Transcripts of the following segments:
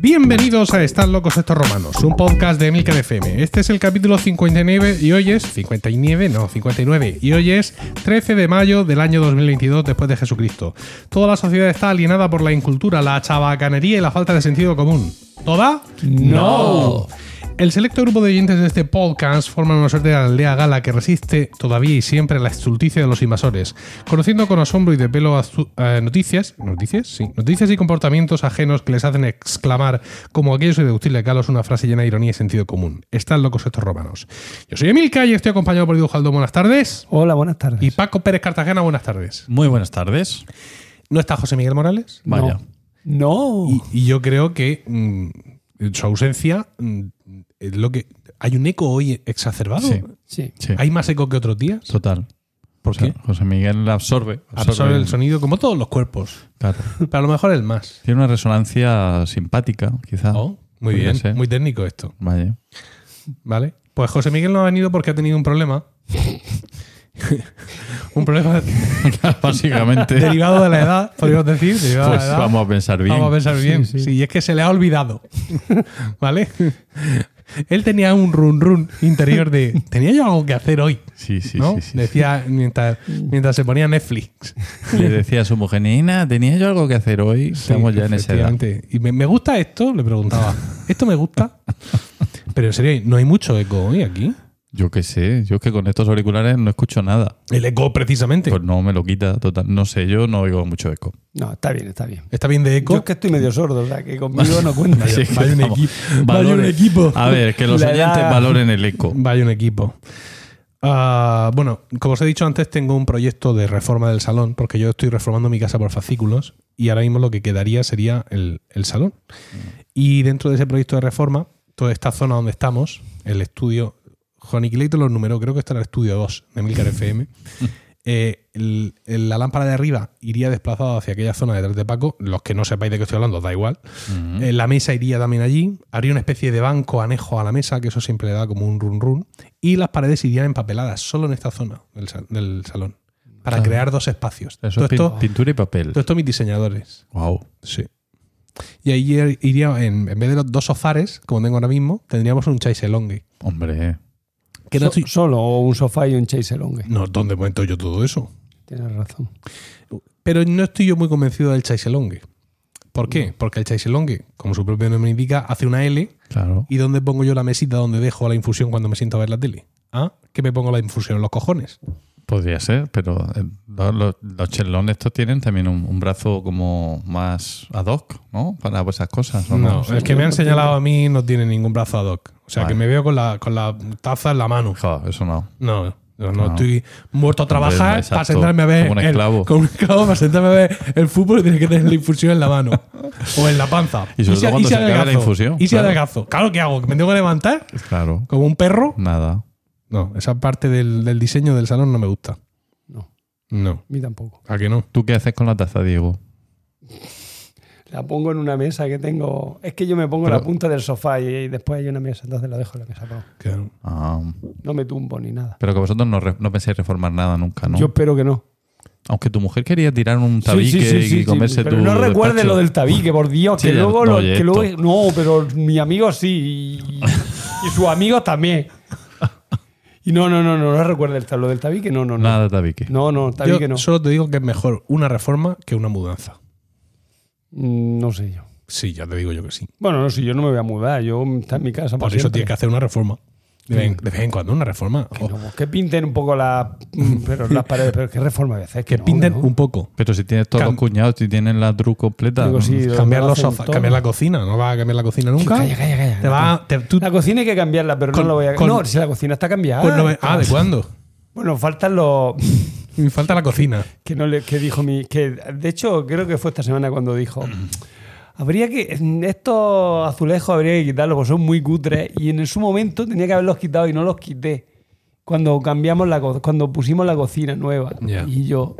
Bienvenidos a Están locos estos romanos, un podcast de Emilcar FM. Este es el capítulo 59 y hoy es 59, no, 59 y hoy es 13 de mayo del año 2022 después de Jesucristo. Toda la sociedad está alienada por la incultura, la chabacanería y la falta de sentido común. ¿Toda? No. El selecto grupo de oyentes de este podcast forman una suerte de aldea gala que resiste todavía y siempre la estulticia de los invasores, conociendo con asombro y de pelo azul eh, noticias, noticias, sí, noticias y comportamientos ajenos que les hacen exclamar como aquellos de deducirle Carlos una frase llena de ironía y sentido común. Están locos estos romanos. Yo soy Emilca y estoy acompañado por Jaldo. Buenas tardes. Hola, buenas tardes. Y Paco Pérez Cartagena. Buenas tardes. Muy buenas tardes. ¿No está José Miguel Morales? Vaya. No. Y, y yo creo que mm, su ausencia mm, es lo que hay un eco hoy exacerbado. Sí, Sí. sí. Hay más eco que otros días. Total. ¿Por José, qué? José Miguel absorbe. Absorbe el sonido como todos los cuerpos. Claro. Pero a lo mejor el más. Tiene una resonancia simpática, quizá. Oh, muy bien, ser. muy técnico esto. Vaya. ¿Vale? Pues José Miguel no ha venido porque ha tenido un problema. un problema Básicamente. derivado de la edad, podríamos decir. de pues la edad. vamos a pensar bien. Vamos a pensar bien. Sí, Sí, sí. y es que se le ha olvidado. ¿Vale? Él tenía un run run interior de. Tenía yo algo que hacer hoy. Sí, sí, ¿no? sí. Decía mientras, mientras se ponía Netflix. Le decía a su mujer, Nina, ¿tenía yo algo que hacer hoy? Estamos Sí, ya en esa edad. Y me, me gusta esto, le preguntaba. ¿Esto me gusta? Pero en serio, no hay mucho eco hoy aquí. Yo qué sé, yo es que con estos auriculares no escucho nada. El eco, precisamente. Pues no me lo quita total. No sé, yo no oigo mucho eco. No, está bien, está bien. ¿Está bien de Yo eco? es que estoy medio sordo, o sea que conmigo no cuenta. Sí, vaya un equipo. Vaya un equipo. A ver, que los La oyentes edad- valoren el eco. Vaya un equipo. Ah, bueno, como os he dicho antes, tengo un proyecto de reforma del salón, porque yo estoy reformando mi casa por fascículos y ahora mismo lo que quedaría sería el, el salón. Y dentro de ese proyecto de reforma, toda esta zona donde estamos, el estudio, Juan Iquileito los números, creo que está en el estudio 2 de Milcar FM. eh, el- el- la lámpara de arriba iría desplazada hacia aquella zona detrás de Paco. Los que no sepáis de qué estoy hablando, da igual. Eh, la mesa iría también allí. Haría una especie de banco anejo a la mesa, que eso siempre le da como un run run. Y las paredes irían empapeladas solo en esta zona del, sal- del salón. Para Claro. crear dos espacios. Eso todo, es esto, pintura y papel. todo esto mis diseñadores. Wow. Sí. Y ahí iría, en, en vez de los dos sofares, como tengo ahora mismo, tendríamos un chaiselongue. Hombre. Que no So- estoy. Solo un sofá y un chaiselongue. No, ¿dónde momento yo todo eso? Tienes razón. Pero no estoy yo muy convencido del chaiselongue. ¿Por qué? Porque el chaiselongue, como su propio nombre indica, hace una L Claro. ¿Y dónde pongo yo la mesita donde dejo la infusión cuando me siento a ver la tele? ¿Ah? ¿Que me pongo la infusión en los cojones? Podría ser, pero eh, los, los, chelones estos tienen también un, un brazo como más ad hoc, ¿no? Para esas cosas. ¿o No, no? el que me han señalado a mí no tiene ningún brazo ad hoc. O sea, Vale. que me veo con la, con la taza en la mano. Eso no. No, no, No. estoy muerto a trabajar exacto. para sentarme a ver. Como un el- esclavo. como un esclavo para sentarme a ver el fútbol y tienes que tener la infusión en la mano. o en la panza. Y sobre si- todo cuando si se acabe la infusión, ¿Y si claro. adelgazo? Claro, ¿qué hago? ¿Que me tengo que levantar? Claro. ¿Como un perro? Nada. No, esa parte del, del diseño del salón no me gusta. No, No. a mí tampoco. ¿A que no? ¿Tú qué haces con la taza, Diego? La pongo en una mesa que tengo. Es que yo me pongo en Pero- la punta del sofá y, y después hay una mesa, entonces la dejo en la mesa. pero Que- Ah, no me tumbo ni nada. pero que vosotros no, re- no pensáis reformar nada nunca, ¿no? Yo espero que no. Aunque tu mujer quería tirar un tabique sí, sí, sí, y sí, comerse pero tu no recuerde despacho. lo del tabique, por Dios, Sí, que luego, no, lo- que luego- no, pero mi amigo sí y, y sus amigos también. Y no, no, no, no, no recuerde el, lo del tabique, no, no, no. Nada de tabique. No, no, tabique Yo no. solo te digo que es mejor una reforma que una mudanza. Mm, No sé yo. Sí, ya te digo yo que sí. Bueno, no sé, yo no me voy a mudar, yo está en mi casa Por eso siempre. tienes que hacer una reforma. De vez, en- de vez en cuando una reforma. Que, O no, que pinten un poco la, mm, pero las paredes, pero qué reforma a hacer. que no, pinten no. un poco. Pero si tienes todos Cam- los cuñados, si tienen la tru completa. Digo, sí, lo- Cambiar lo los sofás, cambiar la cocina. No vas a cambiar la cocina nunca. Calla, calla, calla. Te va, te- tú- La cocina hay que cambiarla, pero Con- no lo voy a con- No, si la cocina está cambiada. pues no me- ah, ¿de cuándo? Bueno, faltan los. Me falta la cocina. que no le que dijo mi que de hecho creo que fue esta semana cuando dijo habría que estos azulejos habría que quitarlos porque son muy cutres y en su momento tenía que haberlos quitado y no los quité. Cuando cambiamos la cuando pusimos la cocina nueva y yo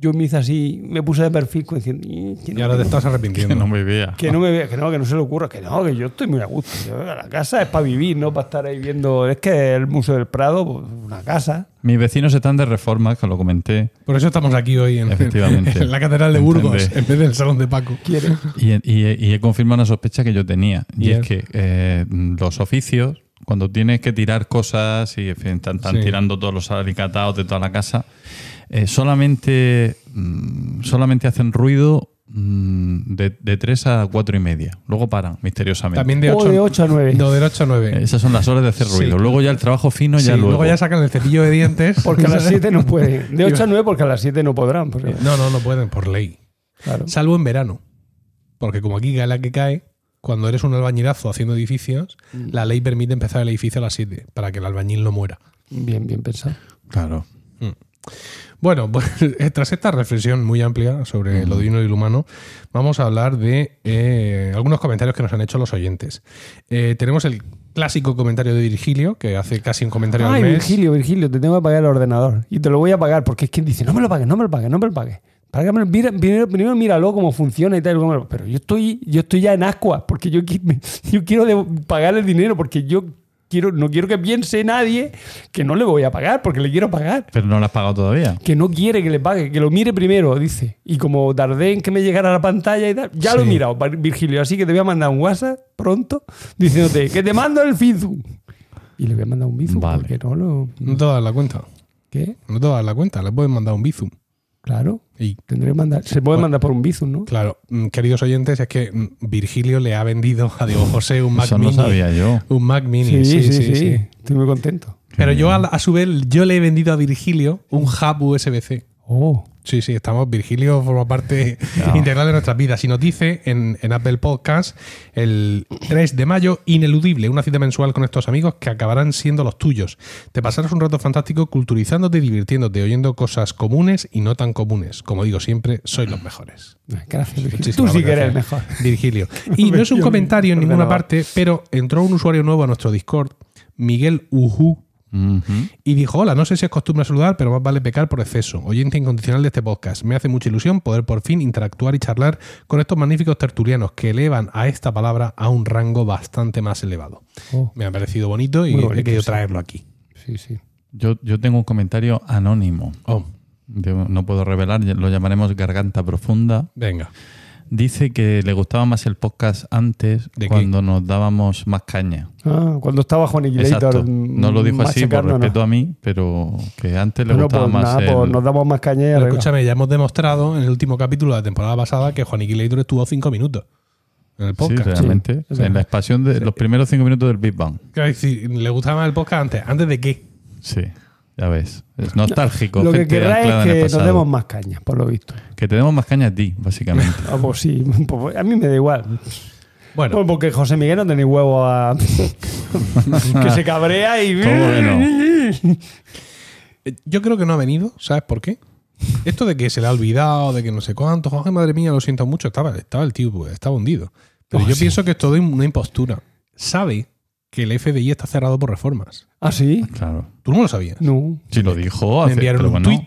yo me hice así, me puse de perfil como diciendo, "Y, que Y no, ahora te estás Que arrepintiendo. no me vea. que no me vea, que no, que no se le ocurra, que no, que yo estoy muy a gusto. Yo, la casa es para vivir, no para estar ahí viendo. Es que el Museo del Prado, pues, una casa. Mis vecinos están de reforma, que lo comenté. Por eso estamos aquí hoy en, Efectivamente. en la Catedral de Burgos, Entendé. en vez del Salón de Paco. Y, y- y he confirmado una sospecha que yo tenía. Y Bien. es que eh, los oficios, cuando tienes que tirar cosas y en fin, están, están Sí. tirando todos los alicatados de toda la casa, eh, solamente, mm, solamente hacen ruido mm, de, de 3 a 4 y media. Luego paran, misteriosamente. También de O 8, de 8 a 9. No, de 8 a 9. Esas son las horas de hacer Sí. ruido. Luego ya el trabajo fino, Sí, ya luego. luego ya sacan el cepillo de dientes. Porque a las 7 no pueden. De 8 a 9 porque a las 7 no podrán. porque- No, no, no pueden, por ley. claro. Salvo en verano. Porque como aquí cae la que cae, cuando eres un albañilazo haciendo edificios, Mm. la ley permite empezar el edificio a las 7 para que el albañil no muera. Bien, bien pensado. Claro. Bueno, pues tras esta reflexión muy amplia sobre lo divino y lo humano, vamos a hablar de eh, algunos comentarios que nos han hecho los oyentes. Eh, tenemos el clásico comentario de Virgilio, que hace casi un comentario Ay, al mes. Virgilio, Virgilio, te tengo que pagar el ordenador. Y te lo voy a pagar porque es que dice, no me lo pagues, no me lo pagues, no me lo pagues. Primero, primero míralo cómo funciona y tal. Pero yo estoy, yo estoy ya en ascua porque yo, yo quiero pagar el dinero porque yo quiero, no quiero que piense nadie que no le voy a pagar porque le quiero pagar. Pero no lo has pagado todavía. Que no quiere que le pague, que lo mire primero, dice. Y como tardé en que me llegara a la pantalla y tal, ya lo he mirado, Virgilio. Así que te voy a mandar un WhatsApp pronto diciéndote que te mando el Fizu. Y le voy a mandar un Bizu Vale. porque no lo. No te vas a dar la cuenta. ¿Qué? No te vas a dar la cuenta. Le puedes mandar un bizum. Claro. Y Tendré que mandar. Se puede mandar por un Bizum, ¿no? claro, mm, queridos oyentes, es que mm, Virgilio le ha vendido a Diego José un Mac Eso no Mini. sabía yo. Un Mac Mini. Sí, sí, sí. Estoy muy contento. Pero yo a su vez, yo le he vendido a Virgilio un hub USB-C. Oh. Sí, sí, estamos. Virgilio forma parte integral de nuestras vidas. Y nos dice en, en Apple Podcast el 3 de mayo, ineludible, una cita mensual con estos amigos que acabarán siendo los tuyos. Te pasarás un rato fantástico culturizándote, divirtiéndote, oyendo cosas comunes y no tan comunes. Como digo siempre, sois los mejores. Gracias, Virgilio. Tú sí que eres gracias, el mejor. Virgilio. Y no es un comentario en ninguna parte, pero entró un usuario nuevo a nuestro Discord, Miguel Y dijo, hola, no sé si es costumbre saludar, pero más vale pecar por exceso. Oyente incondicional de este podcast. Me hace mucha ilusión poder por fin interactuar y charlar con estos magníficos tertulianos que elevan a esta palabra a un rango bastante más elevado. Oh, Me ha parecido bonito y bonito, he querido sí. traerlo aquí. sí, sí. Yo, yo tengo un comentario anónimo. Oh, Yo no puedo revelar, lo llamaremos Garganta Profunda. venga. Dice que le gustaba más el podcast antes, ¿De qué? cuando nos dábamos más caña. Ah, cuando estaba Juan Exacto. No lo dijo así por respeto a mí, pero que antes le Bueno, gustaba pues más nada, el... pues nos damos más caña y Pero escúchame, ya hemos demostrado en el último capítulo de la temporada pasada que Juan Iquilator estuvo cinco minutos en el Sí, podcast. realmente. Sí, es en la expansión de los primeros cinco minutos del Big Bang. ¿Le gustaba más el podcast antes? ¿Antes de qué? Sí, ya ves. Es nostálgico. Lo que anclada es que nos demos más caña, por lo visto. Que te demos más caña a ti, básicamente. Ah, pues sí, a mí me da igual. Bueno, Pues porque José Miguel no tiene huevo a. que se cabrea y. ¿Cómo que no? Yo creo que no ha venido, ¿sabes por qué? Esto de que se le ha olvidado, de que no sé cuánto, Jorge, madre mía, lo siento mucho, estaba, estaba el tío, pues, estaba hundido. Pero Oh, yo sí. pienso que es todo una impostura. Sabe que el FBI está cerrado por reformas. ¿Ah, sí? Claro. ¿Tú no lo sabías? No. Sí, lo dijo Me hace, enviaron pero un bueno. tweet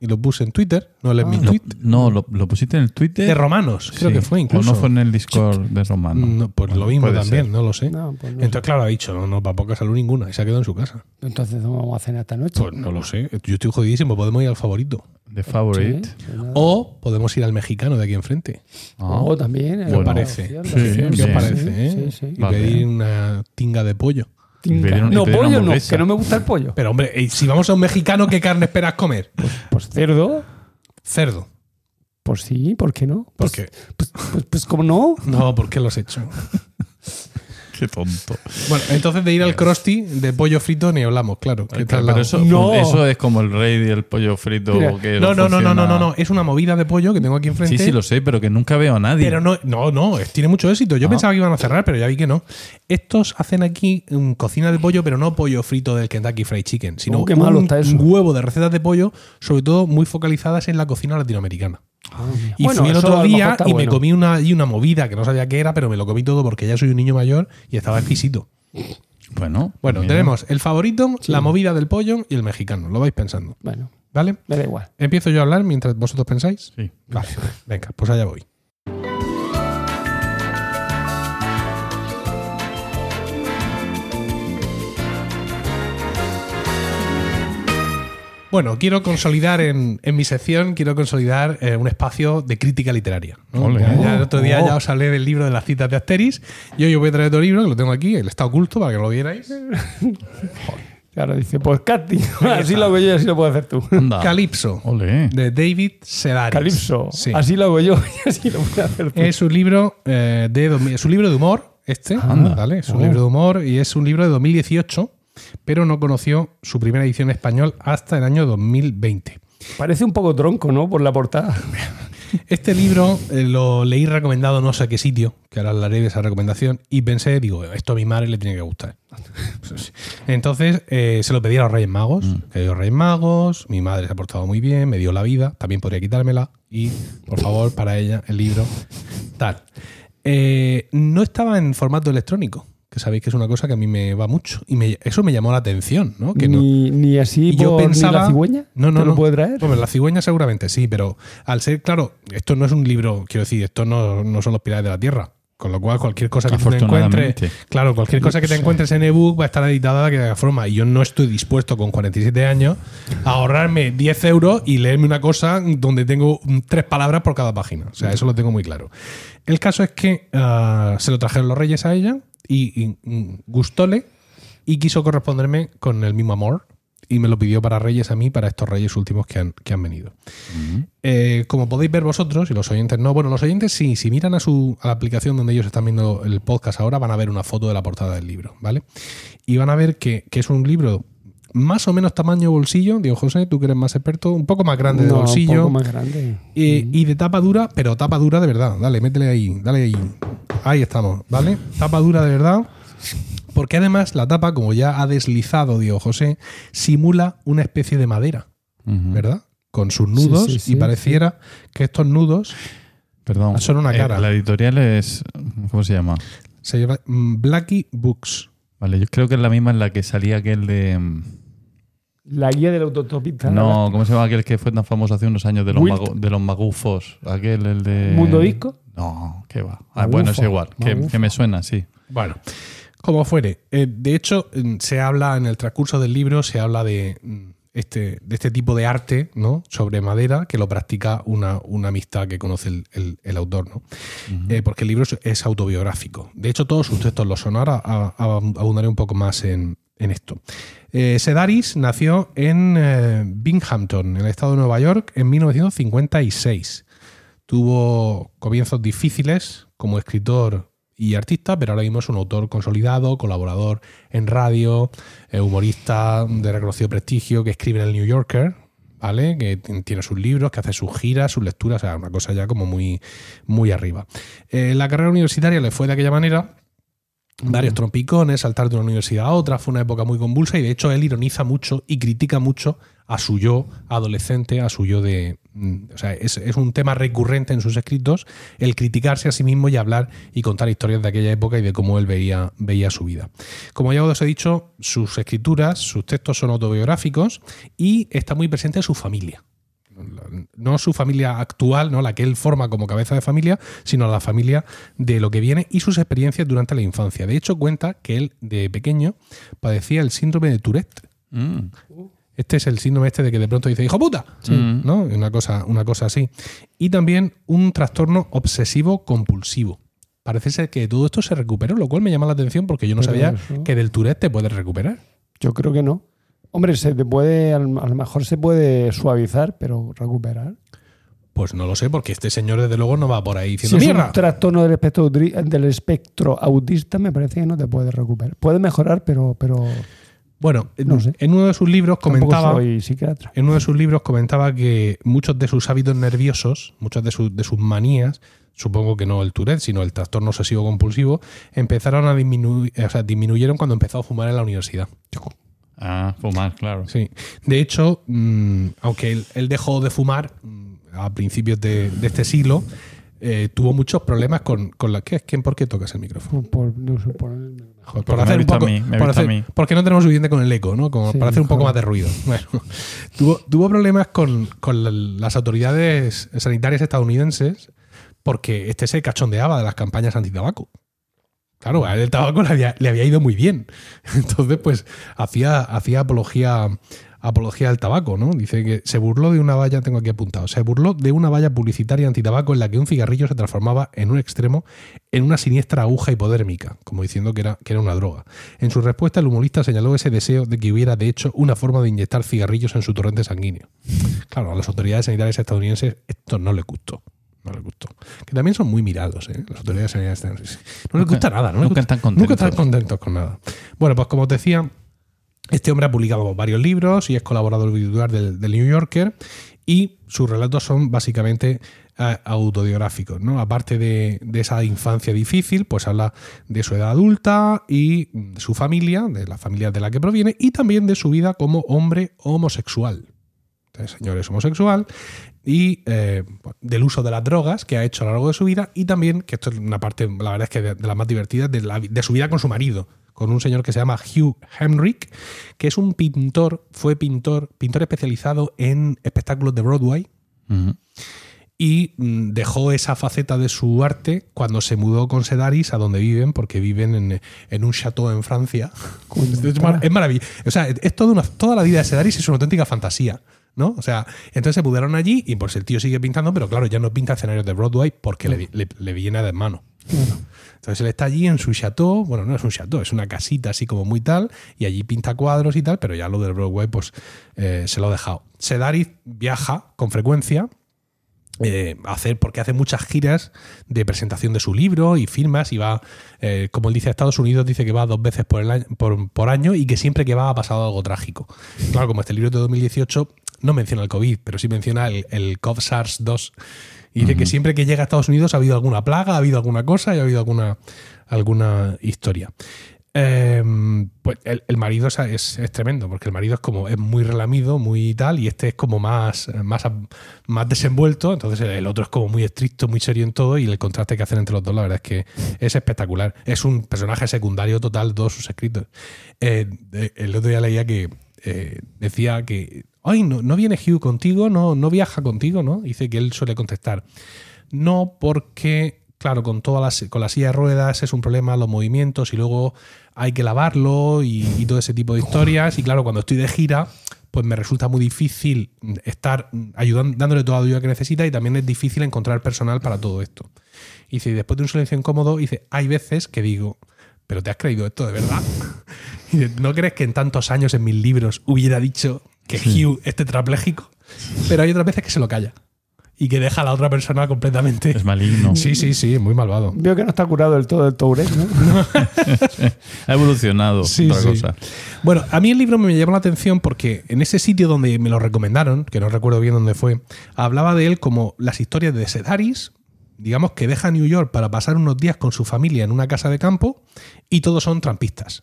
y lo puse en Twitter, no lees mi Lo- tweet, no, lo, lo pusiste en el Twitter. de romanos, creo Sí. que fue O incluso. no fue en el Discord de Romano. No, pues Bueno, lo mismo también, ser. no lo sé. No, pues no Entonces, claro, ha dicho, no, no, para poca salud ninguna, y se ha quedado en su casa. Entonces, ¿dónde vamos a cenar esta noche? Pues no lo sé, yo estoy jodidísimo, podemos ir al favorito. The Favorite. Sí, pues. O podemos ir al mexicano de aquí enfrente. Ah. Oh, también. ¿Qué eh, os parece? Sí, ¿Qué os parece? eh? Sí, sí. Y Vale. pedir una tinga de pollo. No, pollo no, que no me gusta el pollo. Pero hombre, si vamos a un mexicano, ¿qué carne esperas comer? Pues cerdo. Cerdo. Pues sí, ¿por qué no? ¿Por Pues, qué? Pues, pues, pues como no. No, ¿por qué lo has hecho? Qué tonto. Bueno, entonces de ir al crosti de pollo frito ni hablamos, claro. que Pero eso, No. eso es como el rey y el pollo frito Mira, que no, no, no, no, no, no, no. Es una movida de pollo que tengo aquí enfrente. Sí, sí, lo sé, pero que nunca veo a nadie. Pero no, no, no, es- tiene mucho éxito. Yo Ah. pensaba que iban a cerrar, pero ya vi que no. Estos hacen aquí cocina de pollo, pero no pollo frito del Kentucky Fried Chicken, sino Oh, qué malo un, está eso. un huevo de recetas de pollo, sobre todo muy focalizadas en la cocina latinoamericana. Y Bueno, fui el otro día y me comí una, y una movida que no sabía qué era, pero me lo comí todo porque ya soy un niño mayor y estaba exquisito. Bueno, Bueno, mira. tenemos el favorito, la movida del pollo y el mexicano. Lo vais pensando. Bueno, ¿Vale? Me da igual. ¿Empiezo yo a hablar mientras vosotros pensáis? Sí. Vale, venga, pues allá voy. Bueno, quiero consolidar en, en mi sección, quiero consolidar eh, un espacio de crítica literaria. ¿no? Ole. Ya- ya el otro día Oh. ya os hablé del libro de las citas de Asteris. Yo, yo voy a traer otro libro, que lo tengo aquí, el está oculto para que lo vierais. Claro, dice, pues casting. Así lo hago yo y así lo puedes hacer tú. Anda. Calipso, de David Sedaris. Calipso. Sí. Así lo hago yo y así lo puedes hacer tú. Es un libro eh, de es un libro de humor, este, Anda. ¿vale? Es un Oh. libro de humor y es un libro de 2018, pero no conoció su primera edición en español hasta el año 2020. Parece un poco tronco, ¿no? Por la portada. Este libro eh, lo leí recomendado no sé qué sitio, que ahora hablaré de esa recomendación, y pensé, digo, esto a mi madre le tiene que gustar. Entonces eh, se lo pedí a los Reyes Magos, que los Reyes Magos, mi madre se ha portado muy bien, me dio la vida, también podría quitármela, y por favor, para ella, el libro, tal. Eh, no estaba en formato electrónico, que sabéis que es una cosa que a mí me va mucho, y me- eso me llamó la atención, ¿no? Que no- ni, ni así y yo por- ni pensaba. la cigüeña. No, no, ¿Te no. puede traer? Hombre, la cigüeña seguramente sí, pero al ser, claro, esto no es un libro, quiero decir, esto no, no son los pilares de la tierra. Con lo cual, cualquier cosa que tú te encuentres, claro, cualquier cosa que te encuentres en ebook va a estar editada de aquella forma. Y yo no estoy dispuesto con 47 años a ahorrarme 10 euros y leerme una cosa donde tengo tres palabras por cada página. O sea, eso lo tengo muy claro. El caso es que ah, se lo trajeron los reyes a ella y, y, mm, gustóle y quiso corresponderme con el mismo amor y me lo pidió para reyes a mí, para estos reyes últimos que han, que han venido. Eh, como podéis ver vosotros y los oyentes no, bueno, los oyentes sí, si miran a, su, a la aplicación donde ellos están viendo el podcast ahora, van a ver una foto de la portada del libro, ¿vale? Y van a ver que, que es un libro más o menos tamaño bolsillo, digo José, tú que eres más experto, un poco más grande de bolsillo. Un poco más grande. Y, y de tapa dura, pero tapa dura de verdad. Dale, métele ahí, dale ahí. Ahí estamos, ¿vale? Tapa dura de verdad. Porque además la tapa, como ya ha deslizado, digo José, simula una especie de madera. ¿verdad? Con sus nudos sí, sí, y pareciera que estos nudos Perdón. Son una Eh, cara. la editorial es. ¿Cómo se llama? se llama mm, Blackie Books. Vale, yo creo que es la misma en la que salía aquel de. La guía del autotopista. No, ¿cómo se llama aquel que fue tan famoso hace unos años de los, mago- de los magufos? Aquel, el de. ¿Mundo Disco? No, ¿qué va? Ah, bueno, es igual. Que, que me suena, sí. Bueno, como fuere. Eh, de hecho, mm, se habla en el transcurso del libro, se habla de mm, este, de este tipo de arte, ¿no? Sobre madera, que lo practica una, una amistad que conoce el, el- el autor, ¿no? Eh, porque el libro es, autobiográfico. De hecho, todos sus textos lo son. Ahora abundaré un poco más en, en esto. Eh, Sedaris nació en eh, Binghamton, en el estado de Nueva York, en 1956. Tuvo comienzos difíciles como escritor y artista, pero ahora mismo es un autor consolidado, colaborador en radio, eh, humorista de reconocido prestigio, que escribe en el New Yorker, ¿vale? Que tiene sus libros, que hace sus giras, sus lecturas, o sea, una cosa ya como muy, muy arriba. La carrera universitaria le fue de aquella manera, varios trompicones, saltar de una universidad a otra, fue una época muy convulsa y de hecho él ironiza mucho y critica mucho a su yo adolescente, a su yo de... mm, O sea, es, es un tema recurrente en sus escritos el criticarse a sí mismo y hablar y contar historias de aquella época y de cómo él veía, veía su vida. Como ya os he dicho, sus escrituras, sus textos son autobiográficos y está muy presente su familia no su familia actual, no la que él forma como cabeza de familia, sino la familia de lo que viene y sus experiencias durante la infancia. De hecho, cuenta que él de pequeño padecía el síndrome de Tourette. Mm. Este es el síndrome este de que de pronto dice, hijo puta, Mm. ¿no? Una cosa, una cosa así. Y también un trastorno obsesivo compulsivo. Parece ser que todo esto se recuperó, lo cual me llama la atención porque yo no Pero sabía eso- que del Tourette te puedes recuperar. Yo creo que no. Hombre, se te puede, a lo mejor se puede suavizar, pero recuperar. Pues no lo sé, porque este señor desde luego no va por ahí Si diciendo es mierda. un trastorno del espectro, autri- del espectro autista, me parece que no te puede recuperar. Puede mejorar, pero, pero Bueno, en, No sé. en uno de sus libros comentaba, soy psiquiatra. en uno de sus libros comentaba que muchos de sus hábitos nerviosos, muchas de, sus- de sus manías, supongo que no el Tourette, sino el trastorno obsesivo compulsivo, empezaron a disminuir, o sea, disminuyeron cuando empezó a fumar en la universidad. Ah, fumar, claro. Sí. De hecho, mm, aunque él, él dejó de fumar mm, a principios de, de este siglo, eh, tuvo muchos problemas con, con la. ¿Qué es? ¿Quién, ¿Por qué tocas el micrófono? Por, no sé, por el-. Por hacer ha un poco- mí, por hacer- mí. Porque no tenemos suficiente con el eco, ¿no? Como Sí, para hacer un poco joder. más de ruido. Bueno, tuvo, tuvo problemas con, con la- las autoridades sanitarias estadounidenses porque este se cachondeaba de las campañas antitabaco. Claro, a él el tabaco le había, ido muy bien. Entonces, pues, hacía, hacía apología, apología al tabaco, ¿no? Dice que se burló de una valla, tengo aquí apuntado, se burló de una valla publicitaria antitabaco en la que un cigarrillo se transformaba en un extremo en una siniestra aguja hipodérmica, como diciendo que era, que era una droga. En su respuesta, el humorista señaló ese deseo de que hubiera, de hecho, una forma de inyectar cigarrillos en su torrente sanguíneo. Claro, a las autoridades sanitarias estadounidenses esto no les gustó. No les gustó. Que también son muy mirados, ¿eh? Las autoridades sanitarias. No les Nunca- gusta nada, ¿no? nunca gusta- están contentos. Nunca están contentos con nada. Bueno, pues como os decía, este hombre ha publicado varios libros y es colaborador titular del, del New Yorker y sus relatos son básicamente eh, autobiográficos, ¿no? Aparte de, de esa infancia difícil, pues habla de su edad adulta y de su familia, de la familia de la que proviene y también de su vida como hombre homosexual. Este señor es homosexual y eh, del uso de las drogas que ha hecho a lo largo de su vida y también, que esto es una parte, la verdad es que de, de las más divertidas, de, la- de su vida con su marido, con un señor que se llama Hugh Hemrick, que es un pintor, fue pintor, pintor especializado en espectáculos de Broadway y mm, dejó esa faceta de su arte cuando se mudó con Sedaris a donde viven, porque viven en, en un chateau en Francia. Es maravilloso. O sea, es toda, una, toda la vida de Sedaris es una auténtica fantasía. ¿No? O sea, entonces se mudaron allí y pues el tío sigue pintando, pero claro, ya no pinta escenarios de Broadway porque le, le- le viene de mano. Entonces él está allí en su chateau, bueno, no es un chateau, es una casita así como muy tal, y allí pinta cuadros y tal, pero ya lo del Broadway pues eh, se lo ha dejado. Sedaris viaja con frecuencia eh, hacer, porque hace muchas giras de presentación de su libro y firmas y va, eh, como él dice, a Estados Unidos dice que va dos veces por, el año, por, por año y que siempre que va ha pasado algo trágico. Claro, como este libro es de 2018 no menciona el COVID, pero sí menciona el, el COV-SARS-2 y dice que siempre que llega a Estados Unidos ha habido alguna plaga, ha habido alguna cosa y ha habido alguna, alguna historia. Eh, pues el, el marido es, es- es tremendo, porque el marido es como, es muy relamido, muy tal, y este es como más, más, más desenvuelto, entonces el otro es como muy estricto, muy serio en todo, y el contraste que hacen entre los dos, la verdad es que es espectacular. Es un personaje secundario total, todos sus escritos. Eh, el otro día leía que eh, decía que, ay, no, no viene Hugh contigo, no, no viaja contigo, ¿no? Dice que él suele contestar, no porque, claro, con todas las, con la silla de ruedas es un problema los movimientos y luego hay que lavarlo y, todo ese tipo de historias. Y claro, cuando estoy de gira, pues me resulta muy difícil estar ayudando, dándole toda la ayuda que necesita y también es difícil encontrar personal para todo esto. Y después de un silencio incómodo, dice, hay veces que digo, pero te has creído esto de verdad. ¿no crees que en tantos años en mis libros hubiera dicho que Hugh es tetrapléjico? Pero hay otras veces que se lo calla y que deja a la otra persona completamente. Es maligno. Sí, sí, sí, muy malvado. Veo que no está curado del todo el Tourette, ¿no? Ha evolucionado. Sí, otra sí. cosa. Bueno, a mí el libro me llamó la atención porque en ese sitio donde me lo recomendaron, que no recuerdo bien dónde fue, hablaba de él como las historias de Sedaris, digamos que deja New York para pasar unos días con su familia en una casa de campo y todos son trampistas.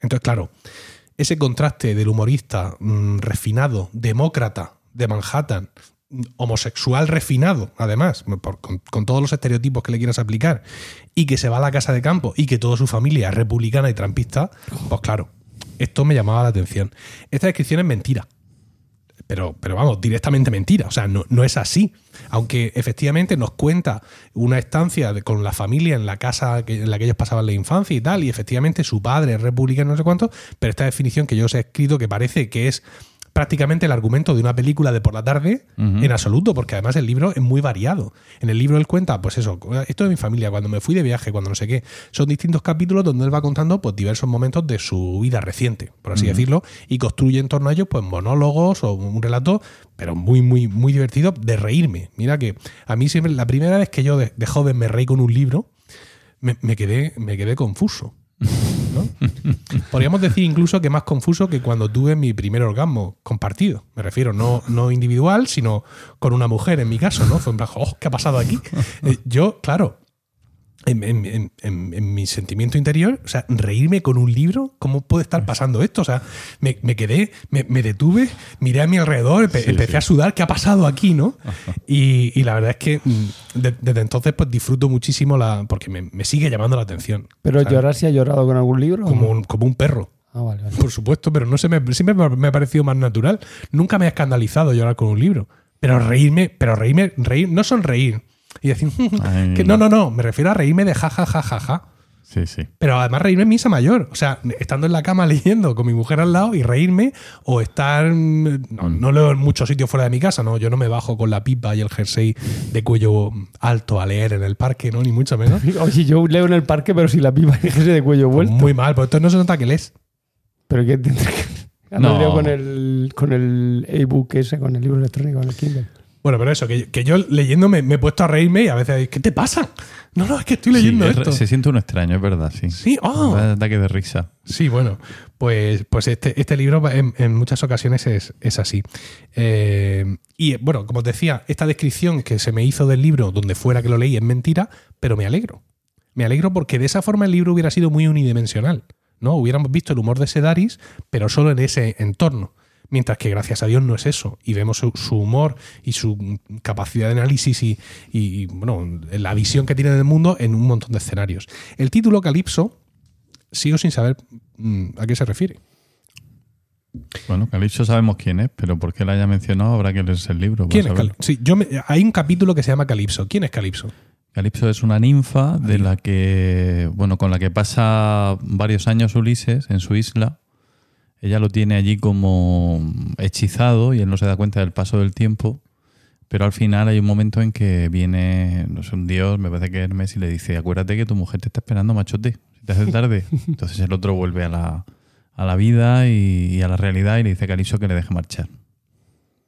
Entonces, claro, ese contraste del humorista mm, refinado, demócrata de Manhattan, homosexual refinado, además, por- con, con todos los estereotipos que le quieras aplicar, y que se va a la casa de campo y que toda su familia es republicana y trampista, pues claro, esto me llamaba la atención. Esta descripción es mentira. Pero, pero vamos, directamente mentira. O sea, no, no es así. Aunque efectivamente nos cuenta una estancia con la familia en la casa en la que ellos pasaban la infancia y tal, y efectivamente su padre es republicano, no sé cuánto, pero esta definición que yo os he escrito que parece que es prácticamente el argumento de una película de por la tarde en absoluto, porque además el libro es muy variado. En el libro él cuenta, pues eso, esto de mi familia, cuando me fui de viaje, cuando no sé qué. Son distintos capítulos donde él va contando pues diversos momentos de su vida reciente, por así decirlo, y construye en torno a ellos pues monólogos o un relato, pero muy, muy, muy divertido de reírme. Mira que a mí siempre, la primera vez que yo de, de joven me reí con un libro, me, me quedé, me quedé confuso. Podríamos decir incluso que más confuso que cuando tuve mi primer orgasmo compartido. Me refiero, no, no individual, sino con una mujer en mi caso, ¿no? Fue en plan, oh, ¿qué ha pasado aquí? Eh, yo, claro, en, en- en- en- en mi sentimiento interior, o sea, reírme con un libro, ¿cómo puede estar pasando esto? O sea, me, me quedé, me, me detuve, miré a mi alrededor, empe- Sí, empecé sí. a sudar, ¿qué ha pasado aquí, no? Y, y la verdad es que mm, de- desde entonces pues disfruto muchísimo la, porque me, me sigue llamando la atención. Pero ¿sabes? llorar si ha llorado con algún libro. como un, como un perro. Ah, vale, vale. Por supuesto, pero no se me, siempre me me ha parecido más natural. Nunca me ha escandalizado llorar con un libro. Pero reírme, pero reírme, reír, no sonreír. Y decir, que no, no, no, me refiero a reírme de ja, ja, ja, ja, ja. Sí, sí. Pero además reírme en misa mayor. O sea, estando en la cama leyendo con mi mujer al lado y reírme, o estar. mm, No, no leo en muchos sitios fuera de mi casa, ¿no? Yo no me bajo con la pipa y el jersey de cuello alto a leer en el parque, ¿no? Ni mucho menos. Oye, yo leo en el parque, pero si la pipa es ese de cuello vuelto. Muy mal, porque entonces no se nota que lees. Pero que tendré que. No. con el, con el ebook ese, con el libro electrónico, con el Kindle. Bueno, pero eso, que, que yo leyendo me, me he puesto a reírme y a veces, ¿qué te pasa? No, no, es que estoy leyendo Sí, es- esto. se siente uno extraño, es verdad, sí. Sí, oh. Da ataque de risa. Sí, bueno, pues, pues este, este libro en, en muchas ocasiones es, es así. Eh, y bueno, como os decía, esta descripción que se me hizo del libro, donde fuera que lo leí, es mentira, pero me alegro. Me alegro porque de esa forma el libro hubiera sido muy unidimensional. ¿no? Hubiéramos visto el humor de Sedaris, pero solo en ese entorno. Mientras que gracias a Dios no es eso. Y vemos su, su humor y su capacidad de análisis y, y, bueno, la visión que tiene del mundo en un montón de escenarios. El título Calipso, sigo sin saber mm, a qué se refiere. Bueno, Calipso sabemos quién es, pero por qué la haya mencionado habrá que leerse el libro. ¿Quién es. Calipso? Sí, yo me- hay un capítulo que se llama Calipso. ¿Quién es Calipso? Calipso es una ninfa de la que, bueno, con la que pasa varios años Ulises en su isla. Ella lo tiene allí como hechizado y él no se da cuenta del paso del tiempo. Pero al final hay un momento en que viene, no sé, un dios, me parece que Hermes, y le dice, acuérdate que tu mujer te está esperando, machote, si te hace tarde. Entonces el otro vuelve a la, a la vida y, y a la realidad y le dice a Calipso que le deje marchar.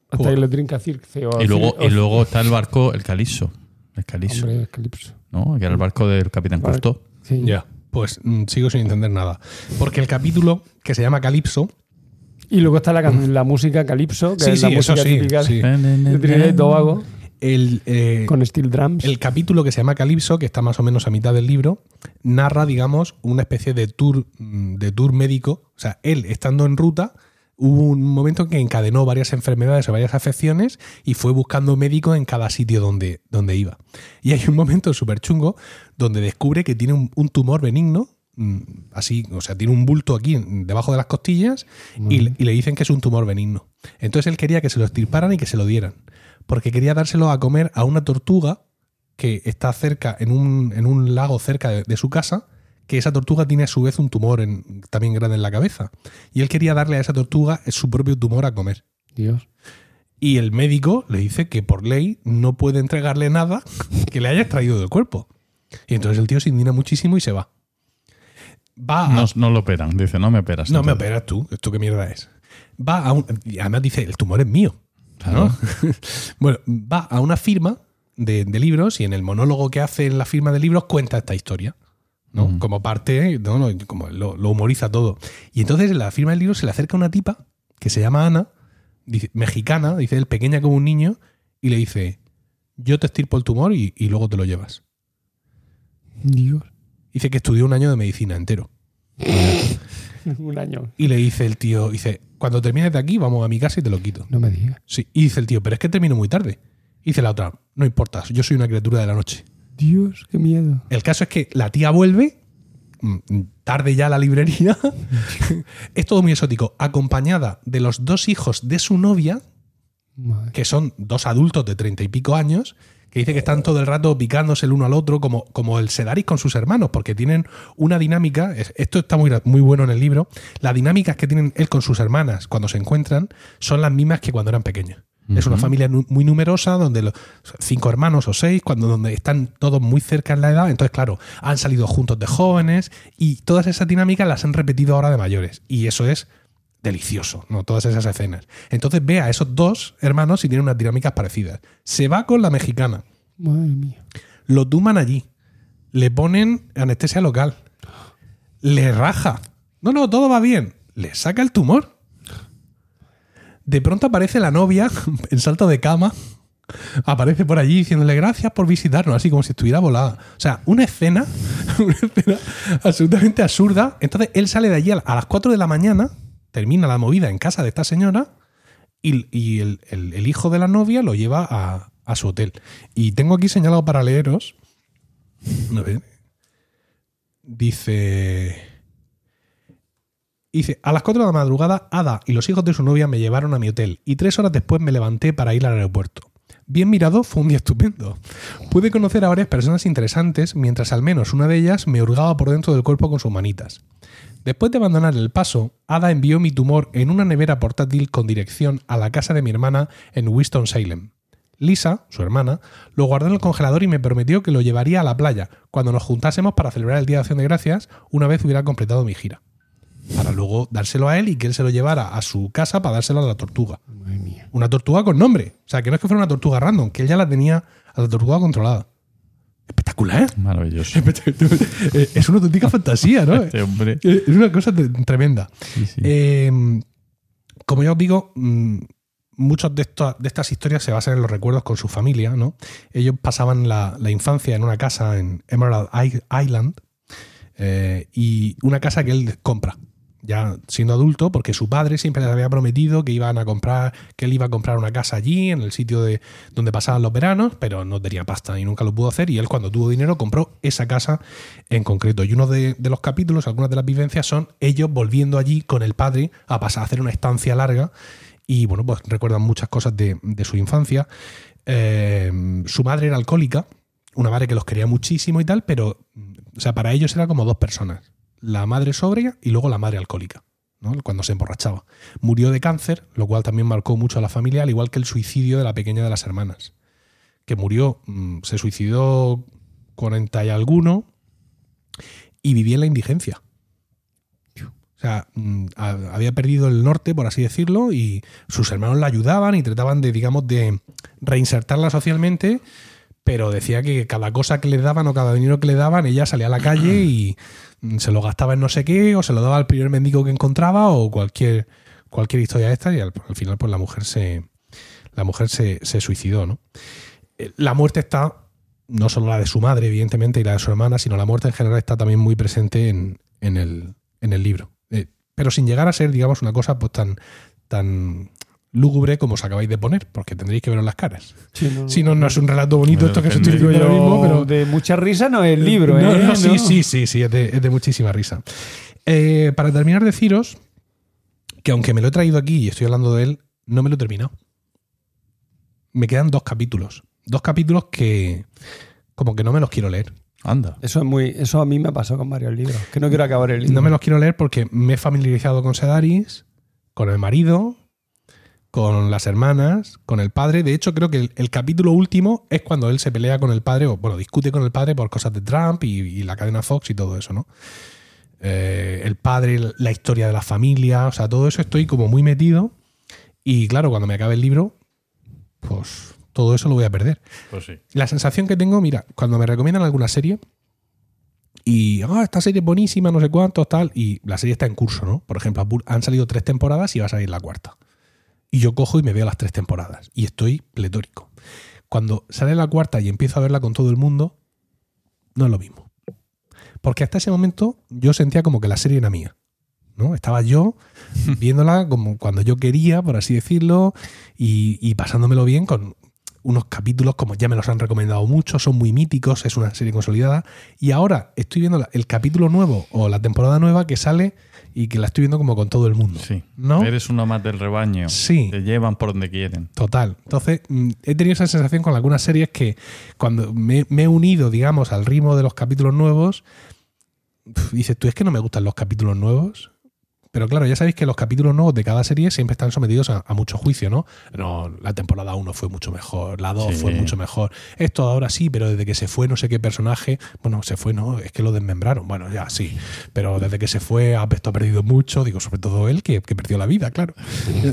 Hasta Joder. que lo trinca Circe. o Y luego, y luego está el barco, el Calipso. El Hombre, es Calipso. ¿no? Que era el barco del Capitán Vale. Cousteau. Sí. Ya. Pues mm, sigo sin entender nada. Porque el capítulo que se llama Calipso. Y luego está la, la música Calipso, que Sí, es la sí, música sí, típica de Trinidad y Tobago, El, eh, con steel drums. el capítulo que se llama Calipso, que está más o menos a mitad del libro, narra, digamos, una especie de tour, mm, de tour médico. O sea, él estando en ruta, hubo un momento en que encadenó varias enfermedades o varias afecciones y fue buscando médicos en cada sitio donde, donde iba. Y hay un momento súper chungo donde descubre que tiene un, un tumor benigno. Mm, Así, o sea, tiene un bulto aquí debajo de las costillas y, le- y le dicen que es un tumor benigno. Entonces él quería que se lo extirparan y que se lo dieran. Porque quería dárselo a comer a una tortuga que está cerca, en un, en un lago cerca de, de su casa, que esa tortuga tiene a su vez un tumor en- también grande en la cabeza. Y él quería darle a esa tortuga su propio tumor a comer. Dios. Y el médico le dice que por ley no puede entregarle nada que le haya extraído del cuerpo. Y entonces el tío se indigna muchísimo y se va. Va a, No, no lo operan, dice, no me operas. no me operas tú, ¿esto qué mierda es? Va a un, y además dice, el tumor es mío. Claro. ¿no? bueno, va a una firma de, de libros y en el monólogo que hace en la firma de libros cuenta esta historia. ¿no? Ujú. Como parte, no, no, como lo, lo humoriza todo. Y entonces en la firma del libro se le acerca una tipa que se llama Ana, dice- mexicana, dice él pequeña como un niño, y le dice, yo te estirpo el tumor y, y luego te lo llevas. Dios. Dice que estudió un año de medicina entero. Un año. Y le dice el tío, dice, cuando termines de aquí, vamos a mi casa y te lo quito. No me digas. Sí. Y dice el tío, pero es que termino muy tarde. Y dice la otra, no importa, yo soy una criatura de la noche. Dios, qué miedo. El caso es que la tía vuelve, mm, tarde ya a la librería, es todo muy exótico, acompañada de los dos hijos de su novia, Madre. que son dos adultos de treinta y pico años, que dice que están todo el rato picándose el uno al otro, como, como el Sedaris con sus hermanos, porque tienen una dinámica, es- esto está muy, muy bueno en el libro, las dinámicas que tienen él con sus hermanas cuando se encuentran son las mismas que cuando eran pequeños. Es una familia muy numerosa, donde los cinco hermanos o seis, cuando donde están todos muy cerca en la edad, entonces claro, han salido juntos de jóvenes y todas esas dinámicas las han repetido ahora de mayores. Y eso es delicioso, ¿no? Todas esas escenas. Entonces ve a esos dos hermanos y tienen unas dinámicas parecidas. Se va con la mexicana, Madre mía. lo tuman allí, le ponen anestesia local, le raja. No, no, todo va bien. Le saca el tumor. De pronto aparece la novia en salto de cama aparece por allí diciéndole gracias por visitarnos, así como si estuviera volada. O sea, una escena, una escena absolutamente absurda. Entonces él sale de allí a las 4 de la mañana, termina la movida en casa de esta señora y, el, hijo de la novia lo lleva a, a su hotel. Y tengo aquí señalado para leeros. A ver. Dice. Dice, a las 4 de la madrugada, Ada y los hijos de su novia me llevaron a mi hotel y tres horas después me levanté para ir al aeropuerto. Bien mirado, fue un día estupendo. Pude conocer a varias personas interesantes mientras al menos una de ellas me hurgaba por dentro del cuerpo con sus manitas. Después de abandonar el paso, Ada envió mi tumor en una nevera portátil con dirección a la casa de mi hermana en Winston-Salem. Lisa, su hermana, lo guardó en el congelador y me prometió que lo llevaría a la playa cuando nos juntásemos para celebrar el Día de Acción de Gracias una vez hubiera completado mi gira. Para luego dárselo a él y que él se lo llevara a su casa para dárselo a la tortuga. Madre mía. Una tortuga con nombre. O sea, que no es que fuera una tortuga random, que él ya la tenía a la tortuga controlada. Espectacular. Maravilloso. Es una auténtica fantasía, ¿no? Este hombre. Es una cosa tremenda. Sí, sí. Eh, como ya os digo, mm, muchas de, estas- de estas historias se basan en los recuerdos con su familia, ¿no? Ellos pasaban la, la infancia en una casa en Emerald Island eh, y una casa que él compra, ya siendo adulto, porque su padre siempre les había prometido que iban a comprar, que él iba a comprar una casa allí, en el sitio de donde pasaban los veranos, pero no tenía pasta y nunca lo pudo hacer. Y él, cuando tuvo dinero, compró esa casa en concreto. Y uno de, los capítulos, algunas de las vivencias, son ellos volviendo allí con el padre a pasar a hacer una estancia larga. Y bueno, pues recuerdan muchas cosas de, de su infancia. Eh, su madre era alcohólica, una madre que los quería muchísimo y tal, pero o sea, para ellos era como dos personas. La madre sobria y luego la madre alcohólica, ¿no? cuando se emborrachaba. Murió de cáncer, lo cual también marcó mucho a la familia, al igual que el suicidio de la pequeña de las hermanas, que murió, mm, se suicidó 40 y alguno y vivía en la indigencia. O sea, mm, había perdido el norte, por así decirlo, y sus hermanos la ayudaban y trataban de, digamos, de reinsertarla socialmente, pero decía que cada cosa que le daban o cada dinero que le daban, ella salía a la calle y se lo gastaba en no sé qué, o se lo daba al primer mendigo que encontraba, o cualquier, cualquier historia de esta, y al, al final, pues la mujer se. La mujer se, se suicidó, ¿no? Eh, La muerte está, no solo la de su madre, evidentemente, y la de su hermana, sino la muerte en general está también muy presente en, en el, en el libro. Eh, pero sin llegar a ser, digamos, una cosa pues tan, tan lúgubre como os acabáis de poner, porque tendréis que veros las caras. Sí, no, Si no, no es un relato bonito Bueno, esto que os estoy diciendo ahora mismo, pero de mucha risa no es el libro, no, ¿eh? no, sí, No. sí, sí, sí, es de, es de muchísima risa. Eh, para terminar, deciros que aunque me lo he traído aquí y estoy hablando de él, no me lo he terminado. Me quedan dos capítulos. Dos capítulos que como que no me los quiero leer. Anda. Eso es muy, eso a mí me pasó con varios libros, que no quiero acabar el libro. No me los quiero leer porque me he familiarizado con Sedaris, con el marido, con las hermanas, con el padre. De hecho, creo que el, el capítulo último es cuando él se pelea con el padre, o bueno, discute con el padre por cosas de Trump y, y la cadena Fox y todo eso, ¿no? Eh, el padre, la historia de la familia, o sea, todo eso estoy como muy metido. Y claro, cuando me acabe el libro, pues todo eso lo voy a perder. Pues sí. La sensación que tengo, mira, cuando me recomiendan alguna serie y, ah, esta serie es buenísima, no sé cuántos, tal, y la serie está en curso, ¿no? Por ejemplo, han salido tres temporadas y va a salir la cuarta. Y yo cojo y me veo las tres temporadas y estoy pletórico. Cuando sale la cuarta y empiezo a verla con todo el mundo, no es lo mismo. Porque hasta ese momento yo sentía como que la serie era mía. ¿no? Estaba yo viéndola como cuando yo quería, por así decirlo, y, y pasándomelo bien con unos capítulos como ya me los han recomendado mucho, son muy míticos, es una serie consolidada. Y ahora estoy viendo el capítulo nuevo o la temporada nueva que sale y que la estoy viendo como con todo el mundo. Sí. ¿No? Eres uno más del rebaño. Sí. Te llevan por donde quieren. Total. Entonces, mm, he tenido esa sensación con algunas series que cuando me, me he unido, digamos, al ritmo de los capítulos nuevos, dices, tú es que no me gustan los capítulos nuevos. Pero claro, ya sabéis que los capítulos nuevos de cada serie siempre están sometidos a, a mucho juicio, ¿no? No, la temporada 1 fue mucho mejor, la 2 Sí. fue mucho mejor. Esto ahora sí, pero desde que se fue no sé qué personaje, bueno, se fue, no, es que lo desmembraron. Bueno, ya sí, pero desde que se fue esto ha perdido mucho, digo, sobre todo él, que, que perdió la vida, claro.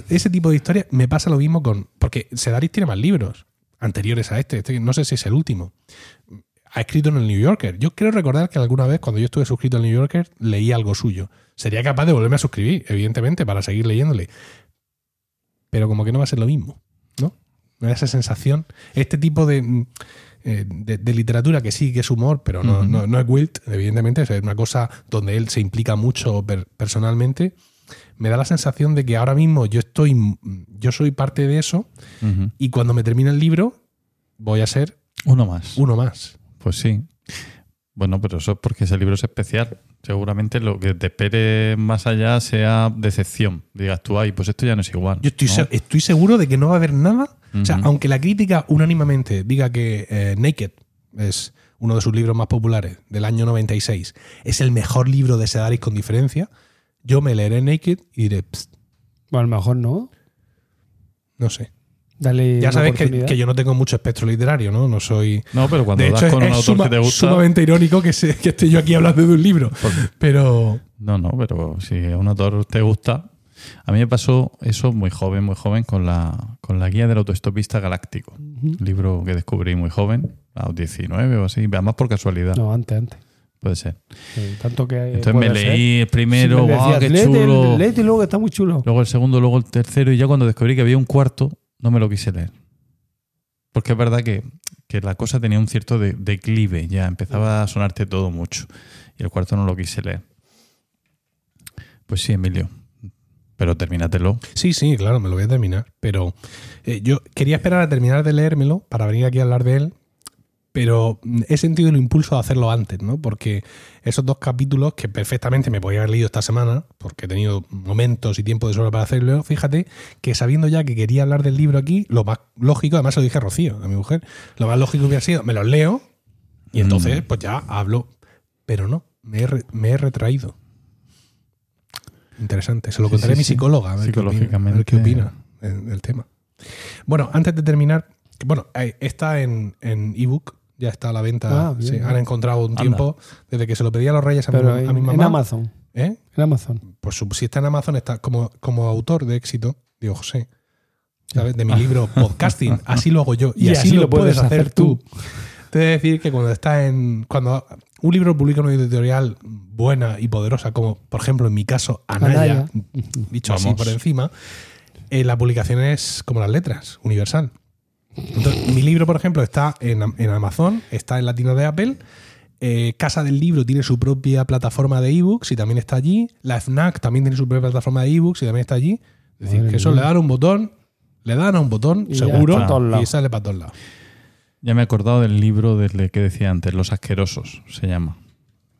Ese tipo de historias me pasa lo mismo con. Porque Sedaris tiene más libros anteriores a este, este no sé si es el último. Ha escrito en el New Yorker. Yo creo recordar que alguna vez, cuando yo estuve suscrito al New Yorker, leí algo suyo. Sería capaz de volverme a suscribir, evidentemente, para seguir leyéndole. Pero como que no va a ser lo mismo, ¿no? Me da esa sensación. Este tipo de, mm, eh, de, de literatura que sí que es humor, pero no, no, no es Wilt, evidentemente, es una cosa donde él se implica mucho per- personalmente. Me da la sensación de que ahora mismo yo estoy, mm, yo soy parte de eso y cuando me termine el libro voy a ser Uno más. uno más. Pues sí. Bueno, pero eso es porque ese libro es especial. Seguramente lo que te espere más allá sea decepción. Digas tú, ay, pues esto ya no es igual. Yo estoy, ¿no? se- estoy seguro de que no va a haber nada. O sea, aunque la crítica unánimemente diga que eh, Naked es uno de sus libros más populares del año 96, es el mejor libro de Sedaris con diferencia, yo me leeré Naked y diré, "Psst, Bueno, a lo mejor no. no sé. Dale Ya sabes que, yo no tengo mucho espectro literario, ¿no? No soy... No, pero cuando de das hecho, con es, un es autor suma- que te gusta. sumamente irónico que, se- que esté yo aquí hablando de un libro. Pero... No, no, pero si a un autor te gusta. A mí me pasó eso muy joven, muy joven, con la, con la guía del autoestopista galáctico. Un libro que descubrí muy joven, a los 19 o así, además por casualidad, No, antes, antes. puede ser. Sí, tanto que. Entonces me ser. leí el primero, Sí, me ¡guau, decías, qué "Léete chulo! luego que está muy chulo. Luego el segundo, luego el tercero, y ya cuando descubrí que había un cuarto, no me lo quise leer. Porque es verdad que, que la cosa tenía un cierto de- declive, ya empezaba a sonarte todo mucho. Y el cuarto no lo quise leer. Pues sí, Emilio. Pero termínatelo. Sí, sí, claro, me lo voy a terminar. Pero eh, yo quería esperar a terminar de leérmelo para venir aquí a hablar de él, pero mm, he sentido el impulso de hacerlo antes, ¿no? Porque esos dos capítulos que perfectamente me podía haber leído esta semana, porque he tenido momentos y tiempo de sobra para hacerlo, fíjate que sabiendo ya que quería hablar del libro aquí, lo más lógico, además se lo dije a Rocío, a mi mujer, lo más lógico hubiera sido, me los leo y entonces Mm. pues ya hablo. Pero no, me he, me he retraído. Interesante, se lo Sí, contaré sí, a mi psicóloga, a ver Psicológicamente. qué opina del, tema. Bueno, antes de terminar, bueno, eh, está en en ebook, ya está a la venta. Ah, bien, sí, bien. han encontrado un Anda. tiempo desde que se lo pedí a los reyes a, mi, a en, mi en mamá. Amazon. ¿eh? En Amazon. Pues si está en Amazon, está como, como autor de éxito, digo José. ¿Sabes? De mi libro Podcasting, así lo hago yo y, así, lo, puedes hacer tú. Te he de decir que cuando está en. Cuando un libro publica una editorial buena y poderosa, como por ejemplo en mi caso, Anaya, Anaya. dicho así por encima, eh, la publicación es como las letras, universal. Entonces, mi libro, por ejemplo, está en, en Amazon, está en la tienda de Apple. eh, Casa del Libro tiene su propia plataforma de ebooks y también está allí. La FNAC también tiene su propia plataforma de ebooks y también está allí. Es decir, Madre que eso mía. le dan un botón, le dan a un botón, Y seguro, y sale para todos lados. Ya me he acordado del libro del que decía antes, Los Asquerosos, se llama.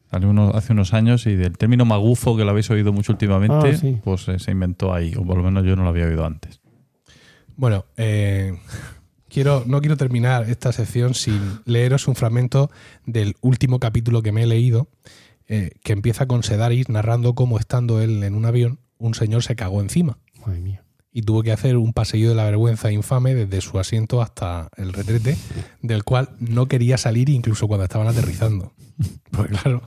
Salió uno- hace unos años y del término magufo, que lo habéis oído mucho últimamente, Ah, sí. pues eh, se inventó ahí, o por lo menos yo no lo había oído antes. Bueno, eh, quiero, no quiero terminar esta sección sin leeros un fragmento del último capítulo que me he leído, eh, que empieza con Sedaris narrando cómo estando él en un avión, un señor se cagó encima Madre mía. y tuvo que hacer un pasillo de la vergüenza infame desde su asiento hasta el retrete, del cual no quería salir incluso cuando estaban aterrizando. Porque claro,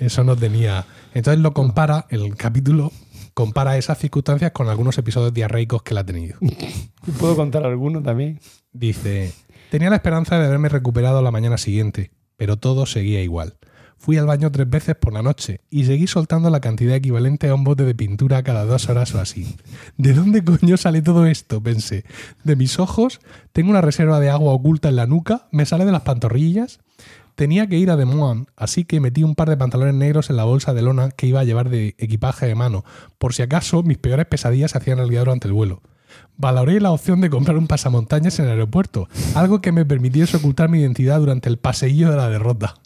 eso no tenía... Entonces lo compara, el capítulo compara esas circunstancias con algunos episodios diarreicos que él ha tenido. ¿Y ¿Puedo contar alguno también? Dice, tenía la esperanza de haberme recuperado la mañana siguiente, pero todo seguía igual. Fui al baño tres veces por la noche y seguí soltando la cantidad equivalente a un bote de pintura cada dos horas o así. ¿De dónde coño sale todo esto? Pensé. ¿De mis ojos? ¿Tengo una reserva de agua oculta en la nuca? ¿Me sale de las pantorrillas? Tenía que ir a Des Moines, así que metí un par de pantalones negros en la bolsa de lona que iba a llevar de equipaje de mano, por si acaso mis peores pesadillas se hacían realidad durante el vuelo. Valoré la opción de comprar un pasamontañas en el aeropuerto, algo que me permitiese ocultar mi identidad durante el paseillo de la derrota.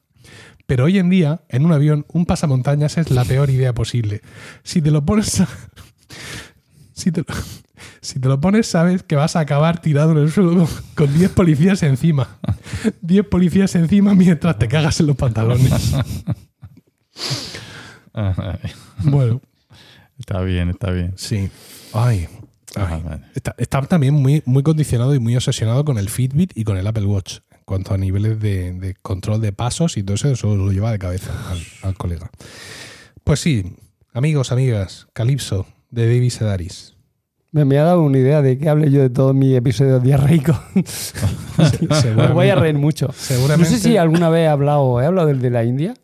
Pero hoy en día, en un avión, un pasamontañas es la peor idea posible. Si te lo pones a- Si te, lo- si te lo pones, sabes que vas a acabar tirado en el suelo con- con 10 policías encima. 10 policías encima mientras te cagas en los pantalones. Bueno, está bien, está bien. sí. Ay. Ay. Está, está también muy, muy condicionado y muy obsesionado con el Fitbit y con el Apple Watch. En cuanto a niveles de, de control de pasos y todo eso, eso lo lleva de cabeza al, al colega. Pues sí, amigos, amigas, Calypso de David Sedaris. Me, me ha dado una idea de que hable yo de todos mis episodios diarreicos. Me voy a reír mucho. No sé si alguna vez he hablado, he hablado del de la India,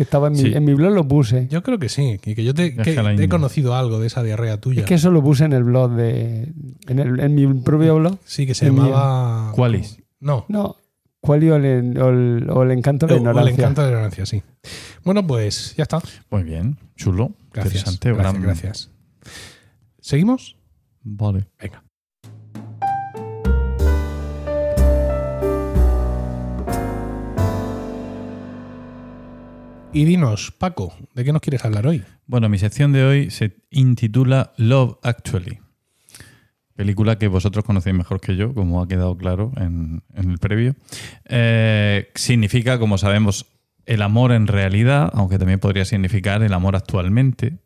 que estaba en mi, Sí. en mi blog, lo puse. Yo creo que sí, y que yo te, que he conocido algo de esa diarrea tuya. Es que eso lo puse en el blog de. En, el- en mi propio blog. sí, que se llamaba... ¿Cuáles? No, No. ¿Cuál o el, o el- o el encanto de la o- o el ignorancia? encanto de la ignorancia, sí. Bueno, pues ya está. Muy bien, chulo, Gracias. interesante. Gracias, gran- gracias. ¿Seguimos? Vale. Venga. Y dinos, Paco, ¿de qué nos quieres hablar hoy? Bueno, mi sección de hoy se intitula Love Actually. Película que vosotros conocéis mejor que yo, como ha quedado claro en, en el previo. Eh, significa, como sabemos, el amor en realidad, aunque también podría significar el amor actualmente.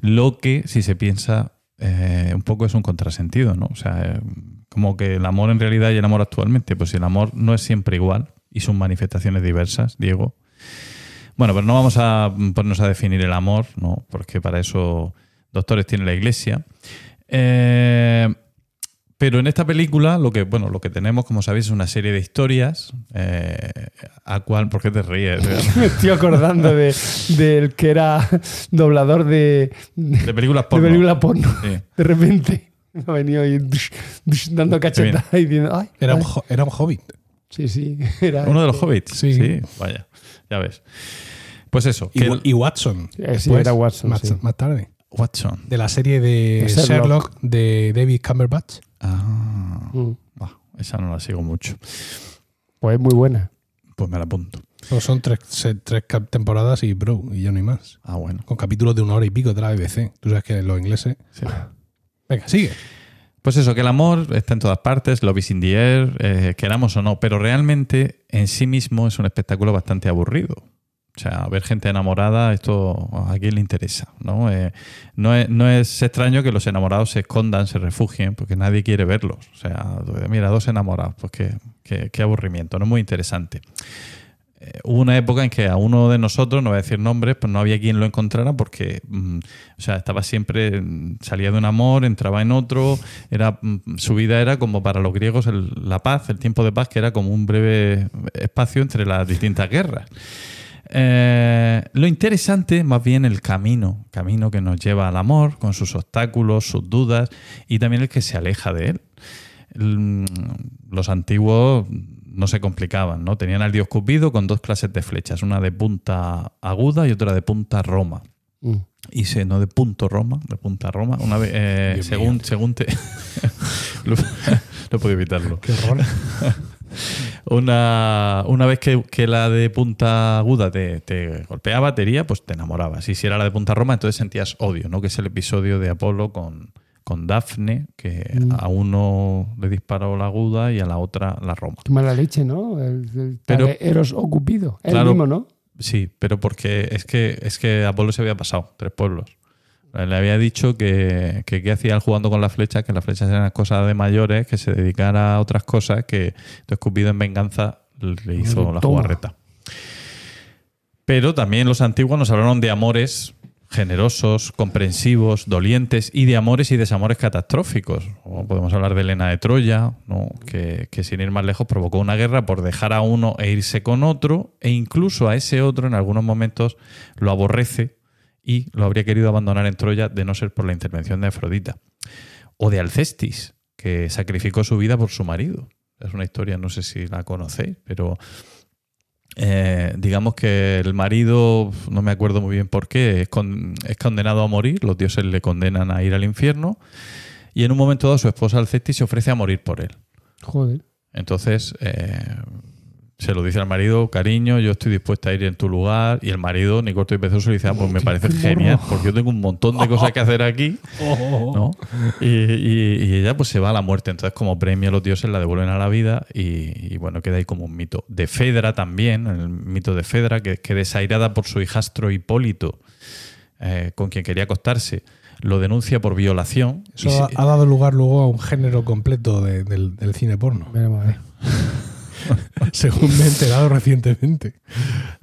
Lo que, si se piensa, eh, un poco es un contrasentido, ¿no? O sea, eh, como que el amor en realidad y el amor actualmente, pues el amor no es siempre igual y sus manifestaciones diversas, Diego. Bueno, pero no vamos a ponernos a definir el amor, ¿no? Porque para eso doctores tiene la iglesia. Eh, pero en esta película lo que, bueno, lo que tenemos, como sabéis, es una serie de historias eh, a cual, ¿por qué te ríes? Me estoy acordando de, del que era doblador de, de, películas porno. película porno. Sí. De repente me ha venido ahí dush, dush, dando cachetadas y diciendo, ay, Era un, ay. era un hobbit. Sí, sí. Era, Uno de los hobbits. Sí. vaya, ya ves. Pues eso, Y, que Watson. Eh, sí, era Watson, Más, sí. más tarde. Watson. De la serie de De Sherlock. Sherlock. de David Cumberbatch. Ah, Mm. bah, esa no la sigo mucho. Pues es muy buena. Pues me la apunto. Pues son tres, tres temporadas y bro, y ya no hay más. Ah, bueno. Con capítulos de una hora y pico de la BBC. Tú sabes que los ingleses. Sí. Venga, sigue. Pues eso, que el amor está en todas partes, love is in the air, eh, queramos o no, pero realmente en sí mismo es un espectáculo bastante aburrido. O sea, ver gente enamorada, esto a quién le interesa, ¿no? Eh, no, es, extraño que los enamorados se escondan, se refugien, porque nadie quiere verlos. O sea, mira, dos enamorados, pues qué, qué- qué aburrimiento, no es muy interesante. Eh, hubo una época en que a uno de nosotros, no voy a decir nombres, pues no había quien lo encontrara porque, mm, o sea, estaba siempre, mm, salía de un amor, entraba en otro, era, mm, su vida era como para los griegos el- la paz, el tiempo de paz, que era como un breve espacio entre las distintas guerras. Eh, lo interesante, más bien el camino, camino que nos lleva al amor, con sus obstáculos, sus dudas, y también el que se aleja de él. Los antiguos no se complicaban, ¿no? Tenían al dios Cupido con dos clases de flechas, una de punta aguda y otra de punta roma. Mm. Y se, no de punto Roma, de punta Roma. Una vez, eh, según, mío. según te. no puedo evitarlo. Qué horror. Una, una vez que, que la de punta aguda te, te golpeaba, te hería, pues te enamorabas. Y si era la de punta Roma, entonces sentías odio, ¿no? Que es el episodio de Apolo con, con Dafne, que Mm. a uno le disparó la aguda y a la otra la Roma. Qué mala leche, ¿no? El, el Pero- Eros ocupido. Claro. el mismo, ¿no? Sí, pero porque es que, es que Apolo se había pasado, tres pueblos. Le había dicho que, que qué hacía él jugando con las flechas, que las flechas eran cosas de mayores, que se dedicara a otras cosas, que entonces Cupido en venganza le hizo la jugarreta. Pero también los antiguos nos hablaron de amores generosos, comprensivos, dolientes y de amores y desamores catastróficos. Podemos hablar de Elena de Troya, que sin ir más lejos provocó una guerra por dejar a uno e irse con otro, e incluso a ese otro en algunos momentos lo aborrece y lo habría querido abandonar en Troya de no ser por la intervención de Afrodita. O de Alcestis, que sacrificó su vida por su marido. Es una historia, no sé si la conocéis, pero eh, digamos que el marido, no me acuerdo muy bien por qué, es, con- es condenado a morir, los dioses le condenan a ir al infierno, y en un momento dado su esposa Alcestis se ofrece a morir por él. Joder. Entonces eh, se lo dice al marido, cariño, yo estoy dispuesta a ir en tu lugar, y el marido, ni corto ni perezoso, le dice, ah, pues me parece qué morro. genial, porque yo tengo un montón de cosas que hacer aquí. ¿no? Y, y- y ella pues se va a la muerte. Entonces, como premio los dioses la devuelven a la vida y, y, bueno, queda ahí como un mito. De Fedra también, el mito de Fedra, que, que desairada por su hijastro Hipólito, eh, con quien quería acostarse, lo denuncia por violación. y Eso se- ha, ha dado lugar luego a un género completo de- del, del cine porno. Veremos a ver. Según me he enterado recientemente.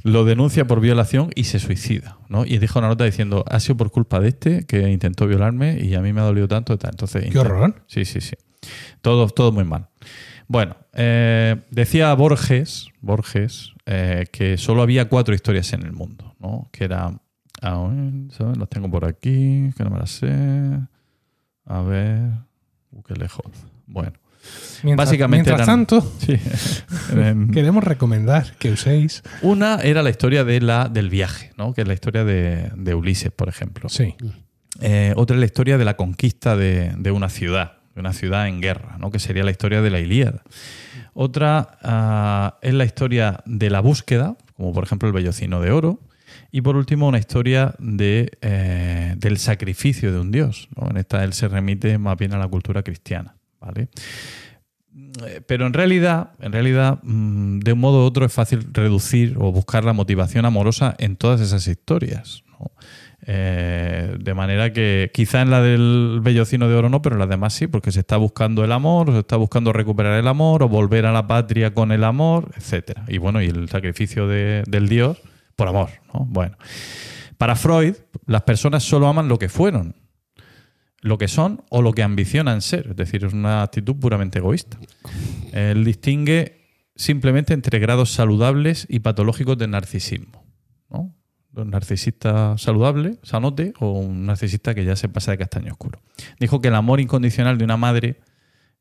lo denuncia por violación y se suicida, ¿no? Y deja una nota diciendo, ha sido por culpa de este que intentó violarme y a mí me ha dolido tanto. Tal. Entonces, Qué horror. Sí, sí, sí. Todo, todo muy mal. Bueno, eh, decía Borges, Borges eh, que solo había cuatro historias en el mundo, ¿no? Que era... ¿sabes? Las tengo por aquí, que no me las sé. A ver... Uh, qué lejos. Bueno. Mientras, Básicamente mientras eran- tanto, Sí. Em, queremos recomendar que uséis. Una era la historia de la, del viaje, ¿no? que es la historia de, de Ulises, por ejemplo. Sí. Eh, otra es la historia de la conquista de, de una ciudad, de una ciudad en guerra, ¿no? que sería la historia de la Ilíada. Otra ah, es la historia de la búsqueda, como por ejemplo el Bellocino de Oro. Y por último, una historia de, eh, del sacrificio de un dios. ¿no? En esta él se remite más bien a la cultura cristiana. ¿Vale? Eh, Pero en realidad, en realidad, mm, de un modo u otro es fácil reducir o buscar la motivación amorosa en todas esas historias. ¿no? Eh, de manera que quizá en la del Bellocino de Oro no, pero en las demás sí, porque se está buscando el amor, o se está buscando recuperar el amor, o volver a la patria con el amor, etcétera. Y bueno, y el sacrificio de- del Dios por amor. ¿no? Bueno, para Freud, las personas solo aman lo que fueron, lo que son o lo que ambicionan ser. Es decir, es una actitud puramente egoísta. Él distingue simplemente entre grados saludables y patológicos de narcisismo. ¿no? Un narcisista saludable, sanote, o un narcisista que ya se pasa de castaño oscuro. Dijo que el amor incondicional de una madre,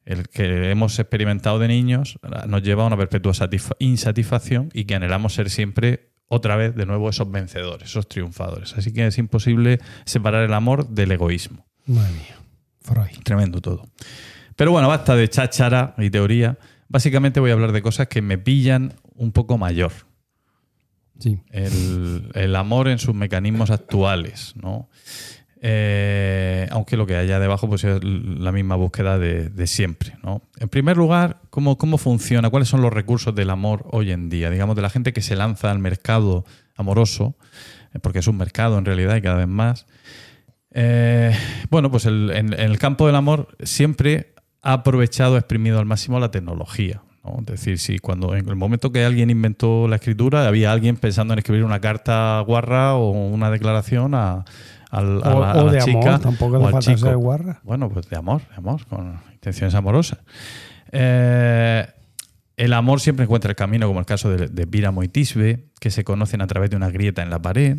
el que hemos experimentado de niños, nos lleva a una perpetua satisfa- insatisfacción y que anhelamos ser siempre otra vez de nuevo esos vencedores, esos triunfadores. Así que es imposible separar el amor del egoísmo. Madre mía. Freud. Tremendo todo. Pero bueno, basta de cháchara y teoría. Básicamente voy a hablar de cosas que me pillan un poco mayor. Sí. El, el amor en sus mecanismos actuales, ¿no? Eh, aunque lo que haya debajo pues es la misma búsqueda de, de siempre, ¿no? En primer lugar, ¿cómo, ¿cómo funciona? ¿Cuáles son los recursos del amor hoy en día? Digamos, de la gente que se lanza al mercado amoroso, eh, porque es un mercado en realidad y cada vez más. Eh, bueno, pues el- en, en el campo del amor siempre ha aprovechado, exprimido al máximo la tecnología. ¿no? Es decir, si cuando en el momento que alguien inventó la escritura, había alguien pensando en escribir una carta guarra o una declaración a, al- a O, la, a o la de chica amor, tampoco o al chico. ser guarra. Bueno, pues de amor, de amor, con intenciones amorosas. Eh, el amor siempre encuentra el camino, como el caso de, de Píramo y Tisbe, que se conocen a través de una grieta en la pared.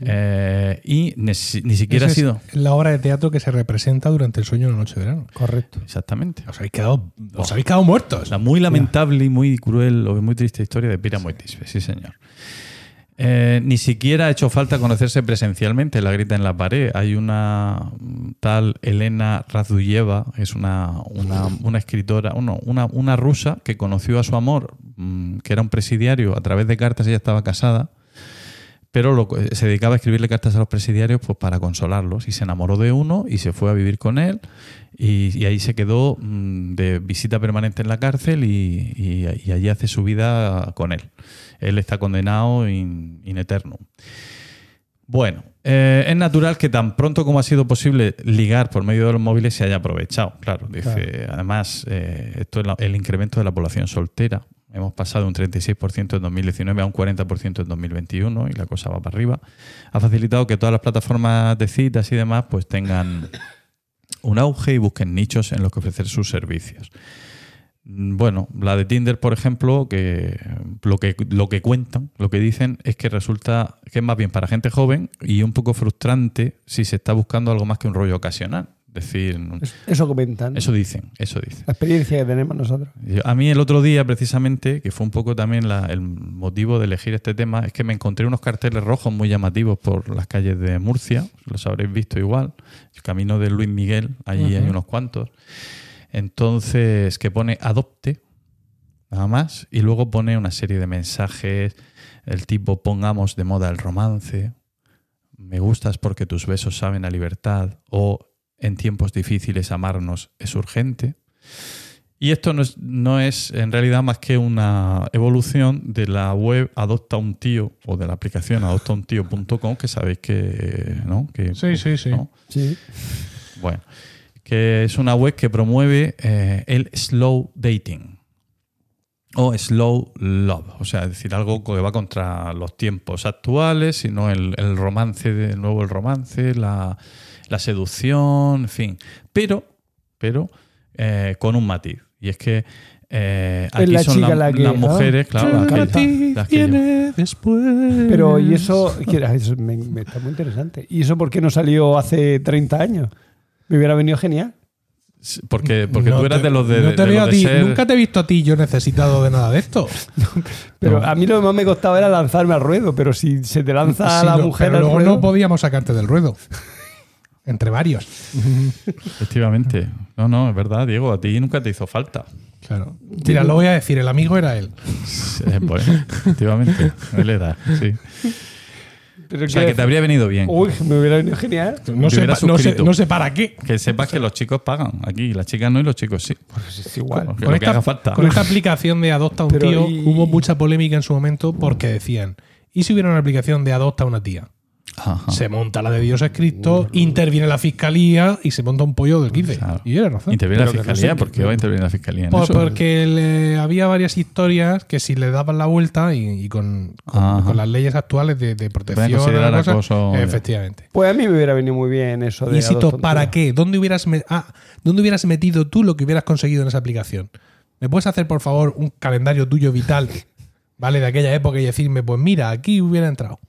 Eh, y ni, si- ni siquiera ha sido. es la obra de teatro que se representa durante el sueño de la noche de verano. Correcto. Exactamente. Os habéis quedado, os habéis quedado muertos. La muy lamentable y muy cruel o muy triste historia de y Tisbe, sí, señor. Eh, ni siquiera ha hecho falta conocerse presencialmente, la grita en la pared. Hay una tal Elena Razuyeva, es una, una, una escritora, uno, una, una rusa que conoció a su amor, mm, que era un presidiario, a través de cartas, ella estaba casada, pero lo- se dedicaba a escribirle cartas a los presidiarios pues, para consolarlos. Y se enamoró de uno y se fue a vivir con él. Y, y ahí se quedó mm, de visita permanente en la cárcel y, y- y allí hace su vida con él. Él está condenado in, in eternum. Bueno, eh, es natural que tan pronto como ha sido posible ligar por medio de los móviles se haya aprovechado. Claro, dice, además, eh, esto es la- el incremento de la población soltera. Hemos pasado un 36% en 2019 a un 40% en 2021 y la cosa va para arriba. Ha facilitado que todas las plataformas de citas y demás pues tengan un auge y busquen nichos en los que ofrecer sus servicios. Bueno, la de Tinder, por ejemplo, que lo que lo que cuentan, lo que dicen es que resulta que es más bien para gente joven y un poco frustrante si se está buscando algo más que un rollo ocasional. Decir, Es- Eso comentan. eso dicen, eso dicen. La experiencia que tenemos nosotros. A mí el otro día, precisamente, que fue un poco también la- el motivo de elegir este tema, es que me encontré unos carteles rojos muy llamativos por las calles de Murcia, los habréis visto igual, el camino de Luis Miguel, allí hay unos cuantos. Entonces, que pone adopte, nada más, y luego pone una serie de mensajes, el tipo pongamos de moda el romance, me gustas porque tus besos saben a libertad, o en tiempos difíciles amarnos es urgente. Y esto no es, no es en realidad más que una evolución de la web Adopta un tío o de la aplicación adoptauntío.com que sabéis que, ¿no? Que, Sí, sí, sí. ¿no? Sí. Bueno, que es una web que promueve eh, el slow dating o slow love, o sea, es decir, algo que va contra los tiempos actuales, sino el, el romance, de nuevo el romance, la, la seducción, en fin, pero, pero eh, con un matiz. Y es que eh, aquí la son chica la- la que- las mujeres, ah, claro, las que- las que llevan. viene después. Pero, y eso, que era- eso me, me está muy interesante. ¿Y eso por qué no salió hace 30 años? Me hubiera venido genial. Porque, porque No tú eras te- de los de, no de te veo a ti- ser- Nunca te he visto a ti yo necesitado de nada de esto. Pero No. a mí lo que más me costaba era lanzarme al ruedo. Pero si se te lanza Sí, la no, mujer pero al luego ruedo, no podíamos sacarte del ruedo. Entre varios. Efectivamente. No, no, es verdad, Diego, a ti nunca te hizo falta. Claro. Mira, lo voy a decir, el amigo era él. Eh, pues, efectivamente, él era, sí. pero O sea, que te habría venido bien. Uy, me hubiera venido genial. No sé, no, sé, suscrito. no sé para qué. Que sepas que los chicos pagan aquí, las chicas no y los chicos sí. Pues es igual. Que Con lo que esta, haga falta. con esta aplicación de Adopta a un Pero tío y- hubo mucha polémica en su momento porque decían, ¿y si hubiera una aplicación de Adopta a una tía? Ajá. Se monta la de Dios es Cristo, interviene la fiscalía y se monta un pollo del 15. Claro. Y era razón. Interviene la no fiscalía, sé- ¿por qué va a intervenir la fiscalía en Pues eso? porque le- había varias historias que si le daban la vuelta y, y con, con- Ajá. con las leyes actuales de, de protección, considerar efectivamente. Pues a mí me hubiera venido muy bien eso de. Un ¿para qué? ¿Dónde hubieras, me- ah, ¿Dónde hubieras metido tú lo que hubieras conseguido en esa aplicación? ¿Me puedes hacer, por favor, un calendario tuyo vital, ¿vale? De aquella época y decirme, pues mira, aquí hubiera entrado.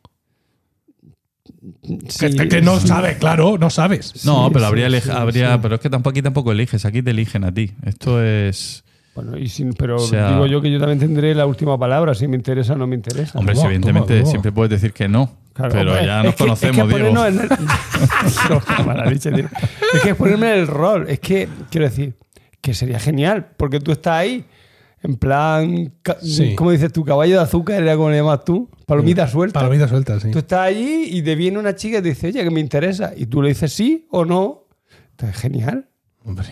Sí, que, que no sabes, claro, no sabes. No, Sí, pero habría, sí, habría sí. pero es que tampoco aquí tampoco eliges, aquí te eligen a ti. Esto es, Bueno, y sin- pero O sea- digo yo que yo también tendré la última palabra, si me interesa o no me interesa. hombre, evidentemente siempre puedes decir que no, Claro, pero hombre, ya es nos que- conocemos, es que Diego. ponernos en el- No. Es que es ponerme en el rol. Es que, quiero decir, que sería genial, porque tú estás ahí, en plan, Sí. ¿cómo dices tú? Caballo de azúcar, era como le llamas tú, palomita suelta. Palomita suelta, sí. Tú estás allí y te viene una chica y te dice, oye, que me interesa. Y tú le dices sí o no. Entonces, genial. Hombre.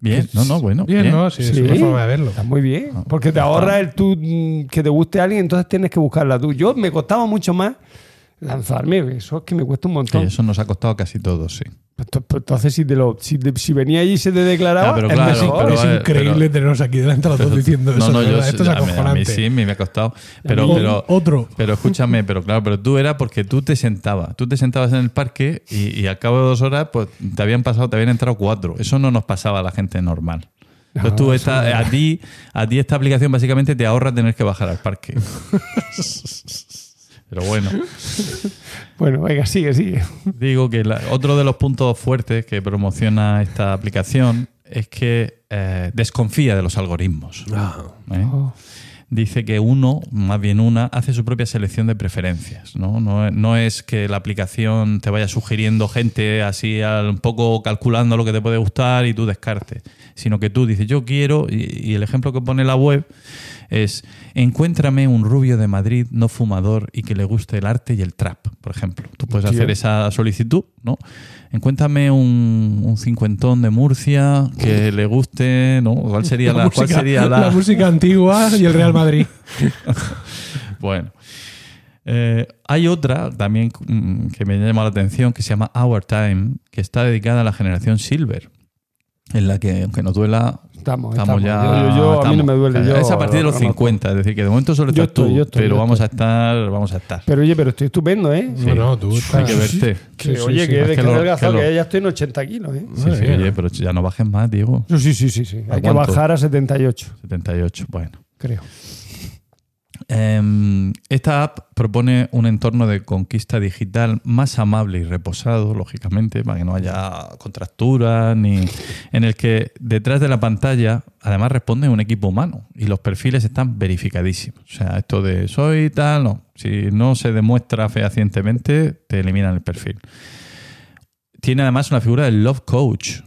Bien, no, no, bueno. Bien, ¿no? Sí, es Sí. una forma de verlo. Está muy bien. Porque te ahorra el tú mm, que te guste a alguien, entonces tienes que buscarla tú. Yo me costaba mucho más lanzarme. Eso es que me cuesta un Sí, montón. eso nos ha costado casi todos, sí. Ent- pues Entonces, si, te lo, si, te- si venía allí y se te declaraba, Ya, pero es claro, mejor. pero, es increíble pero- tenernos aquí delante los dos diciendo no, eso. no, yo. Esto es a mí- a mí, acojonante. sí me, me ha costado. Pero, pero, otro. pero escúchame, pero claro, pero tú era porque tú te sentabas. Tú te sentabas en el parque y, y al cabo de dos horas, pues te habían pasado, te habían entrado cuatro. Eso no nos pasaba a la gente normal. Entonces No, tú esta- a ti, a ti esta aplicación básicamente te ahorra tener que bajar al parque. Pero bueno, Bueno, venga, sigue, sigue. digo que la- otro de los puntos fuertes que promociona esta aplicación es que eh, desconfía de los algoritmos. ¿eh? Oh. Dice que uno, más bien una, hace su propia selección de preferencias. No, no, no es que la aplicación te vaya sugiriendo gente así al- un poco calculando lo que te puede gustar y tú descartes, sino que tú dices, yo quiero, y, y el ejemplo que pone la web es, encuéntrame un rubio de Madrid no fumador y que le guste el arte y el trap, por ejemplo. Tú puedes hacer esa solicitud, ¿no? Encuéntrame un, un cincuentón de Murcia que le guste, ¿no? ¿Cuál sería la, cuál música, sería la, la música antigua y el Real Madrid. Bueno. Eh, hay otra también mm, que me llama la atención que se llama Our Time, que está dedicada a la generación Silver, en la que, aunque no duela, Estamos, estamos, estamos. ya. Yo, yo- yo- a mí no estamos. me duele. O sea, yo es a partir de lo los conozco. 50, es decir, que de momento solo Yo estás tú, estoy, yo estoy, pero yo vamos a estoy. estar, vamos a estar. Pero oye, pero estoy estupendo, ¿eh? Sí. No, no, tú Hay estás- que verte. Que, Sí, oye, sí. que, Es que, que lo- que lo- que ya estoy en 80 kilos, ¿eh? Sí, sí, oye, pero ya no bajes más, Diego. Sí, sí, sí, sí. ¿A Hay que bajar a 78, 78, bueno. creo. Em, esta app propone un entorno de conquista digital más amable y reposado, lógicamente, para que no haya contracturas, ni en el que detrás de la pantalla además responde un equipo humano y los perfiles están verificadísimos. O sea, esto de soy tal, no. Si no se demuestra fehacientemente, te eliminan el perfil. Tiene además una figura del love coach,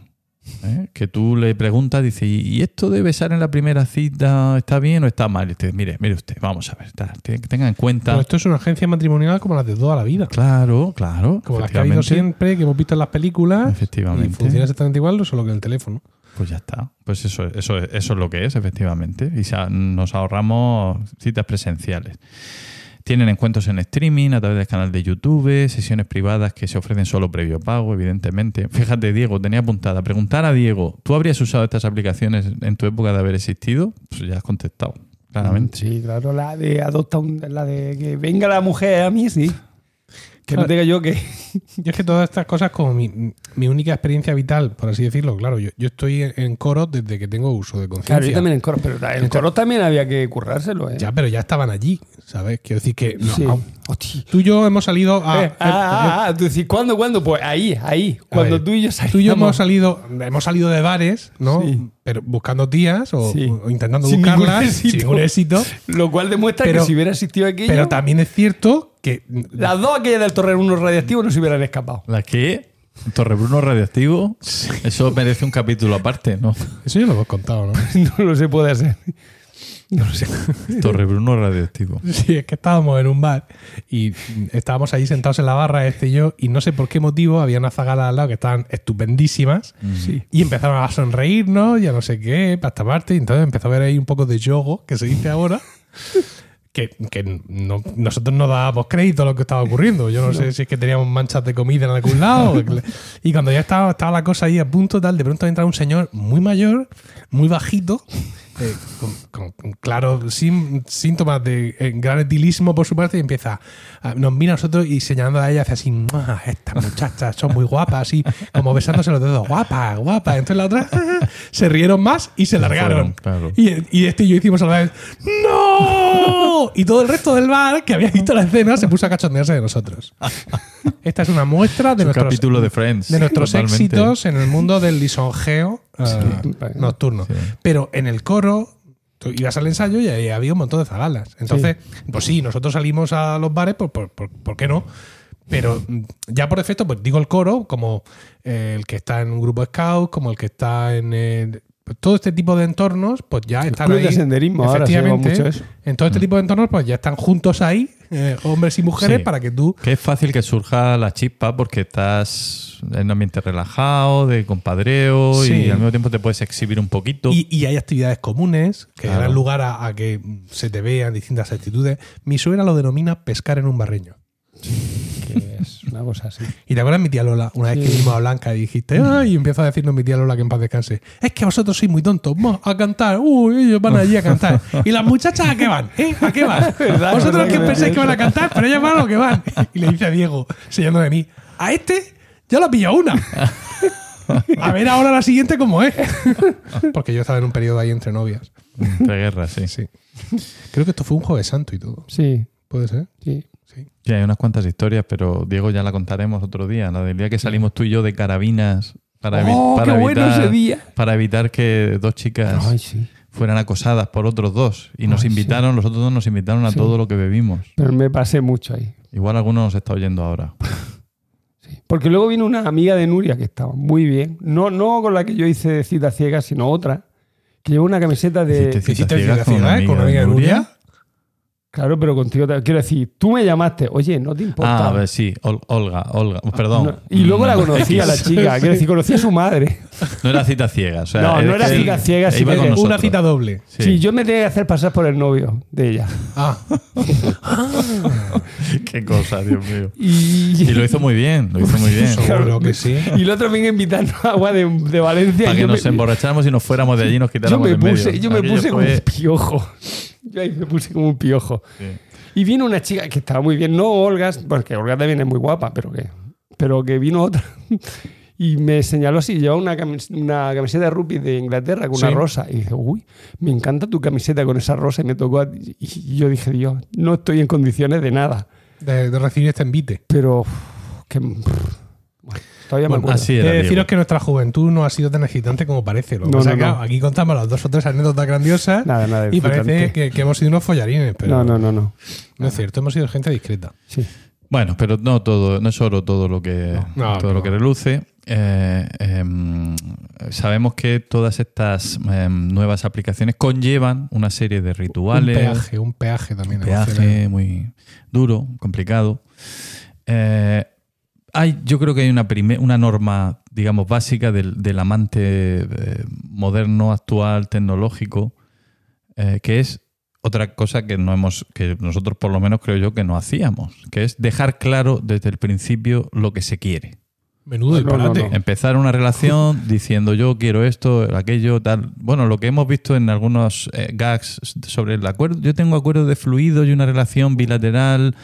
¿eh? que tú le preguntas, dice, ¿y esto de besar en la primera cita está bien o está mal? Y te dice, mire, mire usted, vamos a ver, está, te- tenga en cuenta. Pero esto es una agencia matrimonial como las de toda la vida. Claro, claro. Como las que ha habido siempre, que hemos visto en las películas. Efectivamente. Y funciona exactamente igual, solo que en el teléfono. Pues ya está. Pues eso, eso, eso es lo que es, efectivamente. Y nos ahorramos citas presenciales. Tienen encuentros en streaming a través del canal de YouTube, sesiones privadas que se ofrecen solo previo pago, evidentemente. Fíjate, Diego, tenía apuntada. Preguntar a Diego, ¿tú habrías usado estas aplicaciones en tu época de haber existido? Pues ya has contestado, claramente. Sí, claro, la de adopta un, la de que venga la mujer a mí, sí. Que no tenga yo que. Yo es que todas estas cosas, como mi, mi única experiencia vital, por así decirlo, claro, yo, yo estoy en, en coro desde que tengo uso de conciencia. Claro, yo también en coro, pero en coro también había que currárselo, ¿eh? Ya, pero ya estaban allí, ¿sabes? Quiero decir que no, Sí. tú y yo hemos salido a. Eh, ah, ah, ah, tú decís, ¿cuándo, cuándo? Pues ahí, ahí. Cuando ver, tú y yo salimos. Tú y yo hemos salido, hemos salido de bares, ¿no? Sí. Pero buscando tías o, Sí. o intentando Sin ningún buscarlas éxito. sin ningún éxito. Lo cual demuestra Pero- que si hubiera existido aquello, Pero también es cierto que las dos aquellas del Torre uno radiactivo no se hubieran escapado. ¿La qué? ¿Torrebruno radioactivo? Eso merece un capítulo aparte, ¿no? eso ya lo hemos contado, ¿no? No lo se puede hacer. No lo sé. Torrebruno radioactivo. Sí, es que estábamos en un bar y estábamos allí sentados en la barra, este y yo, y no sé por qué motivo había unas zagalas al lado que estaban estupendísimas Sí. y empezaron a sonreírnos, ya no sé qué, pasta parte, y entonces empezó a ver ahí un poco de yogo, que se dice ahora, que, que no- nosotros no dábamos crédito a lo que estaba ocurriendo. Yo no, sé si es que teníamos manchas de comida en algún lado. y cuando ya estaba, estaba la cosa ahí a punto tal, de pronto entra un señor muy mayor, muy bajito, eh, con, claros sim- síntomas de eh, gran etilismo por su parte y empieza, a- nos mira a nosotros y señalando a ella hace así, "Mua, estas muchachas son muy guapas, así como besándose los dedos, guapa, guapa. Entonces la otra se rieron más y se largaron. claro. y, y este y yo hicimos a la vez, ¡No! Y todo el resto del bar que había visto la escena se puso a cachondearse de nosotros. Esta es una muestra de nuestros, capítulo de Friends. de nuestros totalmente. éxitos en el mundo del lisonjeo eh, nocturno. Sí. Pero en el coro, tú ibas al ensayo y ahí había un montón de zagalas. Entonces, pues sí, nosotros salimos a los bares, pues, por, por- ¿por qué no? Pero mm, ya por defecto, pues digo el coro, como eh, el que está en un grupo scout, como el que está en el- pues todo este tipo de entornos, pues ya están club de ahí. senderismo, ahora se lleva Efectivamente, mucho eso. En todo este tipo de entornos, pues ya están juntos ahí, eh, hombres y mujeres, Sí. para que tú Que es fácil que surja la chispa porque estás en un ambiente relajado, de compadreo Sí. y al mismo tiempo te puedes exhibir un poquito. Y, y hay actividades comunes que Claro. dan lugar a, a que se te vean distintas actitudes. Mi suegra lo denomina pescar en un barreño. Que es una cosa así. ¿Y te acuerdas mi tía Lola? Una vez que vimos a Blanca y dijiste, ¡ay! Y empezó a decirnos mi tía Lola que en paz descanse. Es que vosotros sois muy tontos. ¡Mo! A cantar. ¡Uy! Ellos van allí a cantar. ¿Y las muchachas a qué van? ¿Eh? ¿A qué van? ¿Verdad? vosotros ¿Verdad que pensáis que van a cantar, pero ellas van a lo que van. Y le dice a Diego, sellando de mí, a este ya lo ha pillado una. A ver ahora la siguiente cómo es. Porque yo estaba en un periodo ahí entre novias. De guerra, sí. Sí. Creo que esto fue un jueves santo y todo. Sí, ¿Puede ser? sí. Sí. Sí, hay unas cuantas historias, pero Diego ya la contaremos otro día. La del día que salimos tú y yo de carabinas para, evi- ¡Oh, para qué bueno evitar, ese día! para evitar que dos chicas Ay, sí. fueran acosadas por otros dos. Y nos Ay, invitaron, los otros dos nos invitaron a Sí. todo lo que bebimos. Pero me pasé mucho ahí. Igual alguno nos está oyendo ahora. Porque luego vino una amiga de Nuria que estaba muy bien. No, no con la que yo hice cita ciega, sino otra. Que llevó una camiseta de. Hiciste ¿Hiciste cita ciega cita con una ciega, eh? ¿Con una amiga de Nuria? Claro, pero contigo. te- Quiero decir, tú me llamaste. Oye, no te importa. Ah, a ver, sí, Ol- Olga, Olga, perdón. No, y luego la Mm, conocí a la chica. Quiero decir, conocí a su madre. No era cita ciega. O sea, No, no era que cita él ciega, sino nosotros. Una cita doble. Sí. Sí. yo me tenía que hacer pasar por el novio de ella. Ah. Qué cosa, Dios mío. Y, Y lo hizo muy bien, lo hizo muy bien. Seguro que sí. y el otro venía invitando agua de, de Valencia. Para y que yo nos me- emborracháramos y nos fuéramos de allí y nos yo quitáramos me en medio. puse, yo me Aquello puse fue- un piojo. Yo ahí me puse como un piojo. Sí. Y vino una chica que estaba muy bien, no Olga, porque Olga también es muy guapa, pero que, pero que vino otra y me señaló así, llevaba una, camis- una camiseta de rugby de Inglaterra con una Sí. rosa. Y dije, uy, me encanta tu camiseta con esa rosa y me tocó. a- Y yo dije, Dios, no estoy en condiciones de nada. De, de recibir este envite. Pero, que, todavía me acuerdo. Así He era. de deciros que nuestra juventud no ha sido tan excitante como parece. Lo No, claro, aquí contamos las dos o tres anécdotas grandiosas Nada, nada. y parece que, que hemos sido unos follarines, pero No, no, no, no. no es cierto, hemos sido gente discreta. Sí. Bueno, pero no todo, no es oro todo lo que No, todo no. lo que reluce. Eh, em, sabemos que todas estas em, nuevas aplicaciones conllevan una serie de rituales, Un peaje, un peaje también. emocional. peaje muy duro, complicado. Eh, hay, yo creo que hay una, una norma, digamos, básica del, del amante eh, moderno, actual, tecnológico, eh, que es otra cosa que no hemos, que nosotros por lo menos creo yo que no hacíamos, que es dejar claro desde el principio lo que se quiere. Menudo No, no, disparate. no. Empezar una relación diciendo yo quiero esto, aquello, tal. Bueno, lo que hemos visto en algunos eh, gags sobre el acuerdo. Yo tengo acuerdo de fluido y una relación bilateral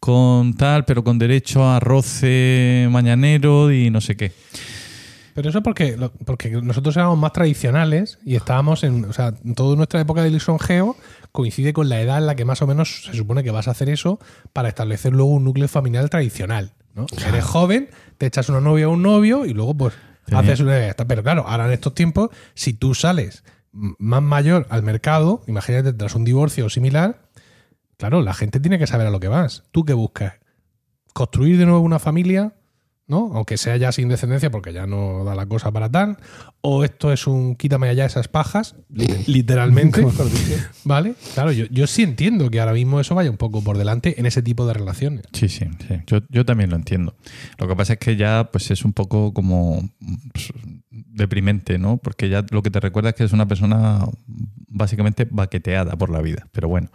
con tal, pero con derecho a roce mañanero y no sé qué. Pero eso porque, porque nosotros éramos más tradicionales y estábamos en. O sea, toda nuestra época de lisonjeo coincide con la edad en la que más o menos se supone que vas a hacer eso para establecer luego un núcleo familiar tradicional. ¿No? Eres joven, te echas una novia o un novio y luego pues haces una. Pero claro, ahora en estos tiempos, si tú sales más mayor al mercado, imagínate tras un divorcio o similar, claro, la gente tiene que saber a lo que vas. ¿Tú qué buscas? ¿Construir de nuevo una familia? ¿No? Aunque sea ya sin descendencia, porque ya no da la cosa para tal. O esto es un quítame allá esas pajas, li- literalmente. ¿Vale? Claro, yo, yo sí entiendo que ahora mismo eso vaya un poco por delante en ese tipo de relaciones. Sí, sí, sí. Yo, yo también lo entiendo. Lo que pasa es que ya pues es un poco como pues, deprimente, ¿no? Porque ya lo que te recuerda es que es una persona básicamente baqueteada por la vida. Pero bueno,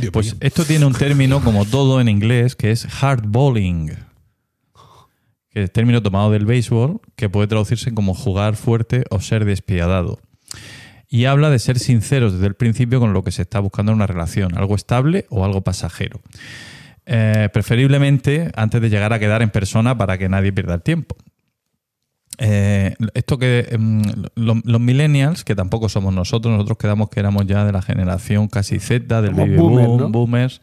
Dios pues mío. esto tiene un término como todo en inglés que es hardballing. Que es término tomado del béisbol que puede traducirse como jugar fuerte o ser despiadado. Y habla de ser sinceros desde el principio con lo que se está buscando en una relación, algo estable o algo pasajero. Eh, preferiblemente antes de llegar a quedar en persona para que nadie pierda el tiempo. Eh, esto que em, lo- los millennials, que tampoco somos nosotros, nosotros quedamos que éramos ya de la generación casi Z, del Somos baby boomers, boom, ¿no? boomers.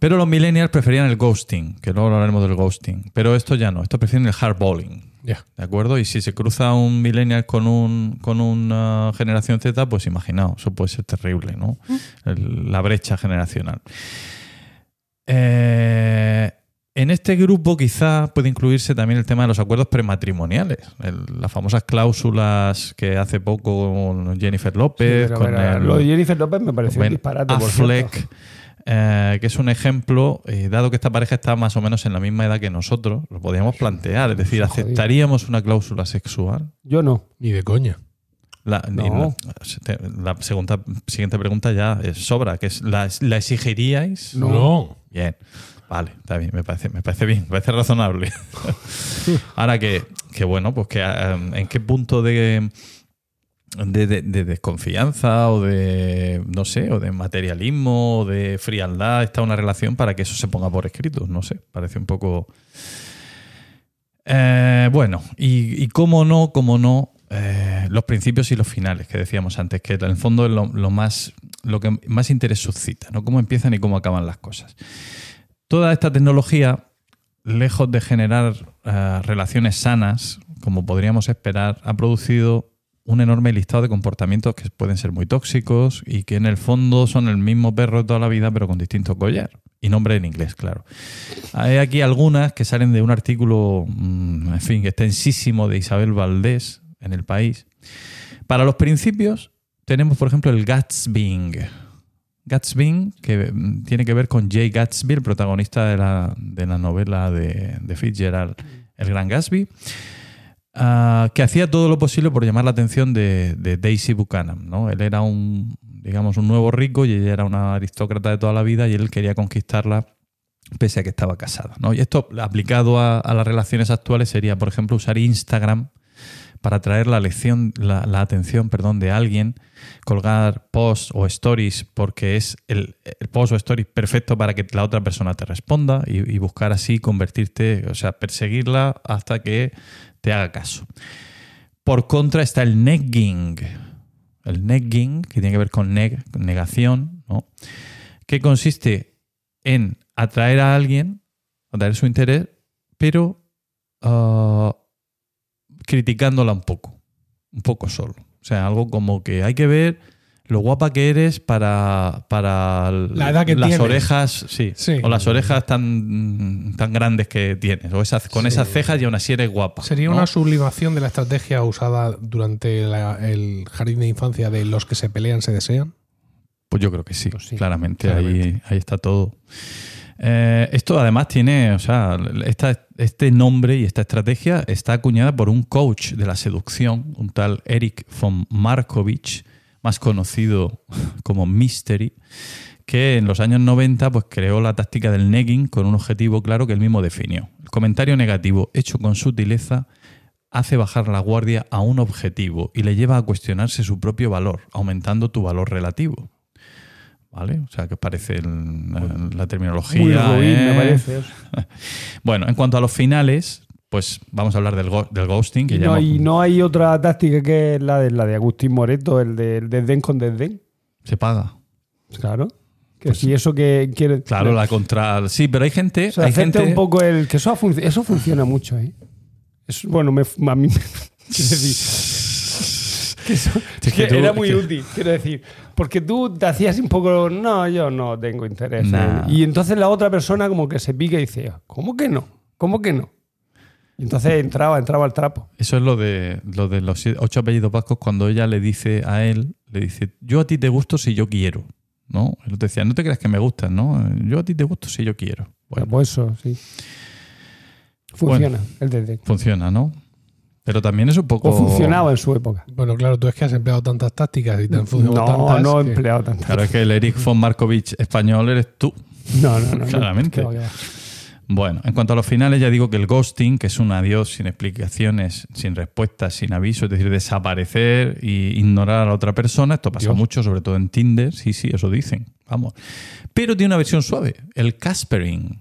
Pero los millennials preferían el ghosting, que luego hablaremos del ghosting. Pero esto ya no, esto prefieren el hardballing. Ya. ¿De acuerdo? Y si se cruza un millennial con un con una generación Z, pues imaginaos, eso puede ser terrible, ¿no? El- la brecha generacional. Eh, en este grupo quizá puede incluirse también el tema de los acuerdos prematrimoniales, el- las famosas cláusulas que hace poco con Jennifer López, con el- lo de Jennifer López me pareció un disparate, por Affleck, cierto. Eh, que es un ejemplo, eh, dado que esta pareja está más o menos en la misma edad que nosotros, lo podríamos plantear, es decir. ¿aceptaríamos una cláusula sexual? Yo no. Ni de coña. La, No. la- la segunda, siguiente pregunta ya es sobra, que es ¿la, la exigiríais? No. Bien, vale, está bien, me parece, me parece bien, me parece razonable. Ahora que, que bueno, pues que eh, en qué punto de, de, de- de desconfianza o de, no sé, o de materialismo o de frialdad está una relación para que eso se ponga por escrito, no sé, parece un poco... Eh, bueno, y, cómo no, cómo no, eh, los principios y los finales que decíamos antes, que en el fondo es lo, lo más, lo que más interés suscita, ¿no? Cómo empiezan y cómo acaban las cosas. Toda esta tecnología, lejos de generar eh, relaciones sanas, como podríamos esperar, ha producido un enorme listado de comportamientos que pueden ser muy tóxicos y que en el fondo son el mismo perro de toda la vida, pero con distinto collar. Y nombre en inglés, claro. Hay aquí algunas que salen de un artículo, mm, en fin, extensísimo de Isabel Valdés en el país. Para los principios, tenemos, por ejemplo, el Gatsbying. Gatsbying, que mm, tiene que ver con Jay Gatsby, el protagonista de la, de la novela de Fitzgerald, El Gran Gatsby, ah, que hacía todo lo posible por llamar la atención de, Daisy Buchanan. ¿no? Él era un, digamos, un nuevo rico y ella era una aristócrata de toda la vida y él quería conquistarla pese a que estaba casada. ¿no? Y esto aplicado a, las relaciones actuales sería, por ejemplo, usar Instagram para atraer la, lección, la, atención perdón, de alguien, colgar posts o stories porque es el, post o story perfecto para que la otra persona te responda y buscar así convertirte, o sea, perseguirla hasta que te haga caso. Por contra está el negging. El negging, que tiene que ver con neg, con negación, ¿no? que consiste en atraer a alguien, atraer su interés, pero ah, criticándola un poco, un poco solo. O sea, algo como que hay que ver lo guapa que eres para, para La edad que las tienes. orejas, sí, Sí. o las orejas tan, tan grandes que tienes, o esas, con Sí. esas cejas y aún así eres guapa. Sería ¿no? una sublimación de la estrategia usada durante la- el jardín de infancia de los que se pelean se desean. Pues yo creo que sí, Pues sí, claramente, claramente. Ahí, ahí está todo. Eh, esto además tiene, o sea, esta- este nombre y esta estrategia está acuñada por un coach de la seducción, un tal Eric von Markovich, más conocido como Mystery, que en los años 90 pues, creó la táctica del negging con un objetivo claro que él mismo definió. El comentario negativo hecho con sutileza hace bajar la guardia a un objetivo y le lleva a cuestionarse su propio valor, aumentando tu valor relativo. ¿Vale? O sea, ¿qué os parece el- la, la terminología? Muy ruin, eh? me parece. eso. Bueno, en cuanto a los finales, pues vamos a hablar del, go- del ghosting. Que Y no, y no hay otra táctica que la de, la de Agustín Moreto, el del desdén con desdén. Se paga. Claro. Que si eso que quiere. Pues Claro, la contra... Sí, pero hay gente... O sea, hay gente un poco el. Que eso, func- eso funciona mucho, ¿eh? Eso, bueno, me, a mí me. Quiero decir. Que eso, Es que que tú- era muy útil, quiero decir. Porque tú te hacías un poco. No, yo no tengo interés. Nah. Y entonces la otra persona, como que se pica y dice: ¿Cómo que no? ¿Cómo que no? Y entonces entraba, entraba al trapo. Eso es lo de, lo de los ocho apellidos vascos cuando ella le dice a él, le dice, yo a ti te gusto si yo quiero. ¿No? Él te decía, no te creas que me gustas, ¿no? Yo a ti te gusto si yo quiero. Bueno, Pues eso, sí. Funciona, el desdén. funciona, ¿no? Pero también es un poco... O funcionaba en su época. Bueno, claro, tú es que has empleado tantas tácticas y te han funcionado No, tantas. no he que- empleado tanto. Claro, es que el Eric von Markovich español eres tú. No, no, no. no. Claramente. Va. Bueno, en cuanto a los finales, ya digo que el ghosting, que es un adiós sin explicaciones, sin respuestas, sin aviso, es decir, desaparecer y ignorar a la otra persona, esto pasa Dios. mucho, sobre todo en Tinder, sí, sí, eso dicen, vamos. Pero tiene una versión suave, el Caspering,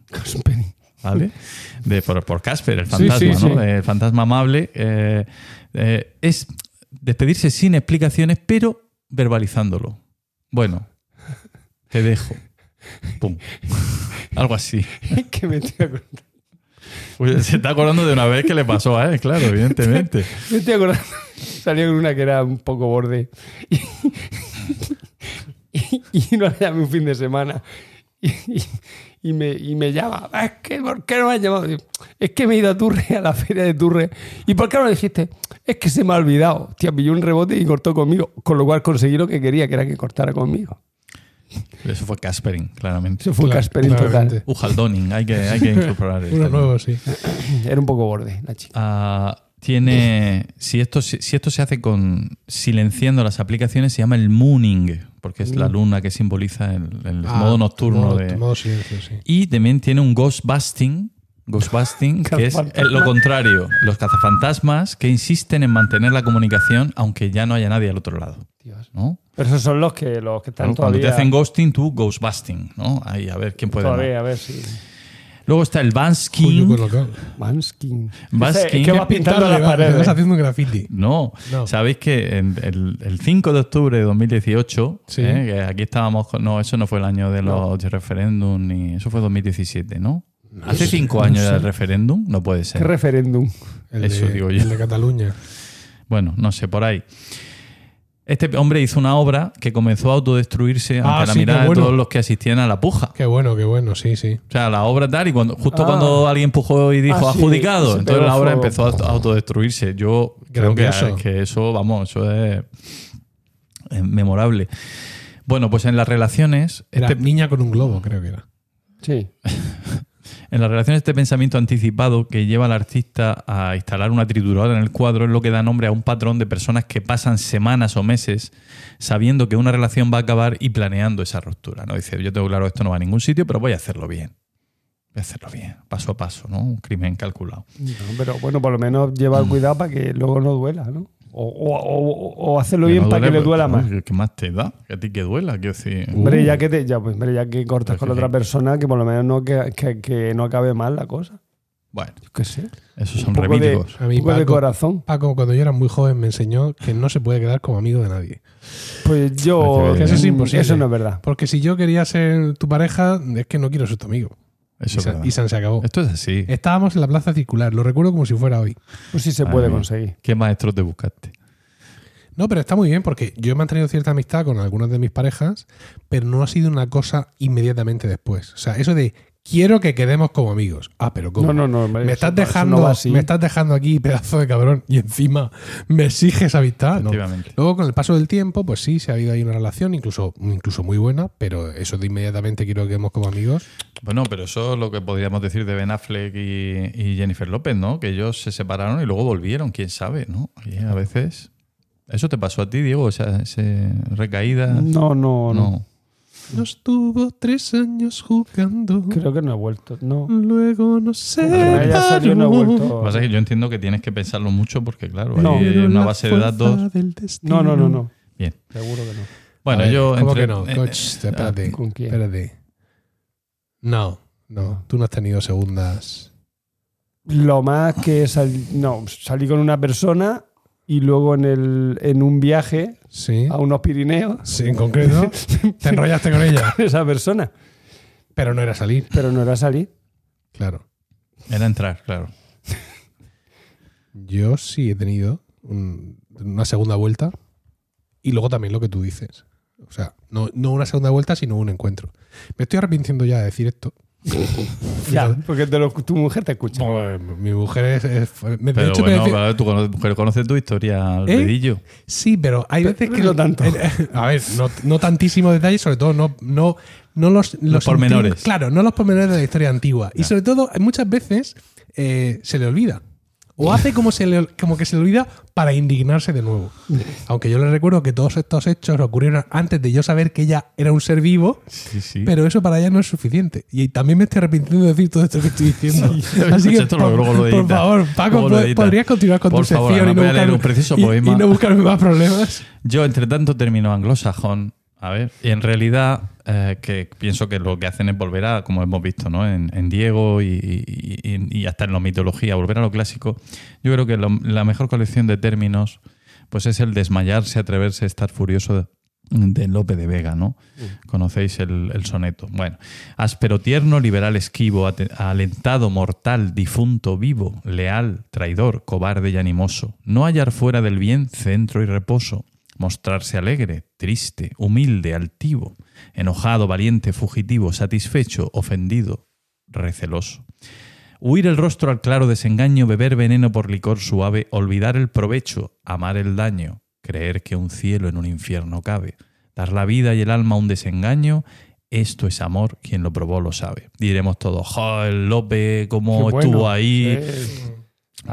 ¿vale? De, por, por Casper, el Sí, fantasma, sí, ¿no? sí. El fantasma amable. eh, eh, es despedirse sin explicaciones, pero verbalizándolo. Bueno, te dejo. Pum. Algo así. que me estoy acordando. Se está acordando de una vez que le pasó a él, claro, evidentemente. Me estoy acordando. Salió con una que era un poco borde. Y, y- y no la llamé un fin de semana. Y, me, y me llama. "Ah, Es que, ¿por qué no me has llamado? Es que me he ido a Turre, a la feria de Turre. ¿Y por qué no lo dijiste? Es que se me ha olvidado. Tía, pilló un rebote y cortó conmigo. Con lo cual conseguí lo que quería, que era que cortara conmigo. Eso fue Caspering, claramente. Eso fue un Claro, total. Ujaldoning, hay que, hay que incorporar esto. Uno nuevo, sí. Era un poco borde la chica. Ah, tiene. Si esto, si, si esto se hace con silenciando las aplicaciones, se llama el mooning, porque es la luna que simboliza el, el Ah, modo nocturno modo- de. modo silencio, sí. Y también tiene un ghostbusting. Ghostbusting, que es lo contrario, los cazafantasmas que insisten en mantener la comunicación aunque ya no haya nadie al otro lado. ¿no? Pero esos son los que, los que están Claro, Cuando todavía. te hacen ghosting, tú ghostbusting, ¿no? Ahí, a ver quién puede. todavía, a ver si. Luego está el Coño, Bansking. pues. Baskin. Es que vas pintando las paredes. Vas haciendo un graffiti. No. No. sabéis que en el, el 5 de octubre de 2018, Sí. ¿eh? que aquí estábamos, con- no, eso no fue el año de los referéndum, ni eso fue 2017, ¿no? Hace cinco años del referéndum, no puede ¿Qué ser. referéndum? El Eso de, digo yo. El de Cataluña. Bueno, no sé, por ahí. Este hombre hizo una obra que comenzó a autodestruirse ante Ah, la sí, mirada bueno. de todos los que asistían a la puja. Qué bueno, qué bueno, sí, sí. O sea, la obra tal, y cuando, justo Ah. cuando alguien empujó y dijo Ah, adjudicado, entonces la obra fuego. empezó a autodestruirse. Yo creo que, que eso, vamos, eso es, es memorable. Bueno, pues en las relaciones, Era este, niña con un globo, creo que era. Sí. en las relaciones este pensamiento anticipado que lleva al artista a instalar una trituradora en el cuadro es lo que da nombre a un patrón de personas que pasan semanas o meses sabiendo que una relación va a acabar y planeando esa ruptura. ¿no? Dice, yo tengo claro esto no va a ningún sitio, pero voy a hacerlo bien. Voy a hacerlo bien, paso a paso, ¿no? Un crimen calculado. No, pero bueno, por lo menos llevar cuidado para que luego no duela, ¿no? O, o- o- o hacerlo Que bien no para que le duela pues, más. ¿qué- ¿Qué más te da? Que a ti que duela, quiero decir. Hombre, ya que te, ya, pues, hombre, ya que cortas Pero con que- otra persona, que por lo menos no que, que- que no acabe mal la cosa. Bueno, Yo qué sé. esos son poco de- revíticos. A mí de corazón. Paco, cuando yo era muy joven, me enseñó que no se puede quedar como amigo de nadie. Pues yo. Eso es mm, imposible. Eso no es verdad. Porque si yo quería ser tu pareja, es que no quiero ser tu amigo. Eso y, es se, y acabó. Esto es así. Estábamos en la plaza circular, lo recuerdo como si fuera hoy. Pues sí se puede Ay, conseguir. ¿Qué maestro te buscaste? No, pero está muy bien porque yo he mantenido cierta amistad con algunas de mis parejas, pero no ha sido una cosa inmediatamente después. O sea, eso de quiero que quedemos como amigos. Ah, pero ¿cómo? No, no, no. me estás dejando, no me estás dejando aquí pedazo de cabrón y encima me exiges amistad. No. Luego con el paso del tiempo, pues sí, se ha habido ahí una relación, incluso, incluso muy buena, pero eso de inmediatamente quiero que quedemos como amigos. Bueno, pero eso es lo que podríamos decir de Ben Affleck y, y Jennifer López, ¿no? Que ellos se separaron y luego volvieron, quién sabe, ¿no? Y a veces. ¿Eso te pasó a ti, Diego? O sea, ese recaída. No, no, no. No. Nos tuvo tres años jugando. Creo que no he vuelto. No. Luego no sé. Salió no he Lo que vuelto. pasa es que yo entiendo que tienes que pensarlo mucho porque, claro, No. hay una base de datos. No, no, no, no. Bien. Seguro que no. Bueno, yo. ¿Cómo entre- que no? eh, Coach, eh, espérate. ¿con quién? Espérate. No, no. Tú no has tenido segundas. Lo más que salí, no, salí con una persona y luego en, el, en un viaje Sí. a unos Pirineos Sí, en concreto. Te enrollaste con ella. esa persona. Pero no era salir. Pero no era salir. Claro. Era entrar, claro. Yo sí he tenido un- una segunda vuelta y luego también lo que tú dices. O sea, no, no una segunda vuelta, sino un encuentro. Me estoy arrepintiendo ya de decir esto. Ya, porque te lo- tu mujer te escucha. Pues, mi mujer es. es- me- de Pero hecho, me bueno, tú conoces, mujer, conoces tu historia al ¿Eh? dedillo. sí, pero hay Pero- veces que. no tanto. A ver, no, no tantísimo detalle, sobre todo no, no, no los, los, pormenores. antiguos- Claro, no los pormenores de la historia antigua. Y sobre todo, muchas veces eh, se le olvida. O hace como, se le, como que se le olvida para indignarse de nuevo. Aunque yo le recuerdo que todos estos hechos ocurrieron antes de yo saber que ella era un ser vivo, Sí, sí. pero eso para ella no es suficiente. Y también me estoy arrepintiendo de decir todo esto que estoy diciendo. Así que, Esto lo- por, luego lo por favor, Paco, Luego lo ¿pod- editas. ¿podrías continuar con Por tu favor, sección y, no buscarme, un preciso y- poema. y no buscarme más problemas? Yo, entre tanto, termino anglosajón. A ver, y en realidad, eh, que pienso que lo que hacen es volver a, como hemos visto, ¿no? En, en Diego y, y- y- y hasta en la mitología, volver a lo clásico. Yo creo que lo- la mejor colección de términos, pues es el desmayarse, atreverse, estar furioso de, de Lope de Vega, ¿no? Conocéis el, el soneto. Bueno, áspero tierno, liberal esquivo, alentado, mortal, difunto, vivo, leal, traidor, cobarde y animoso. No hallar fuera del bien centro y reposo. Mostrarse alegre, triste, humilde, altivo, enojado, valiente, fugitivo, satisfecho, ofendido, receloso. Huir el rostro al claro desengaño, beber veneno por licor suave, olvidar el provecho, amar el daño, creer que un cielo en un infierno cabe, dar la vida y el alma a un desengaño, esto es amor, quien lo probó lo sabe. Diremos todos, joder, Lope, cómo Qué bueno. estuvo ahí. Eh,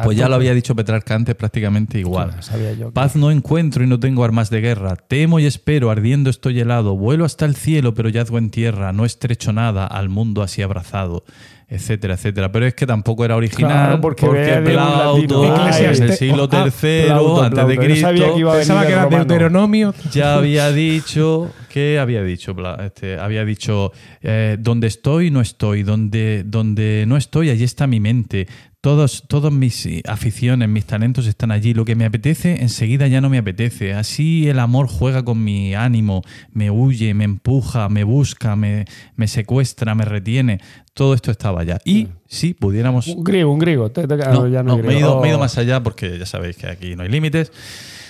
Pues ya lo había dicho Petrarca antes prácticamente igual. Claro, sabía yo que- Paz no encuentro y no tengo armas de guerra. Temo y espero, ardiendo estoy helado. Vuelo hasta el cielo, pero yazgo en tierra. No estrecho nada al mundo así abrazado, etcétera, etcétera. Pero es que tampoco era original. Claro, porque un Plauto, en el siglo ah, III Plauto, antes Plauto. de sabía Cristo, que iba a Pensaba que el era. Deuteronomio. ya había dicho que había dicho este, había dicho eh, donde estoy no estoy donde donde no estoy allí está mi mente todos todas mis aficiones mis talentos están allí. Lo que me apetece enseguida ya no me apetece. Así el amor juega con mi ánimo me huye me empuja me busca me, me secuestra me retiene. Todo esto estaba allá. Y si pudiéramos Un griego, un griego. Te- te- no, ya me, he ido, me he ido más allá porque ya sabéis que aquí no hay límites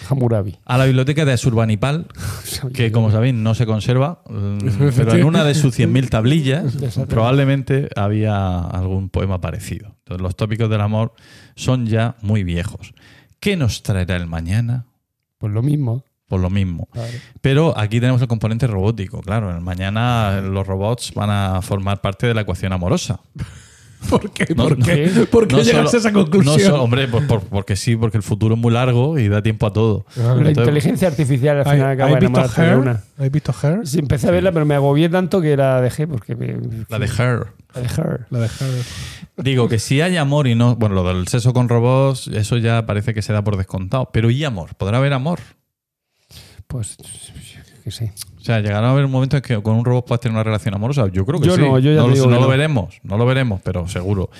Hammurabi. a la biblioteca de Asurbanipal que como sabéis no se conserva, mm, pero en una de sus 100.000 tablillas probablemente había algún poema parecido. Entonces los tópicos del amor son ya muy viejos. ¿Qué nos traerá el mañana? Pues lo mismo. Por lo mismo. Claro. Pero aquí tenemos el componente robótico, claro. El mañana los robots van a formar parte de la ecuación amorosa. ¿Por qué? No, ¿Por no. qué? ¿Por qué No llegas solo- a esa conclusión? No hombre, pues por- porque sí, porque el futuro es muy largo y da tiempo a todo. Ah. La Entonces- inteligencia artificial al ¿Hay- final acaba ¿Hay de visto una. ¿Hay visto Her? Sí, empecé a verla, pero me agobié tanto que la dejé porque me- La de Her. la de Her. La de Her. Digo que si hay amor y no. Bueno, lo del sexo con robots, eso ya parece que se da por descontado. Pero ¿y amor? ¿Podrá haber amor? Pues que sí. O sea, llegará a haber un momento en que con un robot puedas tener una relación amorosa. Yo creo que Yo sí. no, yo ya no te lo, digo no que lo no. veremos, no lo veremos, pero seguro.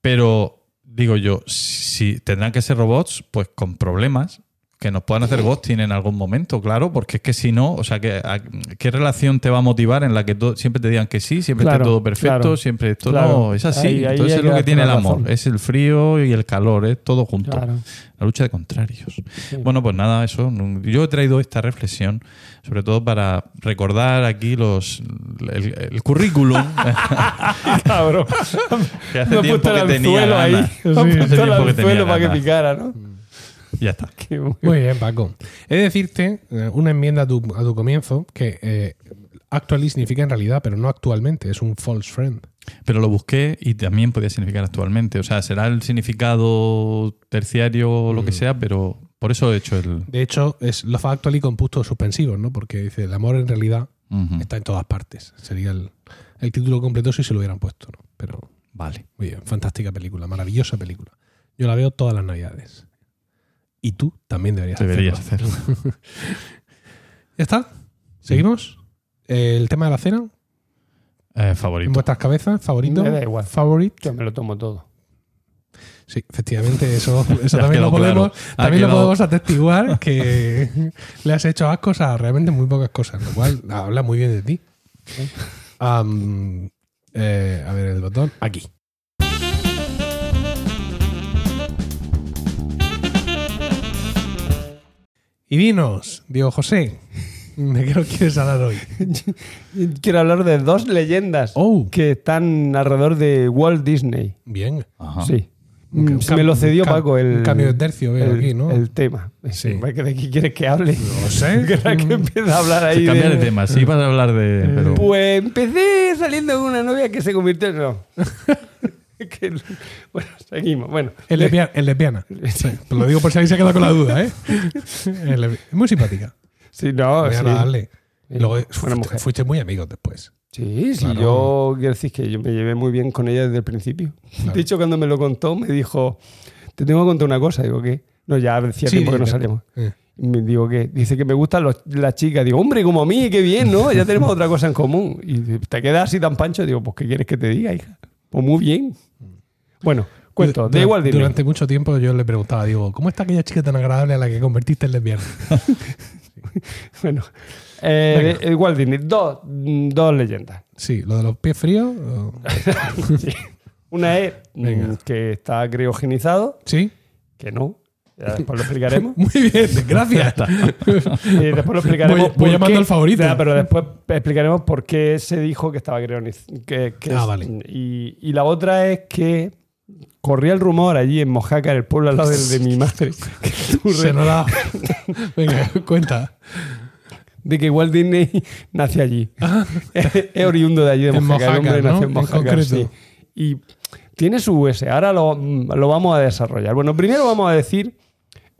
Pero digo yo, si tendrán que ser robots, pues con problemas que nos puedan hacer ghosting en algún momento, claro, porque es que si no, o sea, que, a- ¿qué relación te va a motivar en la que siempre te digan que sí, siempre Claro, esté todo perfecto, claro, siempre esto claro. no, es así. Ahí- ahí Entonces es lo que tiene el amor, razón. es el frío y el calor, es todo junto. La lucha de contrarios. Bueno, pues nada, eso. Yo he traído esta reflexión, sobre todo para recordar aquí los el, el currículum Cabrón. que hace he tiempo que tenía ahí. he Hace tiempo que tenía para que picara, ¿no? Ya está. Bueno. Muy bien, Paco. He de decirte eh, una enmienda a tu, a tu comienzo que eh, actually significa en realidad, pero no actualmente. Es un false friend. Pero lo busqué y también podía significar actualmente. O sea, será el significado terciario o lo que Mm. sea, pero por eso he hecho el. De hecho, es lo fa actually con puntos suspensivos, ¿no? Porque dice, el amor en realidad. Está en todas partes. Sería el, el título completo si se lo hubieran puesto, ¿no? Pero Vale. muy bien, fantástica película, maravillosa película. Yo la veo todas las navidades. Y tú también deberías Deberías hacerlo. hacerlo. ¿Ya está? ¿Seguimos? El tema de la cena, Eh, en favorito. vuestras cabezas, favorito. Me da igual. Favorite. Yo me lo tomo todo. Sí, efectivamente, eso, eso también, lo podemos, claro. También lo podemos atestiguar que le has hecho ascos a realmente muy pocas cosas, lo cual habla muy bien de ti. Eh, a ver el botón. Aquí. Y vinos, Diego José. ¿De qué nos quieres hablar hoy? Quiero hablar de dos leyendas Oh, que están alrededor de Walt Disney. bien. Ajá. Sí. Un Mm, me lo cedió un Paco. El, un cambio de tercio veo el, aquí, ¿no? el tema. Sí. ¿De qué quieres que hable? No sé. que empieza a hablar ahí. Cambia de- tema. Sí, ibas a hablar de. Pero, Pues empecé saliendo con una novia que se convirtió en. No. Que- bueno, seguimos. Bueno, Es lesbia- es lesbiana. Sí, lo digo por si alguien se ha quedado con la duda, ¿eh? Es muy simpática. sí, no. Voy a sí. darle. Y luego Buena fuiste, mujer. fuiste muy amigos después. Sí, sí, yo quiero decir que yo me llevé muy bien con ella desde el principio. Claro. De hecho, cuando me lo contó, me dijo, te tengo que contar una cosa. Digo, ¿qué? No, ya Sí, tiempo que no salíamos. eh. Me digo, ¿qué? Dice que me gustan los- las chicas. Digo, hombre, como a mí, qué bien, ¿no? Ya tenemos otra cosa en común. Y te quedas así tan pancho. Digo, pues, ¿qué quieres que te diga, hija? Pues muy bien. Bueno, cuento. Da igual, durante, mucho tiempo yo le preguntaba, digo, ¿cómo está aquella chica tan agradable a la que convertiste en lesbiana? Bueno, eh, de- igual Disney. Dos, dos leyendas. Sí, lo de los pies fríos. o- Sí. Una es mm, Venga. que está criogenizado, Sí. que no. Ya después lo explicaremos. Muy bien, gracias. Y después lo explicaremos. Voy- voy llamando qué- al favorito. Ya, pero después explicaremos por qué se dijo que estaba creonizado. Que, que Ah, es- vale. Y, y la otra es que corría el rumor allí en Mojácar, el pueblo al lado del de mi madre, Se da. Venga, cuenta. de que Walt Disney nació allí. es, es oriundo de allí, de Ah. En Mojácar. el hombre ¿no? nació en En sí. Y tiene su US. Ahora lo, lo vamos a desarrollar. Bueno, primero vamos a decir,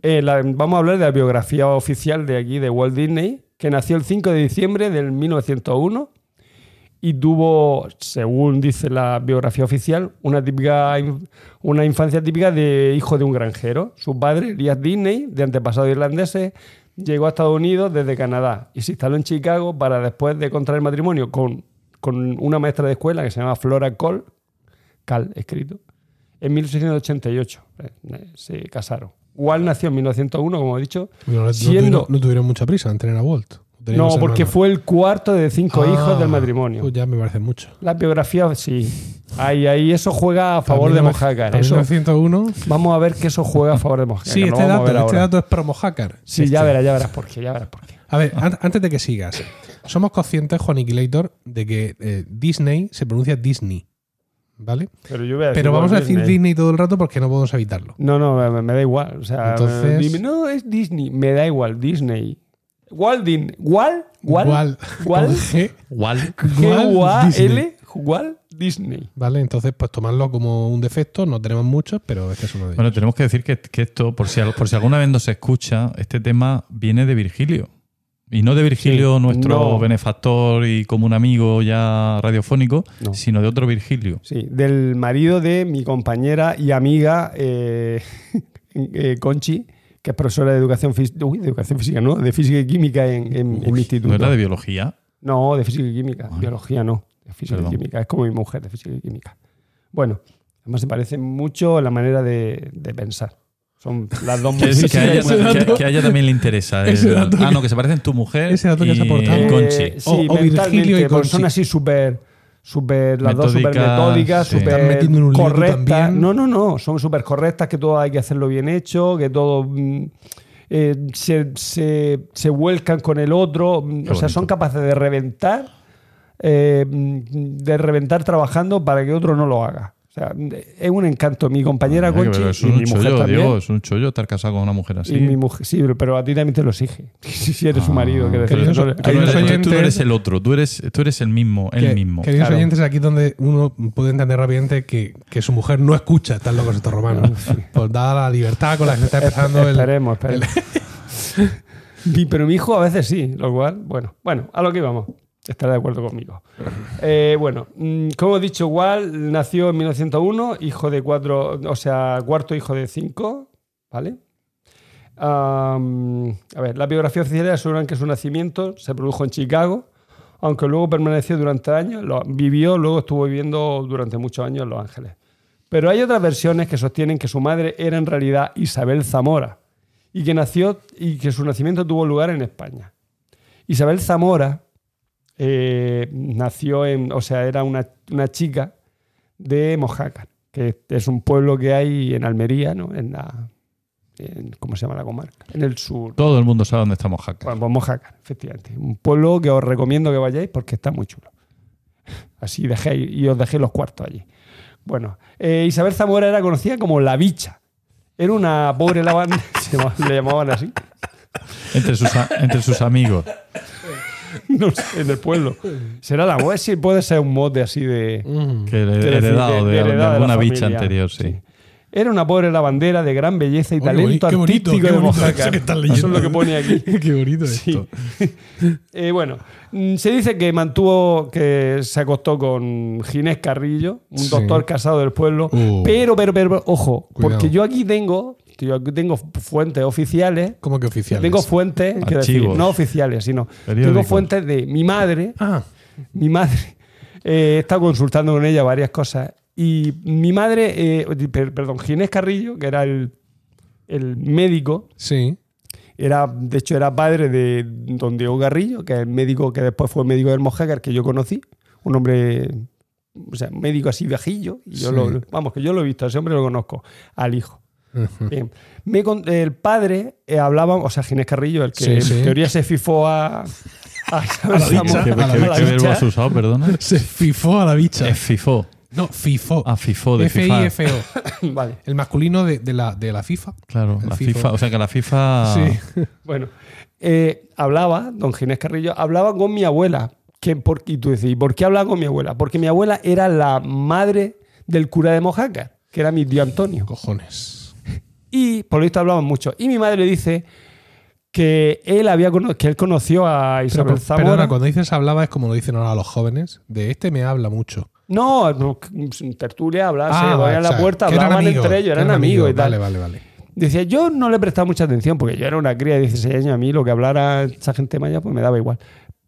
eh, vamos a hablar de la biografía oficial de aquí, de Walt Disney, que nació el 5 de diciembre del 1901 y tuvo, según dice la biografía oficial, una, típica, una infancia típica de hijo de un granjero. Su padre, Elias Disney, de antepasados irlandeses, llegó a Estados Unidos desde Canadá y se instaló en Chicago para después de contraer matrimonio con, con una maestra de escuela que se llama Flora Cole, Cal escrito, en 1688. eh, Se casaron. Walt nació en 1901, como he dicho, No, no siendo... tuvieron, no tuvieron mucha prisa en tener a Walt. No, porque fue el cuarto de cinco Ah, hijos del matrimonio. Pues ya me parece mucho. La biografía, sí. Ahí, ahí eso juega a favor de 19- Mojácar. Eso, 1901. vamos a ver que eso juega a favor de Mojácar. Sí, este dato, este ahora. dato es promo hacker. Sí, ya Este. verás, ya verás por qué, ya verás por qué. A ver, an- antes de que sigas, somos conscientes, Juan Aniquilator, de que eh, Disney se pronuncia Disney. ¿Vale? Pero yo voy a decir Pero vamos a decir Disney todo el rato porque no podemos evitarlo. No, no, me, me da igual. O sea, Entonces- dime, no, es Disney. Me da igual, Disney. Walt Disney. ¿Walt? ¿Walt? Walt. ¿Walt? Con G. Walt. G-U-A-L. Walt Disney. ¿Vale? Entonces, pues tomarlo como un defecto. No tenemos muchos, pero es que es uno de ellos. Bueno, tenemos que decir que, que esto, por si, al- por si alguna vez no se escucha, este tema viene de Virgilio. Y no de Virgilio, Sí, nuestro no. benefactor y como un amigo ya radiofónico, No. sino de otro Virgilio. Sí, del marido de mi compañera y amiga eh, eh, Conchi, que es profesora de educación física. Uy, de educación física, ¿no? De física y química en, en- en mi instituto. ¿No era de biología? No, de física y química. Biología no. De física Perdón. y química. Es como mi mujer de física y química. Bueno, además se parece mucho la manera de, de pensar. Son las dos Que, que a ella, que- a ella también le interesa. ese el- dato ah, no, que se parecen tu mujer ese dato que has y aportado. Eh, Conchi. sí, O- o mentalmente, Virgilio y Conchi. son así súper, súper, las dos súper Metódicas, sí. súper correctas. No, no, no, son súper correctas, que todo hay que hacerlo bien hecho, que todo mm, eh, se, se- se vuelcan con el otro, mm, Qué o sea, son capaces de reventar, eh, mm, de reventar trabajando para que otro no lo haga. O sea, es un encanto. Mi compañera que Conchi pero es y un mi mujer chollo, también. Diego, es un chollo estar casado con una mujer así. Y mi mujer, sí, pero a ti también te lo exige. Si eres su Ah, marido. quiero decir, queridos- no Tú no, oyentes- tú no eres el otro, tú eres, tú eres el mismo, el Que- mismo. Queridos Claro. oyentes, aquí donde uno puede entender rápidamente que, que su mujer no escucha Están locos estos romanos. Pues dada la libertad con la que se está empezando el. Esperemos, esperemos. Pero mi hijo a veces sí, lo cual, bueno, bueno, a lo que íbamos. Estará de acuerdo conmigo. Eh, bueno, mm, como he dicho, Walt nació en 1901, hijo de cuatro, o sea, cuarto hijo de cinco, ¿vale? A ver, la biografía oficial aseguran que su nacimiento se produjo en Chicago, aunque luego permaneció durante años, vivió, luego estuvo viviendo durante muchos años en Los Ángeles. Pero hay otras versiones que sostienen que su madre era en realidad Isabel Zamora y que nació y que su nacimiento tuvo lugar en España. Isabel Zamora eh, nació en, o sea, era una, una chica de Mojácar, que es un pueblo que hay en Almería, ¿no? En la, en- ¿cómo se llama la comarca? En el sur. Todo el mundo sabe dónde estamos Jaca. Bueno, pues Mojácar, efectivamente. Un pueblo que os recomiendo que vayáis porque está muy chulo. Así dejéis y os dejé los cuartos allí. Bueno, eh, Isabel Zamora era conocida como la bicha. Era una pobre lavandera, llamaba- le llamaban así, Entre sus, entre sus amigos. no sé, en el pueblo. Será la web, sí, puede ser un mote así de, Que Quiero decir, heredado de, de la alguna bicha anterior, sí. Era una pobre lavandera de gran belleza y Oye, talento qué bonito, artístico qué de bonito Mojácar. eso es lo que pone aquí. Qué bonito Sí. esto. Eh, bueno, mm, se dice que mantuvo, que se acostó con Ginés Carrillo, un Sí. doctor casado del pueblo. Uh. Pero, pero, pero, ojo, Cuidado. porque yo aquí tengo, yo aquí tengo fuentes oficiales. ¿Cómo que oficiales? Tengo fuentes, quiero decir, no oficiales, sino tengo fuentes de mi madre, Ah, mi madre, eh, he estado consultando con ella varias cosas. Y mi madre, eh, per- perdón, Ginés Carrillo, que era el, el médico, sí. era, de hecho, era padre de don Diego Garrillo, que es el médico que después fue médico del Mojácar, que yo conocí. Un hombre, o sea, médico así viejillo. Y yo Sí. lo, vamos, que yo lo he visto, a ese hombre lo conozco, al hijo. Bien. Me el padre eh, hablaba, o sea, Ginés Carrillo, el que Sí, en sí. teoría se fifó a. a la bicha. ¿Qué, verbo bicha. has usado, perdona? Se fifó a la bicha. Es FIFO. No, fifó. Ah, FIFO, de FIFA. F-I-F-O. Vale, El masculino de, de la, de la FIFA. Claro, El la FIFO. FIFA. O sea que la FIFA. Sí. bueno. Eh, hablaba, don Ginés Carrillo, hablaba con mi abuela. Que por, y tú decís, ¿y por qué hablaba con mi abuela? Porque mi abuela era la madre del cura de Mojácar, que era mi tío Antonio. Cojones. Y por lo visto hablaban mucho. Y mi madre dice que él había que él conoció a Isabel pero, Zamora. perdona, cuando dices hablaba es como lo dicen ahora los jóvenes. De este me habla mucho. No, tertulia hablaban, se Ah, vale, en la o sea, puerta, hablaban amigos, entre ellos, eran amigos y tal. Vale, vale, vale. Decía, yo no le prestaba mucha atención porque yo era una cría de 16 años, a mí lo que hablara esa gente maya pues me daba igual.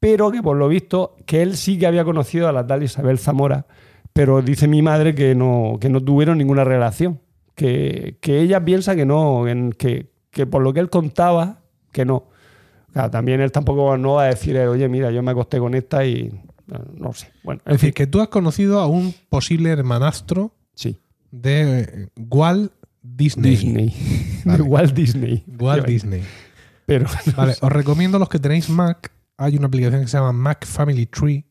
Pero que por lo visto, que él sí que había conocido a la tal Isabel Zamora, pero dice mi madre que no, que no tuvieron ninguna relación. Que, que ella piensa que no, que, que por lo que él contaba, que no. Claro, también él tampoco no va a decir, oye, mira, yo me acosté con esta y no, sé. Bueno, en Es decir, que tú has conocido a un posible hermanastro sí. de eh, Walt Disney. Disney. Vale. De Walt Disney. Walt Disney. Pero Vale, os recomiendo los que tenéis Mac. Hay una aplicación que se llama Mac Family Tree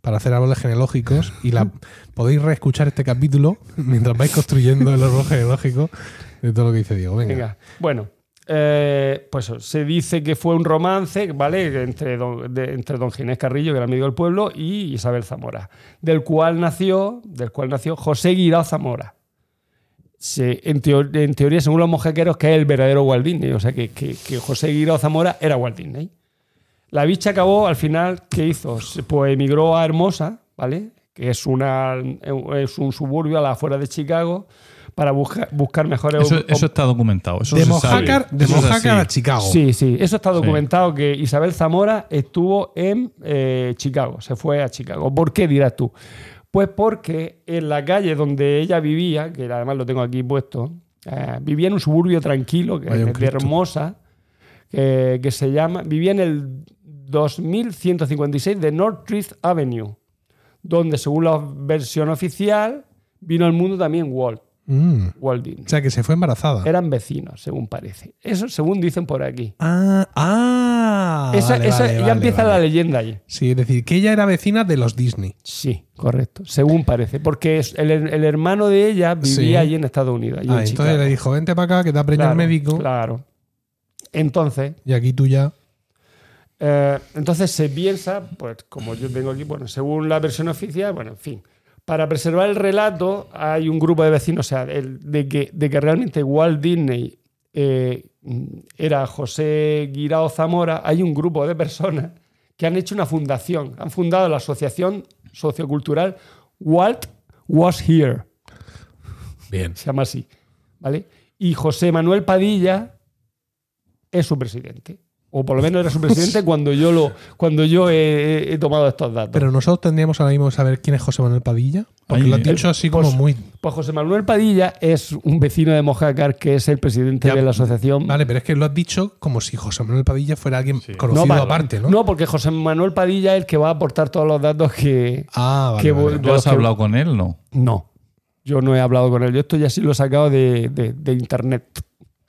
para hacer árboles genealógicos y la podéis reescuchar este capítulo mientras vais construyendo el árbol genealógico de todo lo que dice Diego. Venga. Venga, bueno, eh, pues se dice que fue un romance, ¿vale? Entre don, entre don Ginés Carrillo, que era amigo del pueblo, y Isabel Zamora, del cual nació, del cual nació José Guirao Zamora. Se- en, teo- en teoría, según los mojequeros, que es el verdadero Walt Disney, o sea que, que- José Guirao Zamora era Walt Disney. La bicha acabó, al final, ¿qué hizo? Pues emigró a Hermosa, ¿vale? Que es, una, es un suburbio a la afuera de Chicago, para busca- buscar mejores Eso, eso está documentado. Eso De se sabe. Mojácar, de Eso es Mojácar así. a Chicago. Sí, sí, eso está Sí. documentado que Isabel Zamora estuvo en eh, Chicago, se fue a Chicago. ¿Por qué dirás tú? Pues porque en la calle donde ella vivía, que además lo tengo aquí puesto, eh, vivía en un suburbio tranquilo, que es de. Hermosa, que, que se llama, vivía en el 2156 de Northridge Avenue, donde según la versión oficial vino al mundo también Walt, Mm. Walt Disney. O sea, que se fue embarazada. Eran vecinos, según parece. Eso según dicen por aquí. Ah, ah. Esa, vale, esa- vale, ya vale, empieza la leyenda allí. Sí, es decir, que ella era vecina de los Disney. Sí, correcto. Según parece. Porque el, el hermano de ella vivía Sí. allí en Estados Unidos. allí Ah, en entonces le dijo, vente para acá, que te ha preñado Claro, el médico. Claro. Entonces, Y aquí tú ya. eh, entonces se piensa, pues como yo tengo aquí, bueno, según la versión oficial, bueno, en fin. Para preservar el relato, hay un grupo de vecinos, o sea, el- de, que, de que realmente Walt Disney eh, era José Guirao Zamora, hay un grupo de personas que han hecho una fundación. Han fundado la Asociación Sociocultural Walt Was Here. Bien. Se llama así. ¿Vale? Y José Manuel Padilla es su presidente. O por lo menos era su presidente cuando yo lo cuando yo he, he tomado estos datos. Pero nosotros tendríamos ahora mismo que saber quién es José Manuel Padilla. Porque Ay, lo has dicho así como pues- muy. Pues José Manuel Padilla es un vecino de Mojácar que es el presidente Ya, de la asociación. Vale, pero es que lo has dicho como si José Manuel Padilla fuera alguien conocido pa- aparte, ¿no? porque José Manuel Padilla es el que va a aportar todos los datos que. Ah, vale. que vale. ¿Tú has que- hablado con él? No. No. Yo no he hablado con él. Yo esto ya sí lo he sacado de, de- de internet.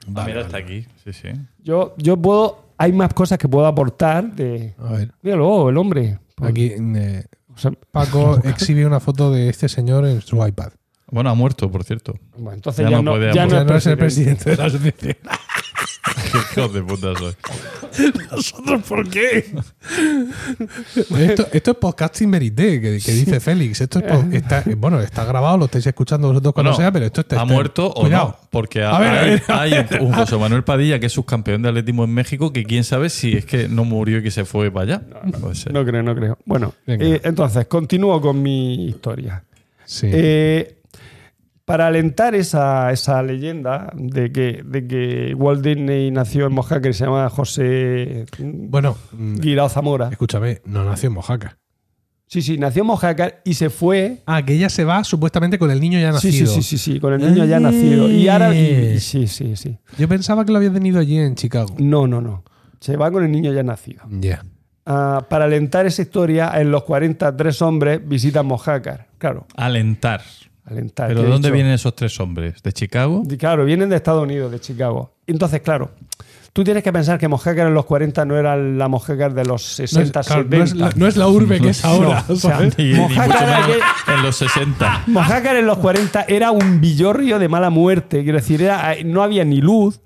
Vale, Mira, vale. está aquí. Sí, sí. Yo, yo puedo. Hay más cosas que puedo aportar de. A ver. Míralo, el hombre. Aquí eh, O sea, Paco exhibe una foto de este señor en su iPad. Bueno, ha muerto, por cierto. bueno, entonces Ya ya, no no, puede ya aportar. Ya no no es el presidente. presidente de la asociación. Qué hijos de puta soy. ¿Nosotros por qué? esto, esto es podcasting verité, que, que dice Félix. Esto es po- está, bueno, está grabado, lo estáis escuchando vosotros cuando sea, pero esto está. ¿Ha muerto o Cuidado. no? Porque A ver, a hay, ver. hay un José Manuel Padilla que es subcampeón de atletismo en México que quién sabe si es que no murió y que se fue para allá. Puede ser. No creo, no creo. Bueno, Venga. eh, entonces, continúo con mi historia. Sí. Eh, para alentar esa, esa leyenda de que, de que Walt Disney nació en Mojácar y se llama José bueno, mm, Guirao Zamora. escúchame, no nació en Mojaca. Sí, sí, nació en Mojácar y se fue. Ah, que ella se va supuestamente con el niño ya nacido. sí, sí, sí, sí, con el niño ya nacido. Y ahora. y- Eh. sí, sí, sí. Yo pensaba que lo había tenido allí en Chicago. No, no, no. Se va con el niño ya nacido. Ya. Ah, para alentar esa historia, en los 43 hombres visitan Mojácar. Claro, Alentar. Alentar. ¿Pero de dónde dicho- vienen esos tres hombres? ¿De Chicago? Y Claro, vienen de Estados Unidos, de Chicago. Entonces, claro, tú tienes que pensar que Mojácar en los 40 no era la Mojácar de los No es, 60, claro, 70. no es la, no es la urbe que es ahora. No, o sea, ¿sabes? Ni, ni mucho Mojácar menos aquel- en los 60. Mojácar en los 40 era un villorrio de mala muerte. Quiero decir, era, no había ni luz.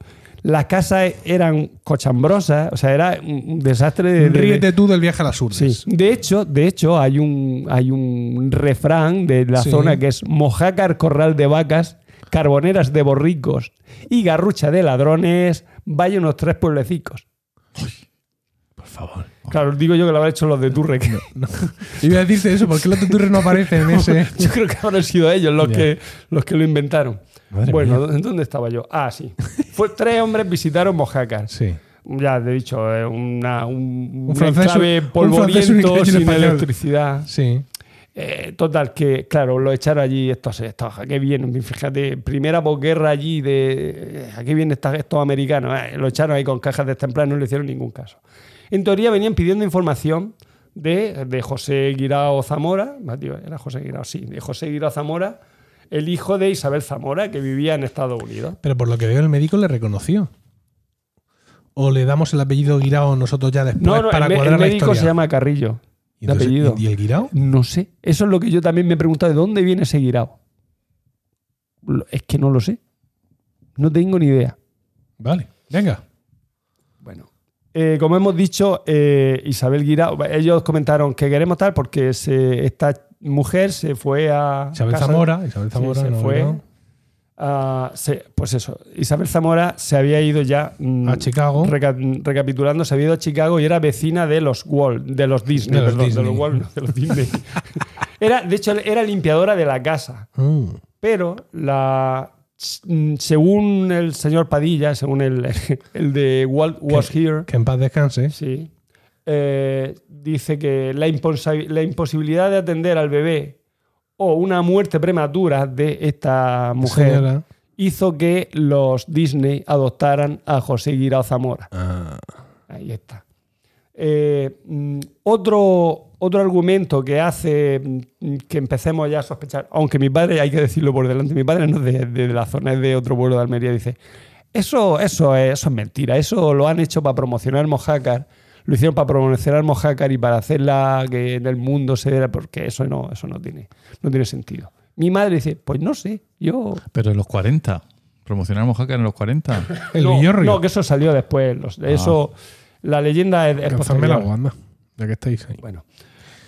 Las casas eran cochambrosas. O sea, era un desastre de. de- Ríete tú del viaje a las Sí. urdes. De hecho, de hecho hay, un, hay un refrán de la Sí. zona que es Mojácar, corral de vacas, carboneras de borricos y garrucha de ladrones, vaya unos tres pueblecicos. Por favor. Claro, digo yo que lo habrán hecho los de Turre. que- Iba a decirte eso, ¿por qué los tuturres no aparecen en ese? Yo creo que habrán sido ellos los, que, los que lo inventaron. Madre bueno, mía. ¿dó- ¿dónde estaba yo? Ah, sí. Fue, tres hombres visitaron Mojácar. Sí. Ya te he dicho, eh, una, un, Un francés- polvoriento, un sin electricidad. Sí. Eh, total, que claro, lo echaron allí estos, estos ¿a qué vienen? Fíjate, primera posguerra allí de ¿a qué vienen estos, estos americanos? Eh, lo echaron ahí con cajas de temprano, no le hicieron ningún caso. En teoría venían pidiendo información de, de José Guirao Zamora, era José Guirao, sí, de José Guirao Zamora, el hijo de Isabel Zamora, que vivía en Estados Unidos. Pero por lo que veo, el médico le reconoció. ¿O le damos el apellido Guirao nosotros ya después No, no, para el, cuadrar el la médico historia? se llama Carrillo, ¿Y, entonces- apellido. ¿Y el Guirao? No sé. Eso es lo que yo también me he preguntado. ¿De dónde viene ese Guirao? Es que no lo sé. No tengo ni idea. Vale, venga. Bueno. eh, como hemos dicho, eh, Isabel Guirao, ellos comentaron que queremos tal porque se- esta mujer se fue a. Isabel casa- Zamora. Isabel Sí, Zamora. se no, fue. A- se- pues eso, Isabel Zamora se había ido ya. mm, A Chicago. reca- recapitulando, se había ido a Chicago y era vecina de los Walt, de los Disney, De los perdón, Disney. de los Walt, de los Disney. era, de hecho, era limpiadora de la casa. Mm. Pero la mm, según el señor Padilla, según el, el de Walt Was Here, Que en paz descanse. sí, eh, dice que la, imposibilidad de atender al bebé o una muerte prematura de esta mujer Señora. hizo que los Disney adoptaran a José Guirao Zamora. Ah, Ahí está. Eh, mm, otro, otro argumento que hace mm, que empecemos ya a sospechar, aunque mi padre, hay que decirlo por delante, mi padre no es de, de la zona, es de otro pueblo de Almería, dice, eso, eso, es, eso es mentira, eso lo han hecho para promocionar Mojácar, lo hicieron para promocionar Mojácar y para hacerla que en el mundo se viera, porque eso no, eso no tiene, no tiene sentido. Mi madre dice, pues no sé, yo... Pero en los 40. Promocionar Mojácar en los 40. el no, Villorrio. no, que eso salió después. los- Eso, la leyenda es, la guanda. Ya que estáis ahí. Bueno.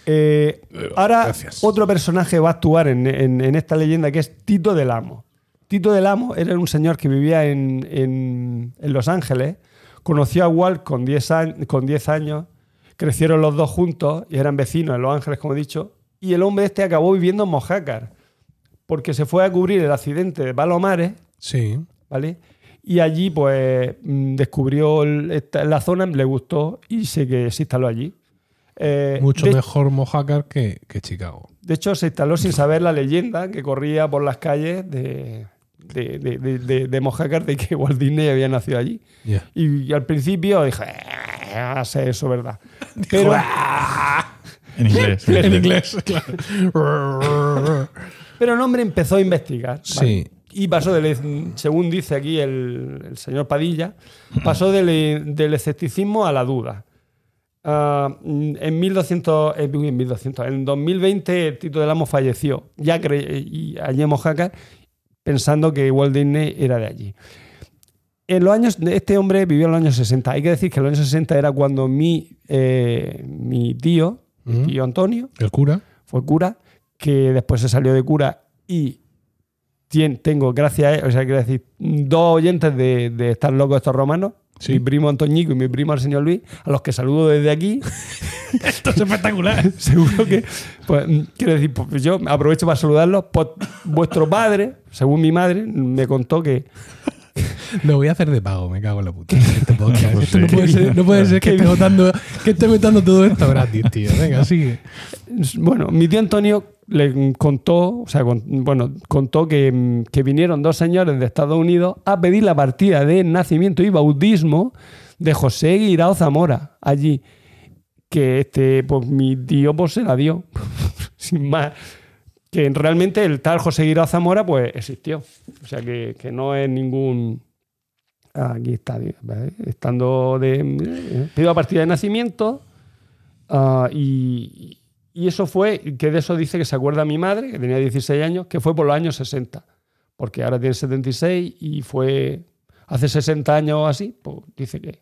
Eh, ahora, gracias. otro personaje va a actuar en, en- en esta leyenda que es Tito del Amo. Tito del Amo era un señor que vivía en, en- en Los Ángeles, conoció a Walt con 10 años, con 10 años crecieron los dos juntos y eran vecinos en Los Ángeles, como he dicho. Y el hombre este acabó viviendo en Mojácar porque se fue a cubrir el accidente de Palomares, Sí. ¿vale? Y allí, pues, mm, descubrió la zona, le gustó y se, que se instaló allí. Eh, Mucho de, mejor Mojácar que, que Chicago. de hecho, se instaló sin saber la leyenda que corría por las calles de, de, de, de- de- de Mojácar de que Walt Disney había nacido allí. Ya. Y, y al principio dije, "Eh, a ser eso, ¿verdad? Pero, En inglés. En inglés, claro. pero el hombre empezó a investigar. ¿vale? Sí. Y pasó del, según dice aquí el, el señor Padilla, pasó del, del escepticismo a la duda. Ah, en 1200, eh, en 1200, en 2020 Tito del Amo falleció, ya y allí en Mojácar, pensando que Walt Disney era de allí. En los años, este hombre vivió en los años 60. Hay que decir que en los años 60 era cuando mi, eh, mi tío, mi tío Antonio, El cura. fue cura, que después se salió de cura y tengo, gracias a él, o sea, quiero decir, dos oyentes de, de estar locos estos romanos, Mi primo Antoñico y mi primo señor Luis, a los que saludo desde aquí. Esto es espectacular. Seguro que, pues, mm, quiero decir, pues yo aprovecho para saludarlos. Pues, vuestro padre, según mi madre, me contó que Lo voy a hacer de pago, me cago en la puta. Este podcast. Esto no puede ser, no puede ser que esté votando, que esté metiendo todo esto gratis, tío. Venga, sigue. Bueno, mi tío Antonio le contó, o sea, con- bueno, contó que, que vinieron dos señores de Estados Unidos a pedir la partida de nacimiento y bautismo de José Guirao Zamora allí. Que este, pues mi tío pues se la dio. Sin más. Que realmente el tal José Guirao Zamora pues existió. O sea que, que no es ningún. Aquí está, estando de. eh, Pido la partida de nacimiento. Ah, y, y eso fue, que de eso dice que se acuerda mi madre, que tenía 16 años, que fue por los años 60. Porque ahora tiene 76 y fue hace 60 años o así, pues dice que.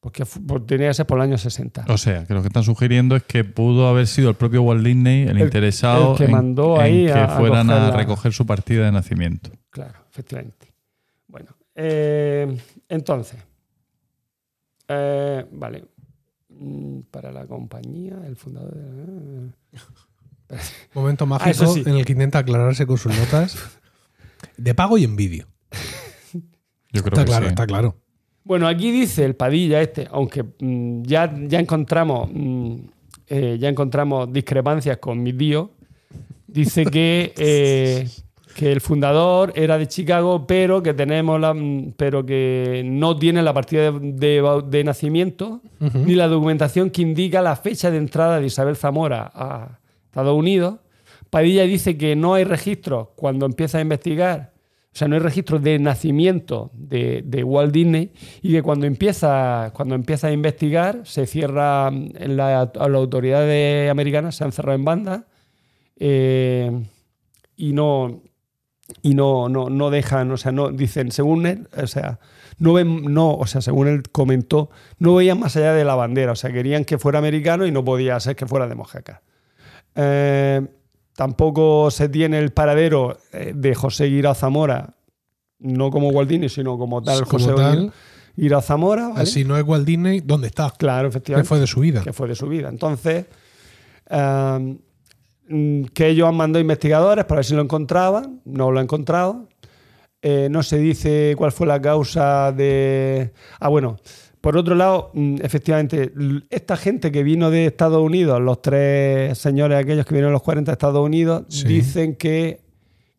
Porque pues tenía que ser por los años 60. O sea, que lo que están sugiriendo es que pudo haber sido el propio Walt Disney el, El- interesado el que en- mandó en, ahí que a- a fueran a, la- recoger su partida de nacimiento. Claro, efectivamente. Bueno, eh, entonces. eh, vale. Mm, Para la compañía, el fundador. de- Momento mágico Ah, sí. en el que intenta aclararse con sus notas. De pago y en vídeo. Yo creo Está que claro, sí. está claro. Bueno, aquí dice el Padilla este, aunque mm, ya, ya encontramos mm, eh, ya encontramos discrepancias con mi tío. Dice que, eh, que el fundador era de Chicago, pero que tenemos la, mm, pero que no tiene la partida de, de bau- de nacimiento ni la documentación que indica la fecha de entrada de Isabel Zamora a Estados Unidos. Padilla dice que no hay registros cuando empieza a investigar, o sea, no hay registros de nacimiento de, de Walt Disney y que cuando empieza, cuando empieza a investigar se cierra, en la, a las autoridades americanas se han cerrado en banda eh, y no y no, no, no dejan, o sea, no dicen, según él, o sea, no ven, no, o sea, según él comentó, no veían más allá de la bandera, o sea, querían que fuera americano y no podía ser que fuera de Mojaca. Eh, tampoco se tiene el paradero eh, de José Guirao Zamora, no como Walt Disney, sino como tal Como José tal, Guirao Zamora, ¿vale? Si no es Walt Disney, ¿dónde está? Claro, ¿Qué efectivamente fue de su vida? que fue de su vida. Entonces, eh, mm, que ellos han mandado investigadores para ver si lo encontraban, no lo han encontrado. Eh, no se dice cuál fue la causa de... Ah, bueno, por otro lado, mm, efectivamente, esta gente que vino de Estados Unidos, los tres señores aquellos que vinieron a los 40 de Estados Unidos, Sí. dicen que,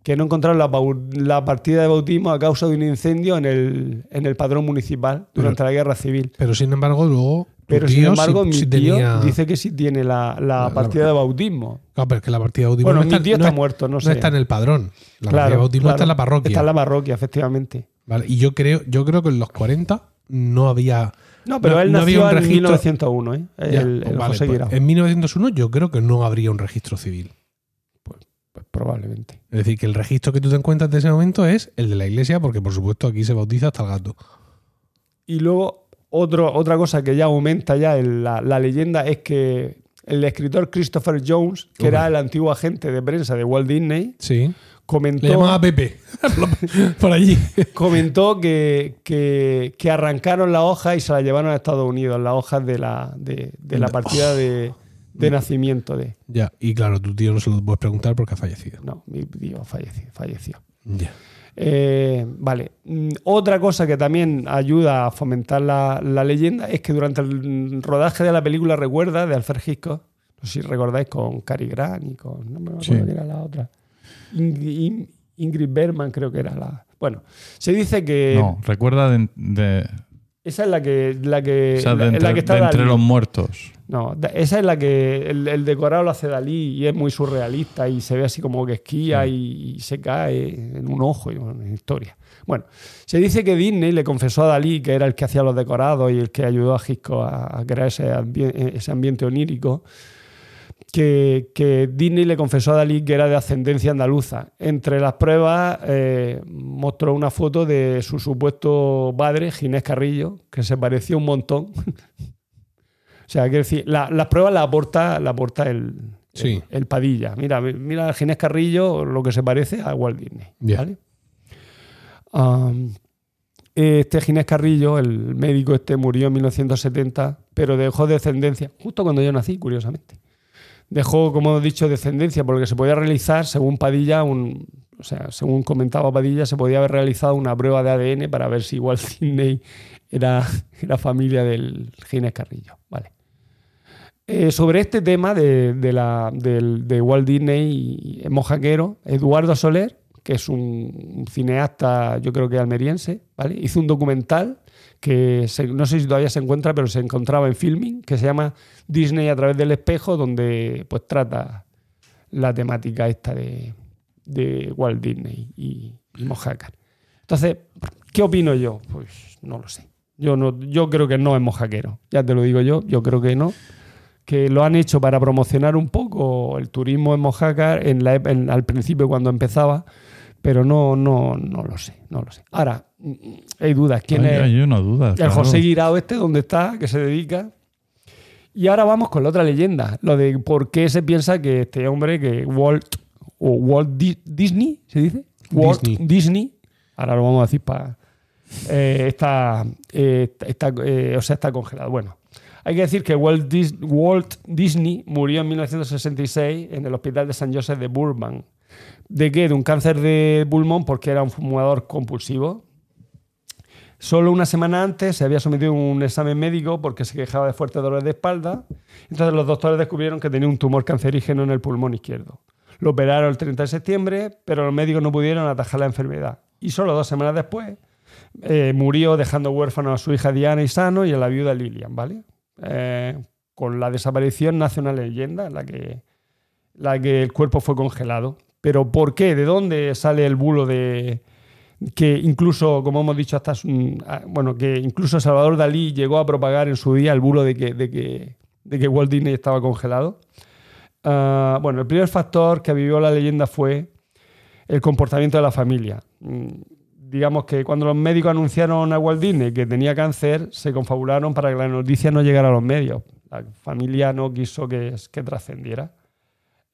que no encontraron la, partida de bautismo a causa de un incendio en el, en el padrón municipal durante la guerra civil. Pero sin embargo, luego. tu Pero sin tío embargo, sí- mi sí tío tenía- dice que sí tiene la, la La- partida de bautismo. Ah, pero es que la partida de bautismo Bueno, no mi está, tío no está es- muerto, no no sé. está en el padrón. La partida de Claro, bautismo claro. está en la parroquia. Está en la parroquia, efectivamente. Vale, Y yo creo, yo creo que en los 40 no había. No, pero No- él no había nació en registro- 1901, ¿eh? Ya, el, pues el vale, José pues en 1901 yo creo que no habría un registro civil. Pues probablemente. Es decir, que el registro que tú te encuentras de ese momento es el de la iglesia, porque por supuesto aquí se bautiza hasta el gato. Y luego, otro, otra cosa que ya aumenta ya en la, la leyenda es que el escritor Christopher Jones, que era el antiguo agente de prensa de Walt Disney, Sí. Comentó, Le llamaba Pepe. Por allí. comentó que, que- que arrancaron la hoja y se la llevaron a Estados Unidos, las hojas de la, de, de la partida de, de nacimiento de. Ya, y claro, tu tío no se lo puedes preguntar porque ha fallecido. No, mi tío falleció. falleció. Ya. Eh, vale. Mm, Otra cosa que también ayuda a fomentar la, la leyenda es que durante el rodaje de la película Recuerda de Alfred Hitchcock, no sé si recordáis con Cary Grant y con. No me acuerdo Sí. quién era la otra. Ingrid, In- Ingrid Bergman, creo que era la. Bueno, se dice que. No, recuerda de, de- Esa es la que. La que, o sea, de la, entre, la que está de entre Dalí. los muertos. No, esa es la que el, el decorado lo hace Dalí y es muy surrealista y se ve así como que esquía y, y se cae en un ojo y en historia. Bueno, se dice que Disney le confesó a Dalí, que era el que hacía los decorados y el que ayudó a Hitchcock a, a crear ese, ese ambiente onírico, que, que Disney le confesó a Dalí que era de ascendencia andaluza. Entre las pruebas eh, mostró una foto de su supuesto padre, Ginés Carrillo, que se parecía un montón. O sea, quiero decir, la- las pruebas las aporta, la aporta el, Sí. el, el Padilla. Mira, mira a Ginés Carrillo lo que se parece a Walt Disney. ¿vale? Este Ginés Carrillo, el médico este, murió en 1970, pero dejó descendencia, justo cuando yo nací, curiosamente. Dejó, como he dicho, descendencia, porque se podía realizar, según Padilla, un, o sea, según comentaba Padilla, se podía haber realizado una prueba de ADN para ver si Walt Disney era, era familia del Ginés Carrillo. Vale. Eh, sobre este tema de, de la, del- de Walt Disney y mojaquero, Eduardo Soler, que es un, un cineasta, yo creo que almeriense, ¿vale? hizo un documental que se- no sé si todavía se encuentra, pero se encontraba en filming, que se llama Disney a través del espejo, donde pues trata la temática esta de, de Walt Disney y, y Mojácar. Entonces, ¿qué opino yo? Pues no lo sé. Yo, no, yo creo que no es mojaquero. Ya te lo digo yo, yo creo que no. Que lo han hecho para promocionar un poco el turismo en Mojácar en la en- al principio cuando empezaba, pero no, no, no lo sé, no lo sé. Ahora, hay dudas. ¿Quién Hay, es? hay una duda. El claro. José Guirao este, ¿dónde está? ¿Qué se dedica? Y ahora vamos con la otra leyenda, lo de por qué se piensa que este hombre, que Walt, o Walt Di- Disney, ¿se dice? Walt Disney. Disney, ahora lo vamos a decir para... está, eh, está, eh, o sea, está congelado. Bueno, hay que decir que Walt, Dis- Walt Disney murió en 1966 en el hospital de San Joseph de Burbank. ¿De qué? De un cáncer de pulmón porque era un fumador compulsivo. Solo una semana antes se había sometido a un examen médico porque se quejaba de fuertes dolores de espalda. Entonces los doctores descubrieron que tenía un tumor cancerígeno en el pulmón izquierdo. Lo operaron el 30 de septiembre, pero los médicos no pudieron atajar la enfermedad. Y solo dos semanas después eh, murió dejando huérfano a su hija Diana y Sano y a la viuda Lilian, ¿vale? Eh, con la desaparición nace una leyenda en la que el cuerpo fue congelado. Pero ¿por qué? ¿De dónde sale el bulo de que incluso, como hemos dicho, hasta bueno, que incluso Salvador Dalí llegó a propagar en su día el bulo de que, de que, de que Walt Disney estaba congelado? Ah, bueno, el primer factor que vivió la leyenda fue el comportamiento de la familia. Mm, Digamos que cuando los médicos anunciaron a Walt Disney que tenía cáncer, se confabularon para que la noticia no llegara a los medios. La familia no quiso que, que trascendiera.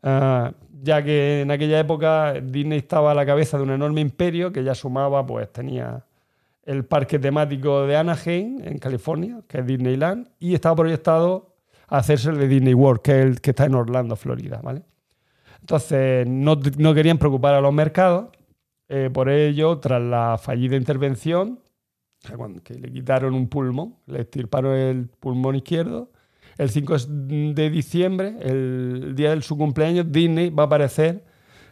Ah, ya que en aquella época Disney estaba a la cabeza de un enorme imperio que ya sumaba, pues tenía el parque temático de Anaheim, en California, que es Disneyland, y estaba proyectado a hacerse el de Disney World, que es el que está en Orlando, Florida, ¿vale? Entonces, no, no querían preocupar a los mercados, eh, por ello, tras la fallida intervención, que le quitaron un pulmón, le extirparon el pulmón izquierdo, el 5 de diciembre, el día de su cumpleaños, Disney va a aparecer,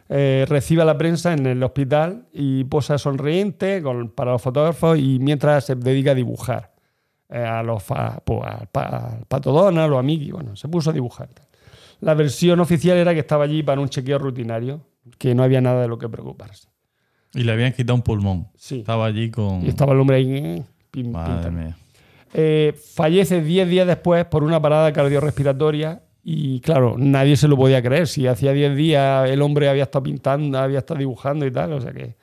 eh, recibe a la prensa en el hospital y posa sonriente con- para los fotógrafos y mientras se dedica a dibujar eh, a los fa- pues, al pa- al Pato Donald, a los amigos, bueno, se puso a dibujar. La versión oficial era que estaba allí para un chequeo rutinario, que no había nada de lo que preocuparse. Y le habían quitado un pulmón. Sí. Estaba allí con. Y estaba el hombre ahí. eh, pim, Madre mía. Eh, fallece 10 días después por una parada cardiorrespiratoria y claro, nadie se lo podía creer. Si hacía 10 días el hombre había estado pintando, había estado dibujando y tal, o sea que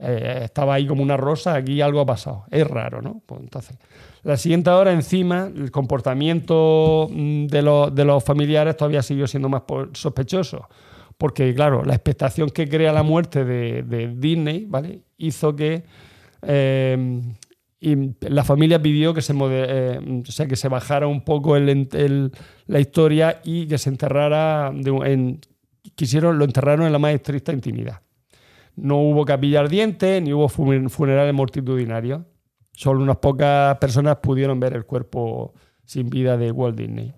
eh, estaba ahí como una rosa, aquí algo ha pasado. Es raro, ¿no? Pues entonces, la siguiente hora encima, el comportamiento mm, de los, de los familiares todavía siguió siendo más sospechoso. porque claro, la expectación que crea la muerte de, de Disney, ¿vale? Hizo que eh, y la familia pidió que se, eh, que se bajara un poco el- la historia y que se enterrara en, quisieron lo enterraron en la más estricta intimidad. No hubo capilla ardiente ni hubo fu- funerales multitudinarios. Solo unas pocas personas pudieron ver el cuerpo sin vida de Walt Disney.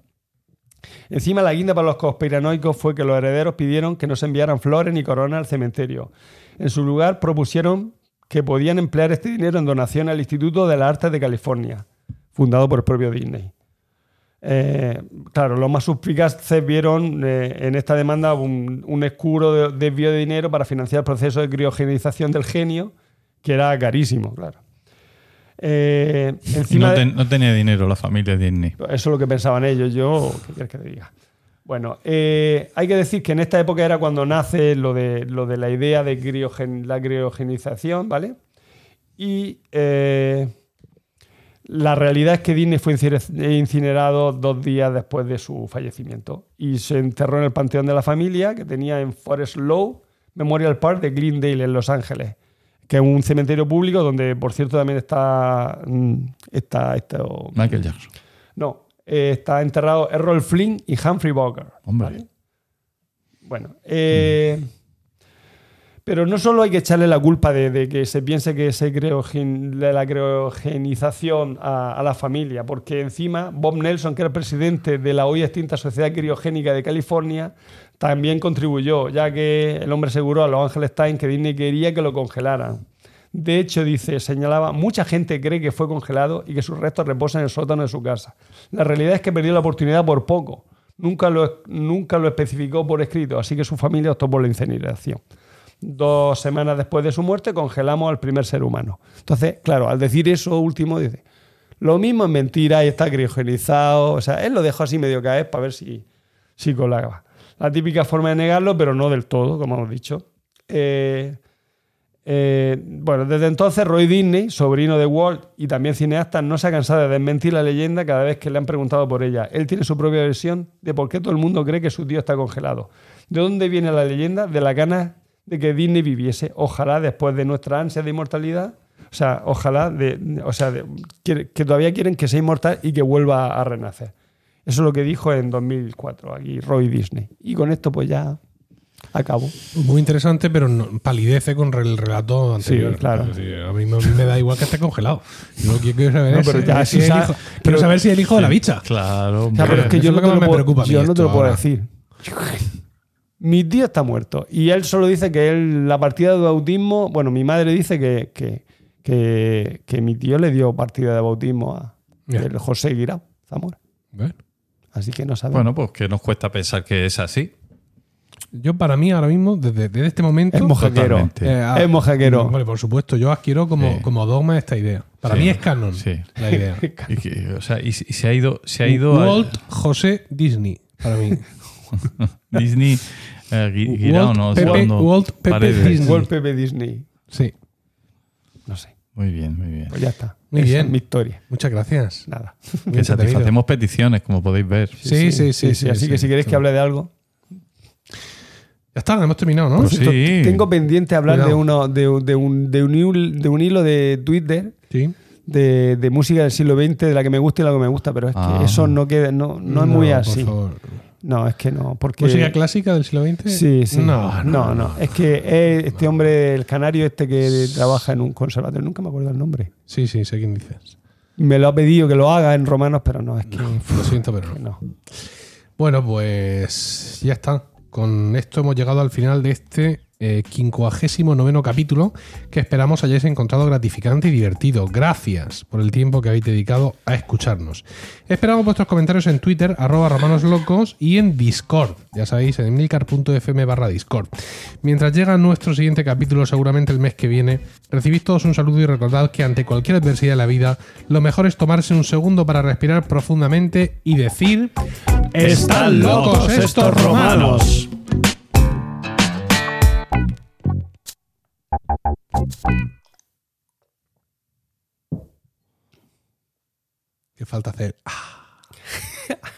Encima, la guinda para los conspiranoicos fue que los herederos pidieron que no se enviaran flores ni coronas al cementerio. En su lugar, propusieron que podían emplear este dinero en donación al Instituto de las Artes de California, fundado por el propio Disney. Eh, claro, los más suspicaces vieron eh, en esta demanda un, un escuro de- desvío de dinero para financiar el proceso de criogenización del genio, que era carísimo, claro. Eh, encima no, ten- no tenía dinero la familia Disney. eso es lo que pensaban ellos. Yo, ¿qué quieres que te diga? Bueno, eh, hay que decir que en esta época era cuando nace lo de, lo de la idea de criogen- la criogenización, ¿vale? Y eh, la realidad es que Disney fue incine- incinerado dos días después de su fallecimiento y se enterró en el panteón de la familia que tenía en Forest Lawn Memorial Park de Greendale, en Los Ángeles, que es un cementerio público donde, por cierto, también está, mm, está esto, Michael Jackson. no, eh, está enterrado Errol Flynn y Humphrey Bogart. Hombre. ¿vale? Bueno, eh, pero no solo hay que echarle la culpa de, de que se piense que se creogen- de la criogenización a, a la familia, porque encima Bob Nelson, que era el presidente de la hoy extinta Sociedad Criogénica de California, también contribuyó, ya que el hombre aseguró a Los Angeles Times que Disney quería que lo congelaran. De hecho, dice, señalaba, mucha gente cree que fue congelado y que sus restos reposan en el sótano de su casa. La realidad es que perdió la oportunidad por poco. Nunca lo, nunca lo especificó por escrito, así que su familia optó por la incineración. Dos semanas después de su muerte congelamos al primer ser humano. Entonces, claro, al decir eso último, dice, lo mismo es mentira y está criogenizado. O sea, él lo dejó así medio caer para ver si, si colaba. La típica forma de negarlo, pero no del todo, como hemos dicho. Eh, eh, bueno, desde entonces Roy Disney, sobrino de Walt y también cineasta, no se ha cansado de desmentir la leyenda cada vez que le han preguntado por ella. Él tiene su propia versión de por qué todo el mundo cree que su tío está congelado. ¿De dónde viene la leyenda? De la ganas de que Disney viviese. Ojalá después de nuestra ansia de inmortalidad, o sea, ojalá, o sea, que, que todavía quieren que sea inmortal y que vuelva a renacer. Eso es lo que dijo en 2004 aquí Roy Disney. Y con esto pues ya acabo. Muy interesante, pero no- palidece con el relato anterior. Sí, claro. Es a, mí, a mí me da igual que esté congelado. Yo quiero saber No, es, pero ya, si si sa- el hijo- pero- quiero saber si el hijo de la bicha. Claro, O sea, pero es que yo es no lo me puedo, preocupa a yo no te lo puedo ahora. decir. Mi tío está muerto. Y él solo dice que él, la partida de bautismo. Bueno, mi madre dice que, que, que, que mi tío le dio partida de bautismo a el José Guirao Zamora. Bueno. Así que no sabemos. Bueno, pues que nos cuesta pensar que es así. Yo, para mí, ahora mismo, desde, desde este momento. es mojaquero. eh, es mojaquero. Vale, por supuesto, yo adquiero como, Sí. como dogma esta idea. Para Sí. mí es canon Sí. la idea. Y que, o sea, y, y se ha ido, se ha ido a Walt José Disney, para mí. Disney eh, Gui- Walt ¿no? Pepe- Walt Pepe Paredes. Disney. Igual Pepe Disney. Sí. No sé. Muy bien, muy bien. Pues ya está. Muy Esa bien. es mi historia. Muchas gracias. Nada. Que satisfacemos peticiones, como podéis ver. Sí, sí, sí. sí, Así sí, que si queréis sí. que hable de algo. Ya está, hemos terminado, ¿no? Pues sí. Tengo pendiente hablar de, uno, de, de un, de, un, de un hilo de Twitter Sí. de, de música del siglo XX, de la que me gusta y la que me gusta, pero es que Ah. eso no queda, no, no es muy así. favor. No, es que no, porque ¿Música clásica del siglo XX? Sí, sí. No, no, no. Es que es este hombre, el canario este que trabaja en un conservatorio, nunca me acuerdo el nombre. Sí, sí, sé quién dices. Me lo ha pedido que lo haga en romanos, pero no, es que, Lo siento, pero no. Bueno, pues ya está. Con esto hemos llegado al final de este eh, 59 capítulo que esperamos hayáis encontrado gratificante y divertido. Gracias por el tiempo que habéis dedicado a escucharnos. Esperamos vuestros comentarios en Twitter, arroba romanoslocos y en Discord. Ya sabéis, en milcar.fm barra Discord. Mientras llega nuestro siguiente capítulo, seguramente el mes que viene, recibid todos un saludo y recordad que ante cualquier adversidad de la vida, lo mejor es tomarse un segundo para respirar profundamente y decir... ¡Están locos estos romanos! ¿Qué falta hacer?